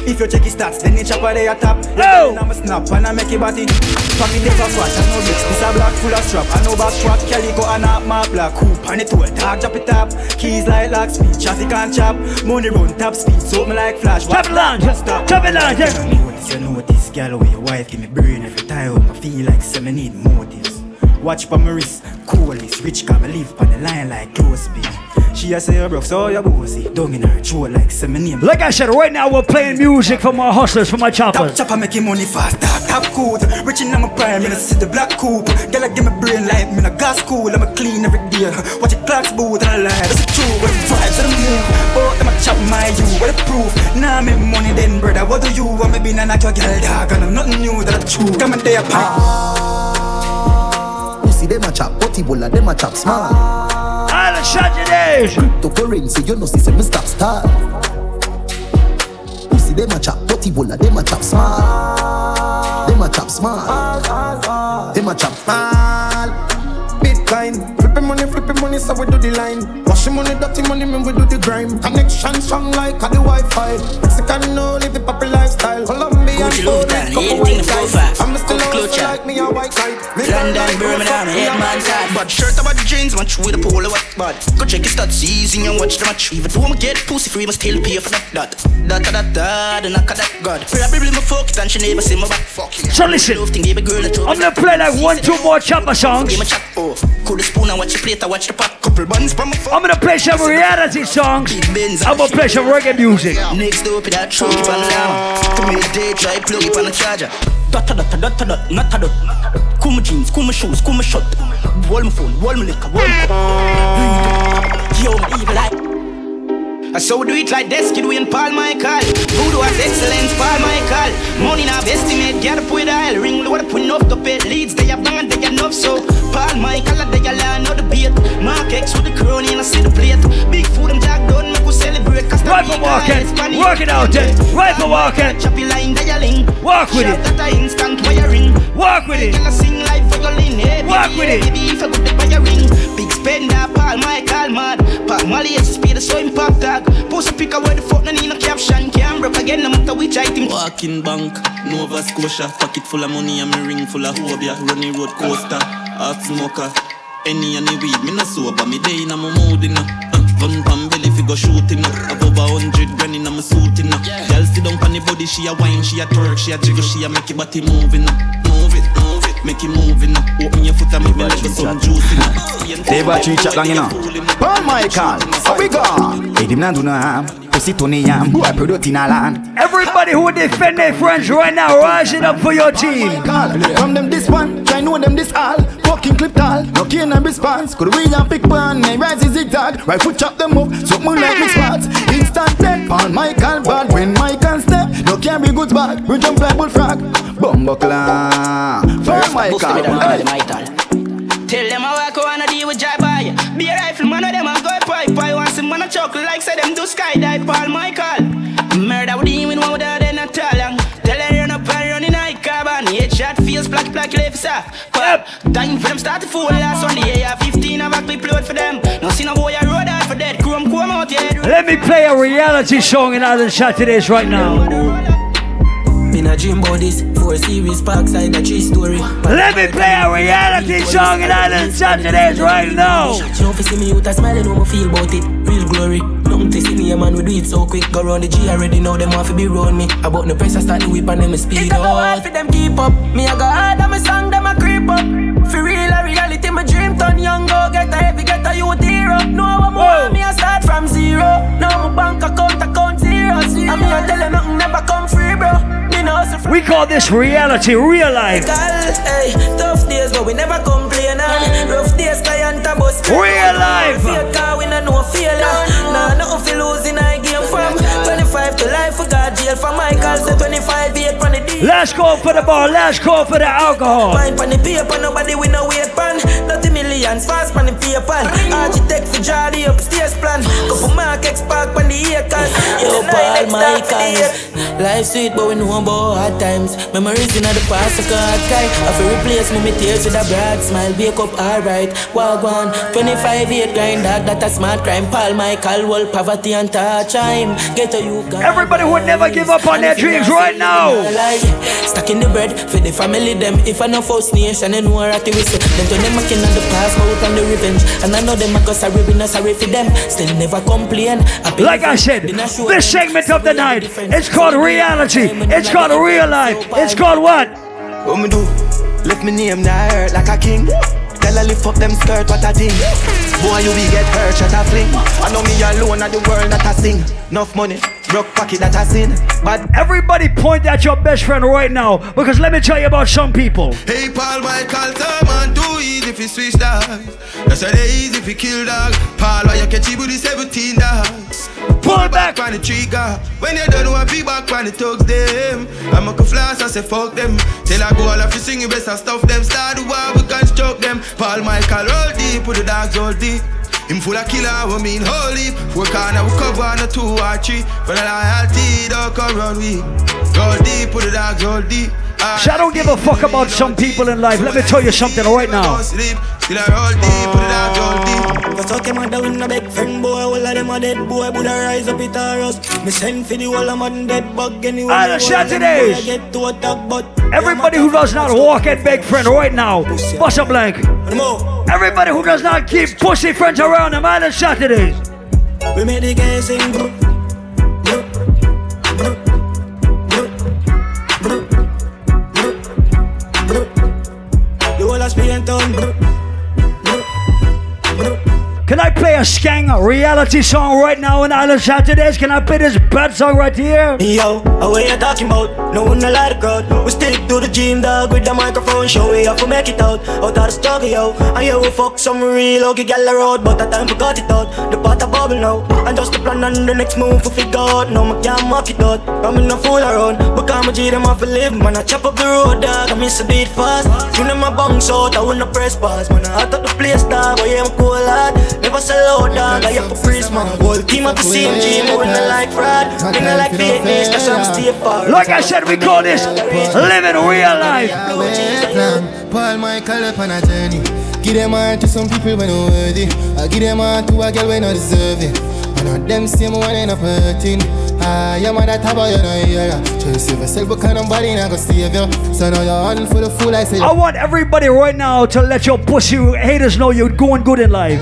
If you check his stats, then you chop where they a top. Oh! I'm a snap and I make it body. For me, never swatch, I know mix. This a black full of strap. I know back track, calico and a my black hoop. And it to a tag, drop it up. Keys like lock speed, traffic and chop. Money run top speed, so me like flash. Chop it down, stop. chop it down, yeah. You know this, you know this, girl, where your wife give me brain every time. I feel like say me need motives. Watch pa my wrist, coolest, rich got me live on the line like close speed. She a say oh, you broke, so you bossy. Dung in her throat like name. Like I said, right now we're playing music for my hustlers, for my choppers Top chopper making money fast, top, top cool. Rich in my prime, and I see the black coupe. Girl, I give me brain like me, a gas cool. I'm a clean every day. Watch your clocks boot and I lie. That's the truth, what the vibes, what the move. Both them a chop my you, what the proof. Now nah, make money then, brother. What do you want me be? Nah, knock your girl, dog. And I'm nothing new, that I true. Come and day a pie. Pussy them a chop, potty bola them a chop small. Island Saturdays. Cryptocurrency, you know see say me stop start. Pussy them a chop, potty bola them a chop small. Them a chop small. Them a chop small. Bitcoin, flipping money, so we do the line. Washing money, dirty money, man, we do the grime. Connection strong like a the Wi-Fi. Mexican, no, live the proper lifestyle. Colombian, Gucci, Louis Vuitton, anything the full fast. I'm still Coca also Clutch, like me a white side. London, Birmingham, Headman side. But shirt about the jeans, match with a polo what bad. Go check your stats, easy and watch the match. Even though I'ma get pussy free, must still pay for that. That, that, that, that, the knock of that god. Probably my fuck it and she never see my back. Fuck it. So listen, I'm gonna play like one, two more chopper songs. Give me chat, oh. Cool spoon and watch the plate, I watch the pot. Couple buns from phone. I'm gonna play some reality songs. I'm gonna play some reggae music. Next up, that truck it on the lamb. To me, day try plug it on the charger. Dot dot dot dot not a dot. Cool my jeans, cool my shoes, cool my shirt. Wall my phone, wall my liquor, wall my. Yo, my evil eye. I I saw do it like Desky doing Paul Michael. Voodoo has excellence, Paul Michael. Money now estimate, get up with aisle. Ring load up enough to pay leads. They have done, they enough. So Paul Michael, they are learn how the beat. Mark X with the crony and I see the plate. Big food and jack done, make we celebrate. Cause right for walking, work it out then. Right for walking. Choppy line, dialing. Walk with it. That instant wiring. Walk with it. Sing live for your lean. Hey, Walk with it. Baby, if I good the ring. Big spender, Paul Michael, mad. Paul Molly, it's speed, so impact tag. Post a pick away the fuck, no need no caption. Can't broke again, no matter which item. Walking bank, Nova Scotia. Pocket full of money and me ring full of hobia. Running road coaster, hot smoker. Any and the weed, me no sober. Me day in a my mood in a. Uh, gun pan belly fi go shooting up. Have over hundred grand in a my suit in a. Girl sit down pon the body, she a wine, she a twerk, she a jiggle, she a make your body moving up. Move it, move it, make it moving up. Open your foot and make me let the sun juice in up. They watch you chat long, you know. Paul Michael, how we go? Hey, them not do no harm. Pussy Tony Yam, boy, product in a land. Everybody who defend their friends right now, rise it up for your oh team. From them this one, try know them this all. Fucking clip tall, no cane and response. Could we and pick one, name rise is zigzag. Right foot chop them up, so moon like me spots. Instant death, Paul Michael bad when Michael step. No carry goods back, we jump like bullfrog. Bumbuckler, Paul Michael, hey. Tell them I walk wanna deal with Jai Boy. Be a rifle man of them a go pipe. I want some man a chuckle like say them do skydive. Paul Michael. Murder with him in one without any talent. Feels black black left soft. Pop. Time for them start to fool last on the AR 15 I back clip load for them. No see no boy I road out for dead. Chrome come out here. Let me play a reality song in Island Saturdays right now. In a dream about this four series parkside a tree story. Let me play a reality song in Island Saturdays right now. She don't see me with a smile, know me feel about it. Real glory. Nothing to see me, a man, we do it so quick. Go round the G already know them want to be round me. About the press, I start the whip and them speed up. hard for them keep up. Me I go hard and my song them a creep up. For real, a reality, my dream turn young, go get a heavy, get a youth hero. No one more, me I start from zero. Now my bank account account zero. And me I tell them nothing never come free, bro. We call this reality, real life. Hey, tough days, but we never complain. And rough days, client a. Real life. Fake car, we no know failure. Ah. Nah, nothing fi losing I game from 25 to life, we got jail for Michael. Say 25 8 on the D. Let's go for the bar, let's go for the alcohol. Mind on the paper, nobody we no wait pan. Nothing millions, fast on the paper. Architect for draw upstairs plan. Couple mark X park on the acres. Yo, Paul Michael. Life sweet, but we know about hard times. Memories in the past, I can't cry. I feel replace me, me tears with a broad smile. Wake up, alright. Walk on 25 8 grind, dog, that a smart crime. Paul Michael, world poverty and touch time. Get to you, God. Everybody would never give up on their dreams right now. Stuck in the bread for the family, them. If I know first nation, I know what we say. Them turn them a king on the past, but on the revenge. And I know them a go sorry, we not sorry for them. Still never complain. Like I said, this segment of the night, it's called reality. It's called real life. It's called what? What me do? Left me name now hurt like a king. Tell her lift up them skirt, what a thing. Boy, you be get hurt, shut a fling. I know me alone at the world that I sing. Enough money, broke pocket that I sin. But everybody point at your best friend right now because let me tell you about some people. Hey, Paul Michael, man, too easy if you switch dogs. That's why they easy if you kill dog. Paul, why you catch you with the 17 dogs? Pull back on the trigger. When you don't want be back on the thugs them. I'm a flash, I say fuck them. Till I go all of you sing, you best I stuff them. Start the war, we construct them. Paul Michael, roll deep, put the dogs all deep. Him full of killer, we mean holy. Four corner, we cover on two or three. For the loyalty, don't come run we. Roll deep, put the dogs all deep. I don't give a fuck about some people in life. Let me tell you something right now. Out, roll deep. Cause out them a down a big friend boy, all of them a dead boy, but rise up it a rust. Me send for the whole of man dead bug anyway. All the Saturdays. Get to Everybody who does not walk at big friend right now, bust a blank. Everybody who does not keep pussy friends around them on the Saturdays. We made the guys. Bro. Can I play a skang reality song right now on Island Saturdays? Can I play this bad song right here? Yo, what you talking about? No one a lot of crowd. We stick to the gym dog with the microphone. Show we have to make it out. Out of the struggle, yo. And yeah, we fuck some real ugly gal road, but that time forgot it out. The pot a bubble now. And just the plan and the next move for figure out. No, I can't mark it out. I'm in a fool around. But I'm a G, them off to live. Man, I chop up the road, dog. I miss a beat fast. You know my bounce out, I wanna press pause. Man, I out of the place, dog. But yeah, I'm cool, lad. Never sell out, dog. I have to freeze, man. Whole team at the same gym. Moving like fraud. Thing like fakeness, that's why I'm stay far. Like I said, we call this living real life. Paul Michael up on a journey. Give them heart to some people when not worthy. I give them heart to a girl when not deserve it. And not them same one end up hurting. Ah, yeah, man, that about you know here. Try to save yourself, but kind of not gonna save you. So now you're on for the fool, I say. I want everybody right now to let your pussy haters know you're going good in life.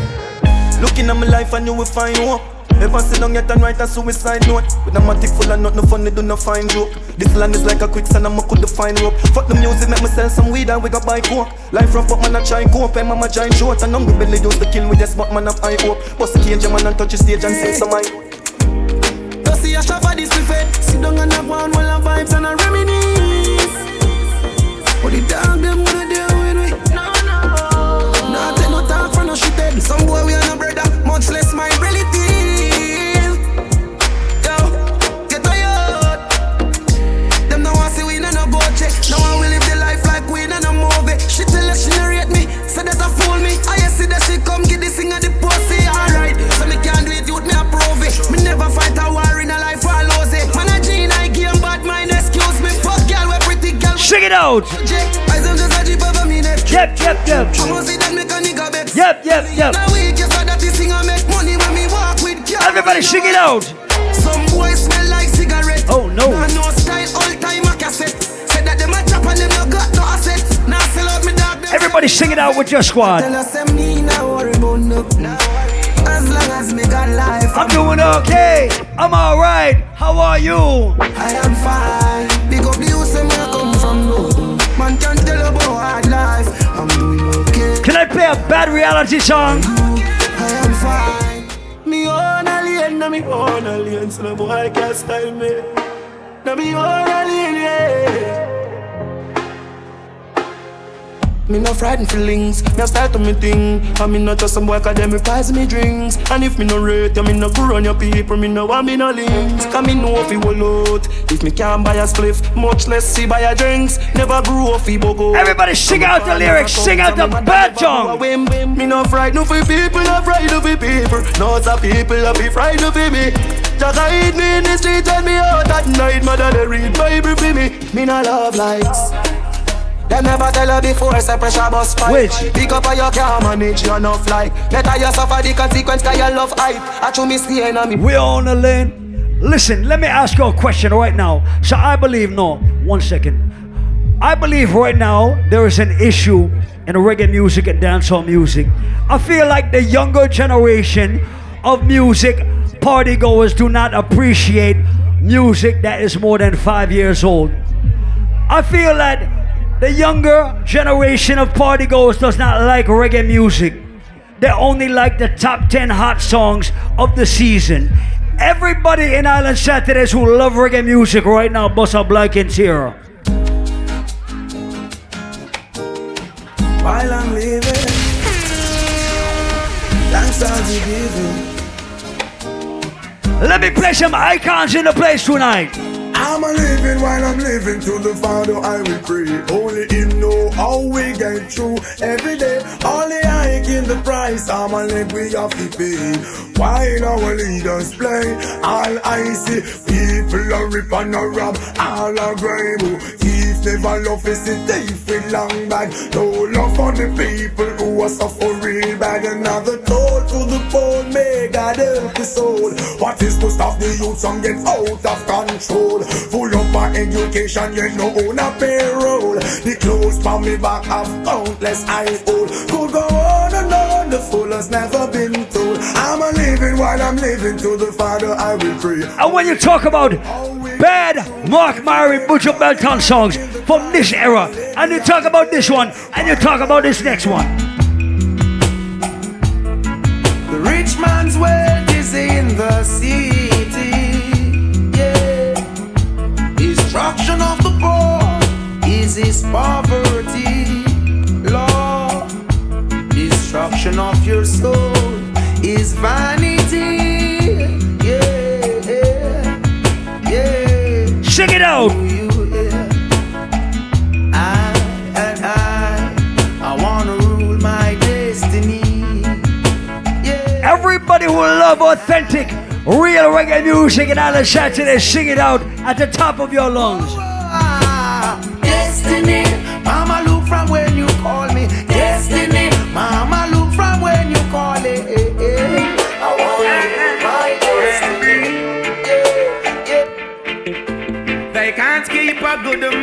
Looking at my life, I knew we find hope. Never sit down yet and write a suicide note. With a matic full of nothing funny, do not find joke. This land is like a quicksand, I'ma could find rope. Fuck the music, make me sell some weed and we got buy coke. Life rough, but man, I try cope. And mama giant short. And hungry belly used to kill with this, but man, have high hope. Bust the cage, man, and touch the stage and sing some mic. Don't a shop for this buffet. Sit down and have one while I vibes and I make money when me walk with girl. Everybody sing it out. Some boys smell like cigarette. Oh no. No style, all time a cassette. Say that them a chop and them no got no assets. Now sell out me dog. Everybody sing it out with your squad. Tell us them me now worry about no. As long as me got life. I'm doing okay. I'm alright. How are you? I am fine. Man can tell about hard life. I'm doing okay. Can I play a bad reality song? I am fine. Me own alien, na me own alien. So no boy can style me. Na me own alien, yeah. Me no frightened feelings, me a start to me thing. And me not just some boy cause them requires me drinks. And if me no rate you, me no go run your people. Me no want me no links, cause me know if you will out If me can't buy a spliff, much less see buy a drinks. Never grew up fi bogo. Everybody sing out the lyrics, sing out the bad song Me no frightened for people, no frightened for people. No a people, I be frightened for me. Just hide me in the street and me out at night Mother they read Bible for me. Me no love likes them never tell her before, say pressure bus fight. Which? Pick up how you can't manage you enough like. Better you suffer the consequence cause you love hype. I chew me in me. We're on the lane. Listen, let me ask you a question right now. So I believe, no, one second. I believe right now there is an issue in reggae music and dancehall music. I feel like the younger generation of music party goers do not appreciate music that is more than five years old. I feel that the younger generation of party goers does not like reggae music. They only like the top 10 hot songs of the season. Everybody in Island Saturdays who love reggae music right now, bust up like in here. While I'm living, thanks I'll be giving. Let me play some icons in the place tonight. I'm a living while I'm living to the Father I will pray. Only Him know how we get through every day. Only I in the price, I'm a leg we have to pay. While our leaders play, all I see people are rip and a rob, all are grave. Never love is thief with long bag. No love for the people who are suffering bad. Another toll to the poor, may God help the soul. What is to stop the youth from get out of control? Full up my education, you know own a payroll. The clothes from me back have countless I hold. Could go on and on, the fool has never been told. I'm a living while I'm living to the Father I will pray. And when you talk about bad Mark Murray Buju Banton songs from this era, and you talk about this one, and you talk about this next one. The rich man's wealth is in the city. Yeah. Destruction of the poor is his poverty. of your soul is vanity. Yeah, yeah. Check it out. Everybody who love authentic, real reggae music and Island Saturday, sing it out at the top of your lungs. Oh, ah. Destiny, Mama, look from when you call.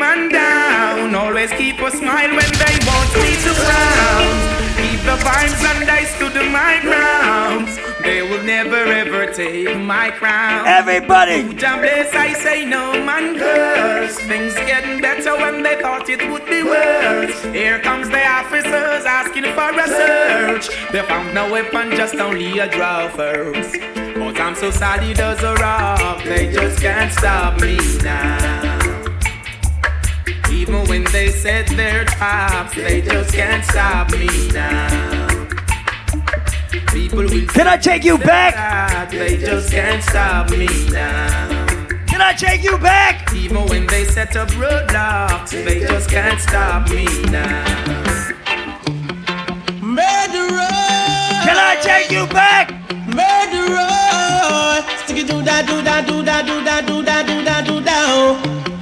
Man down. Always keep a smile when they want me to frown. Keep the vibes and I stood my ground. They will never ever take my crown. Everybody! Jah bless, I say no man curse. Things getting better when they thought it would be worse. Here comes the officers asking for a search. They found no weapon, just only a draw first. But I'm so solid as a rock, they just can't stop me now. Even when they set their traps, they just can't stop me now. People will Can I take you back? They just can't stop me now. Can I take you back? Even when they set up roadblocks, they just can't stop me now. Murderer. Can I take you back? Murderer. Stick it do that, do that, do that, do that, do that, do that, do that. Oh.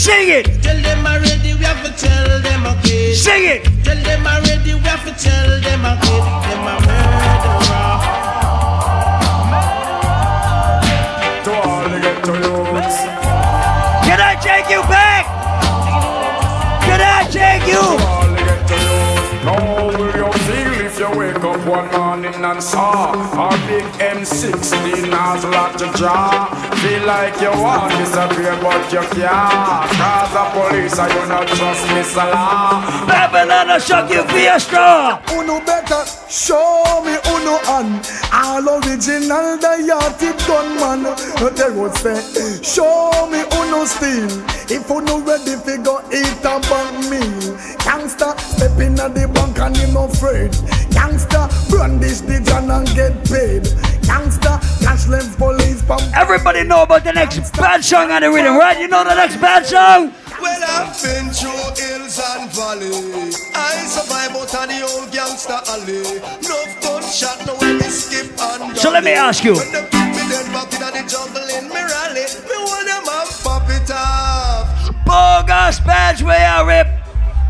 Sing it. Tell them already, we have to tell them okay. Sing it. Tell them already, we have to tell them okay. Them a murderer. To all the ghetto youths. Can I take you back? Can I take you? One morning and saw our big M16 has a lot to draw? Feel like you want disappear but you can't. Cause the police are you not trust me, Salah. Babylon will shock you for your straw. Uno better show me uno hand All original diatic gunman They would say Show me uno steel If uno ready fi go eat a bank meal Gangsta step in at the bank and him no afraid Gangsta brandish the gun and get paid Gangsta cash left police pump Everybody know about the next bad song on the rhythm, right? You know the next bad song? Well, I've been through hills and valleys. I survive out of the old gangster alley. Enough gunshot, no when me skip and So let me ask you. When them pick me dead back in the jungle in me rally, me want them and pop it off. Bogus badge where I rip.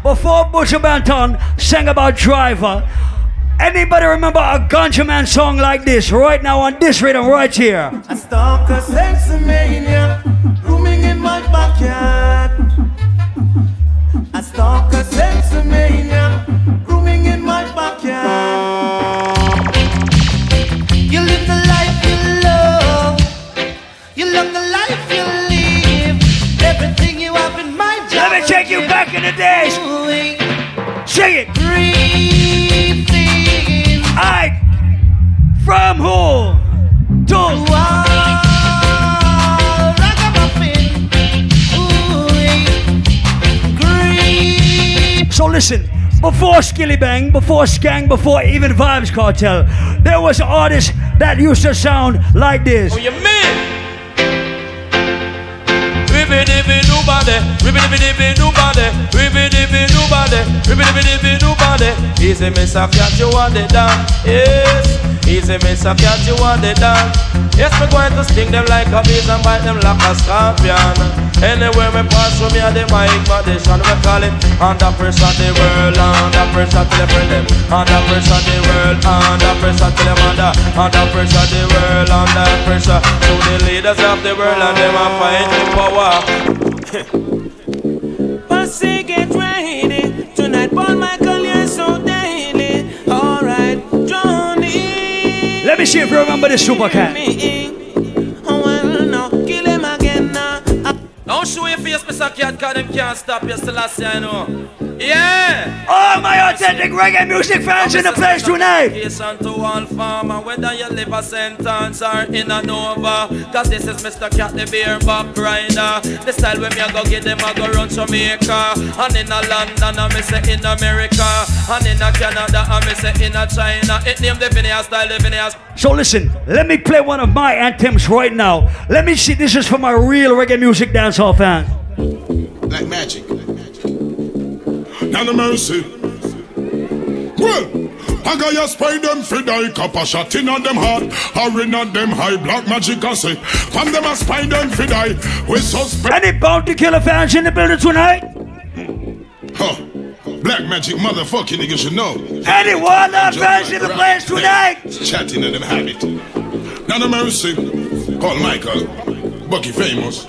Before Buju Banton sang about Driver, anybody remember a Ganja Man song like this right now on this rhythm right here? I stalk a sexy mania Rooming in my backyard I stalk a sexy mania You love the life you live Everything you have in my job Let me take you back in the days. Sing it. Breathing I from who to So listen, before Skillibeng, before Skeng, before even Vybz Kartel, there was an artist that used to sound like this. Oh, you mean? Dibby nobody, ribby dibby dibby nobody, ribby dibby nobody, ribby dibby dibby nobody. Easy, Miss a cat, you want it down, yes. Easy, Miss a cat, you want it down. Yes, me going to sting them like a bees and bite them like a scorpion. Anywhere me pass through me and the mic condition, we call it under pressure the world, under pressure till them them, under pressure the world, under pressure till them under, under pressure the world, under pressure to the leaders of the world and them are fighting power. (laughs) Pussy get ready Tonight Paul Michael you're so daily Alright Johnny Let me see if you remember the super cat. Oh well no Kill him again now Don't show your face, Mr. Cat, cause them can't stop you still last year, you know. Yeah! All my authentic reggae music fans in the place tonight. Listen to all farmer, whether you live a sentence or in a Nova. Cause this is Mr. Cat, the beer back rider. The style when me a go get them, I go run Jamaica. And in a London, I me say in America. And in a Canada, I me say in a China. It name the Vineyard style, the Vineyard So listen, let me play one of my anthems right now. Let me see. This is for my real reggae music dancehall fans. Like magic. Now the mercy. Well, I got you spray them for die, copper shot in on them heart, or in on them high black magic I say. From them a spy them for die. We suspect. Any bounty killer fans in the building tonight? Huh. Black magic motherfucking niggas should know. Anyone that fans in the place tonight? Chatting in them habit. None of mercy. Paul Michael. Bucky famous.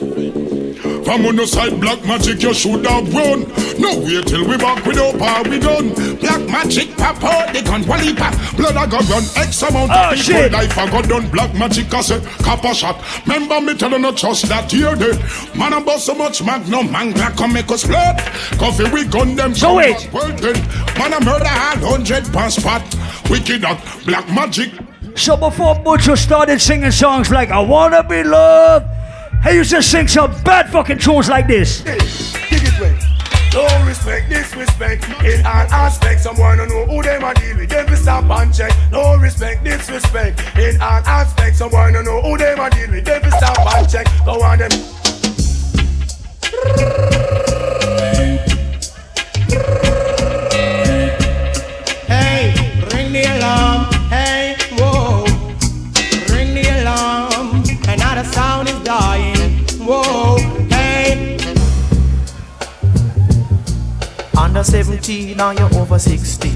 From on the side, black magic, you should have run. No wait till we back with our power we done. Black magic, pop out the gun, wally pop. Blood I got run, X amount Oh, of ah, people. shit. Life I got done, black magic, said, copper shot. Remember me telling no trust that year day. Man, I bust so much magnum, man, black come make us blood. Coffee we gun them. So wait. back Well then, man, I murder all hundred pound spot. Wicked up, black magic. So before Buju started singing songs like I Wanna Be Loved, he you to sing some bad fucking tunes like this. Dig it way. No respect, disrespect in all aspects. Someone to know who them a deal with. Them fi stop and check. No respect, disrespect in all aspects. Someone to know who them a deal with. Them fi stop and check. Go on them. Hey, ring the alarm. Under 17, now you're over 16.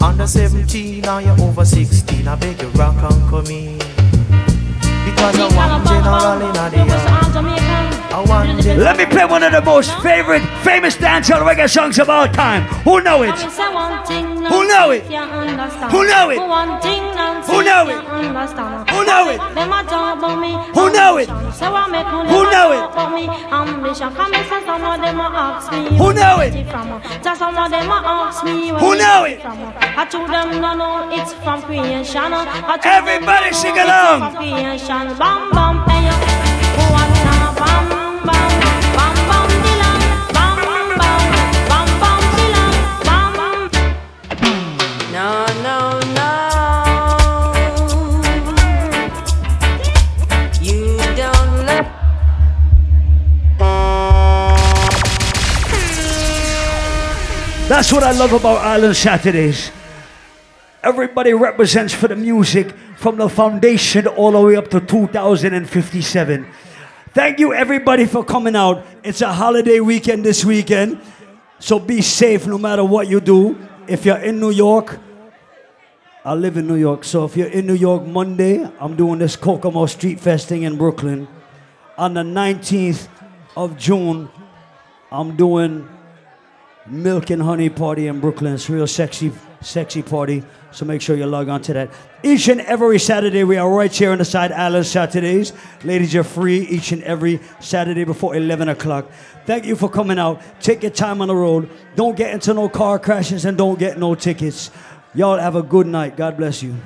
Under 17, now you're over 16. I beg you, rock and come in. Because I want general in the yard. I want general. Let me play one of the most favorite, famous dancehall reggae songs of all time. Who know it? Who know it? Who know it? Who know it? Who know it? Who know it? Who know it? Who know it? Just some of them a ask me where Who know it? I told them no no it's from creation. Everybody sing along. Bam bam hey yo. Who want na bam bam That's what I love about Island Saturdays. Everybody represents for the music from the foundation all the way up to 2057. Thank you, everybody, for coming out. It's a holiday weekend this weekend, so be safe no matter what you do. If you're in New York, I live in New York, so if you're in New York Monday, I'm doing this Kokomo Street Fest thing in Brooklyn. On the 19th of June, I'm doing Milk and Honey Party in Brooklyn. It's a real sexy, sexy party. So make sure you log on to that. Each and every Saturday, we are right here on the side Island Saturdays. Ladies you're free each and every Saturday before 11 o'clock. Thank you for coming out. Take your time on the road. Don't get into no car crashes and don't get no tickets. Y'all have a good night. God bless you.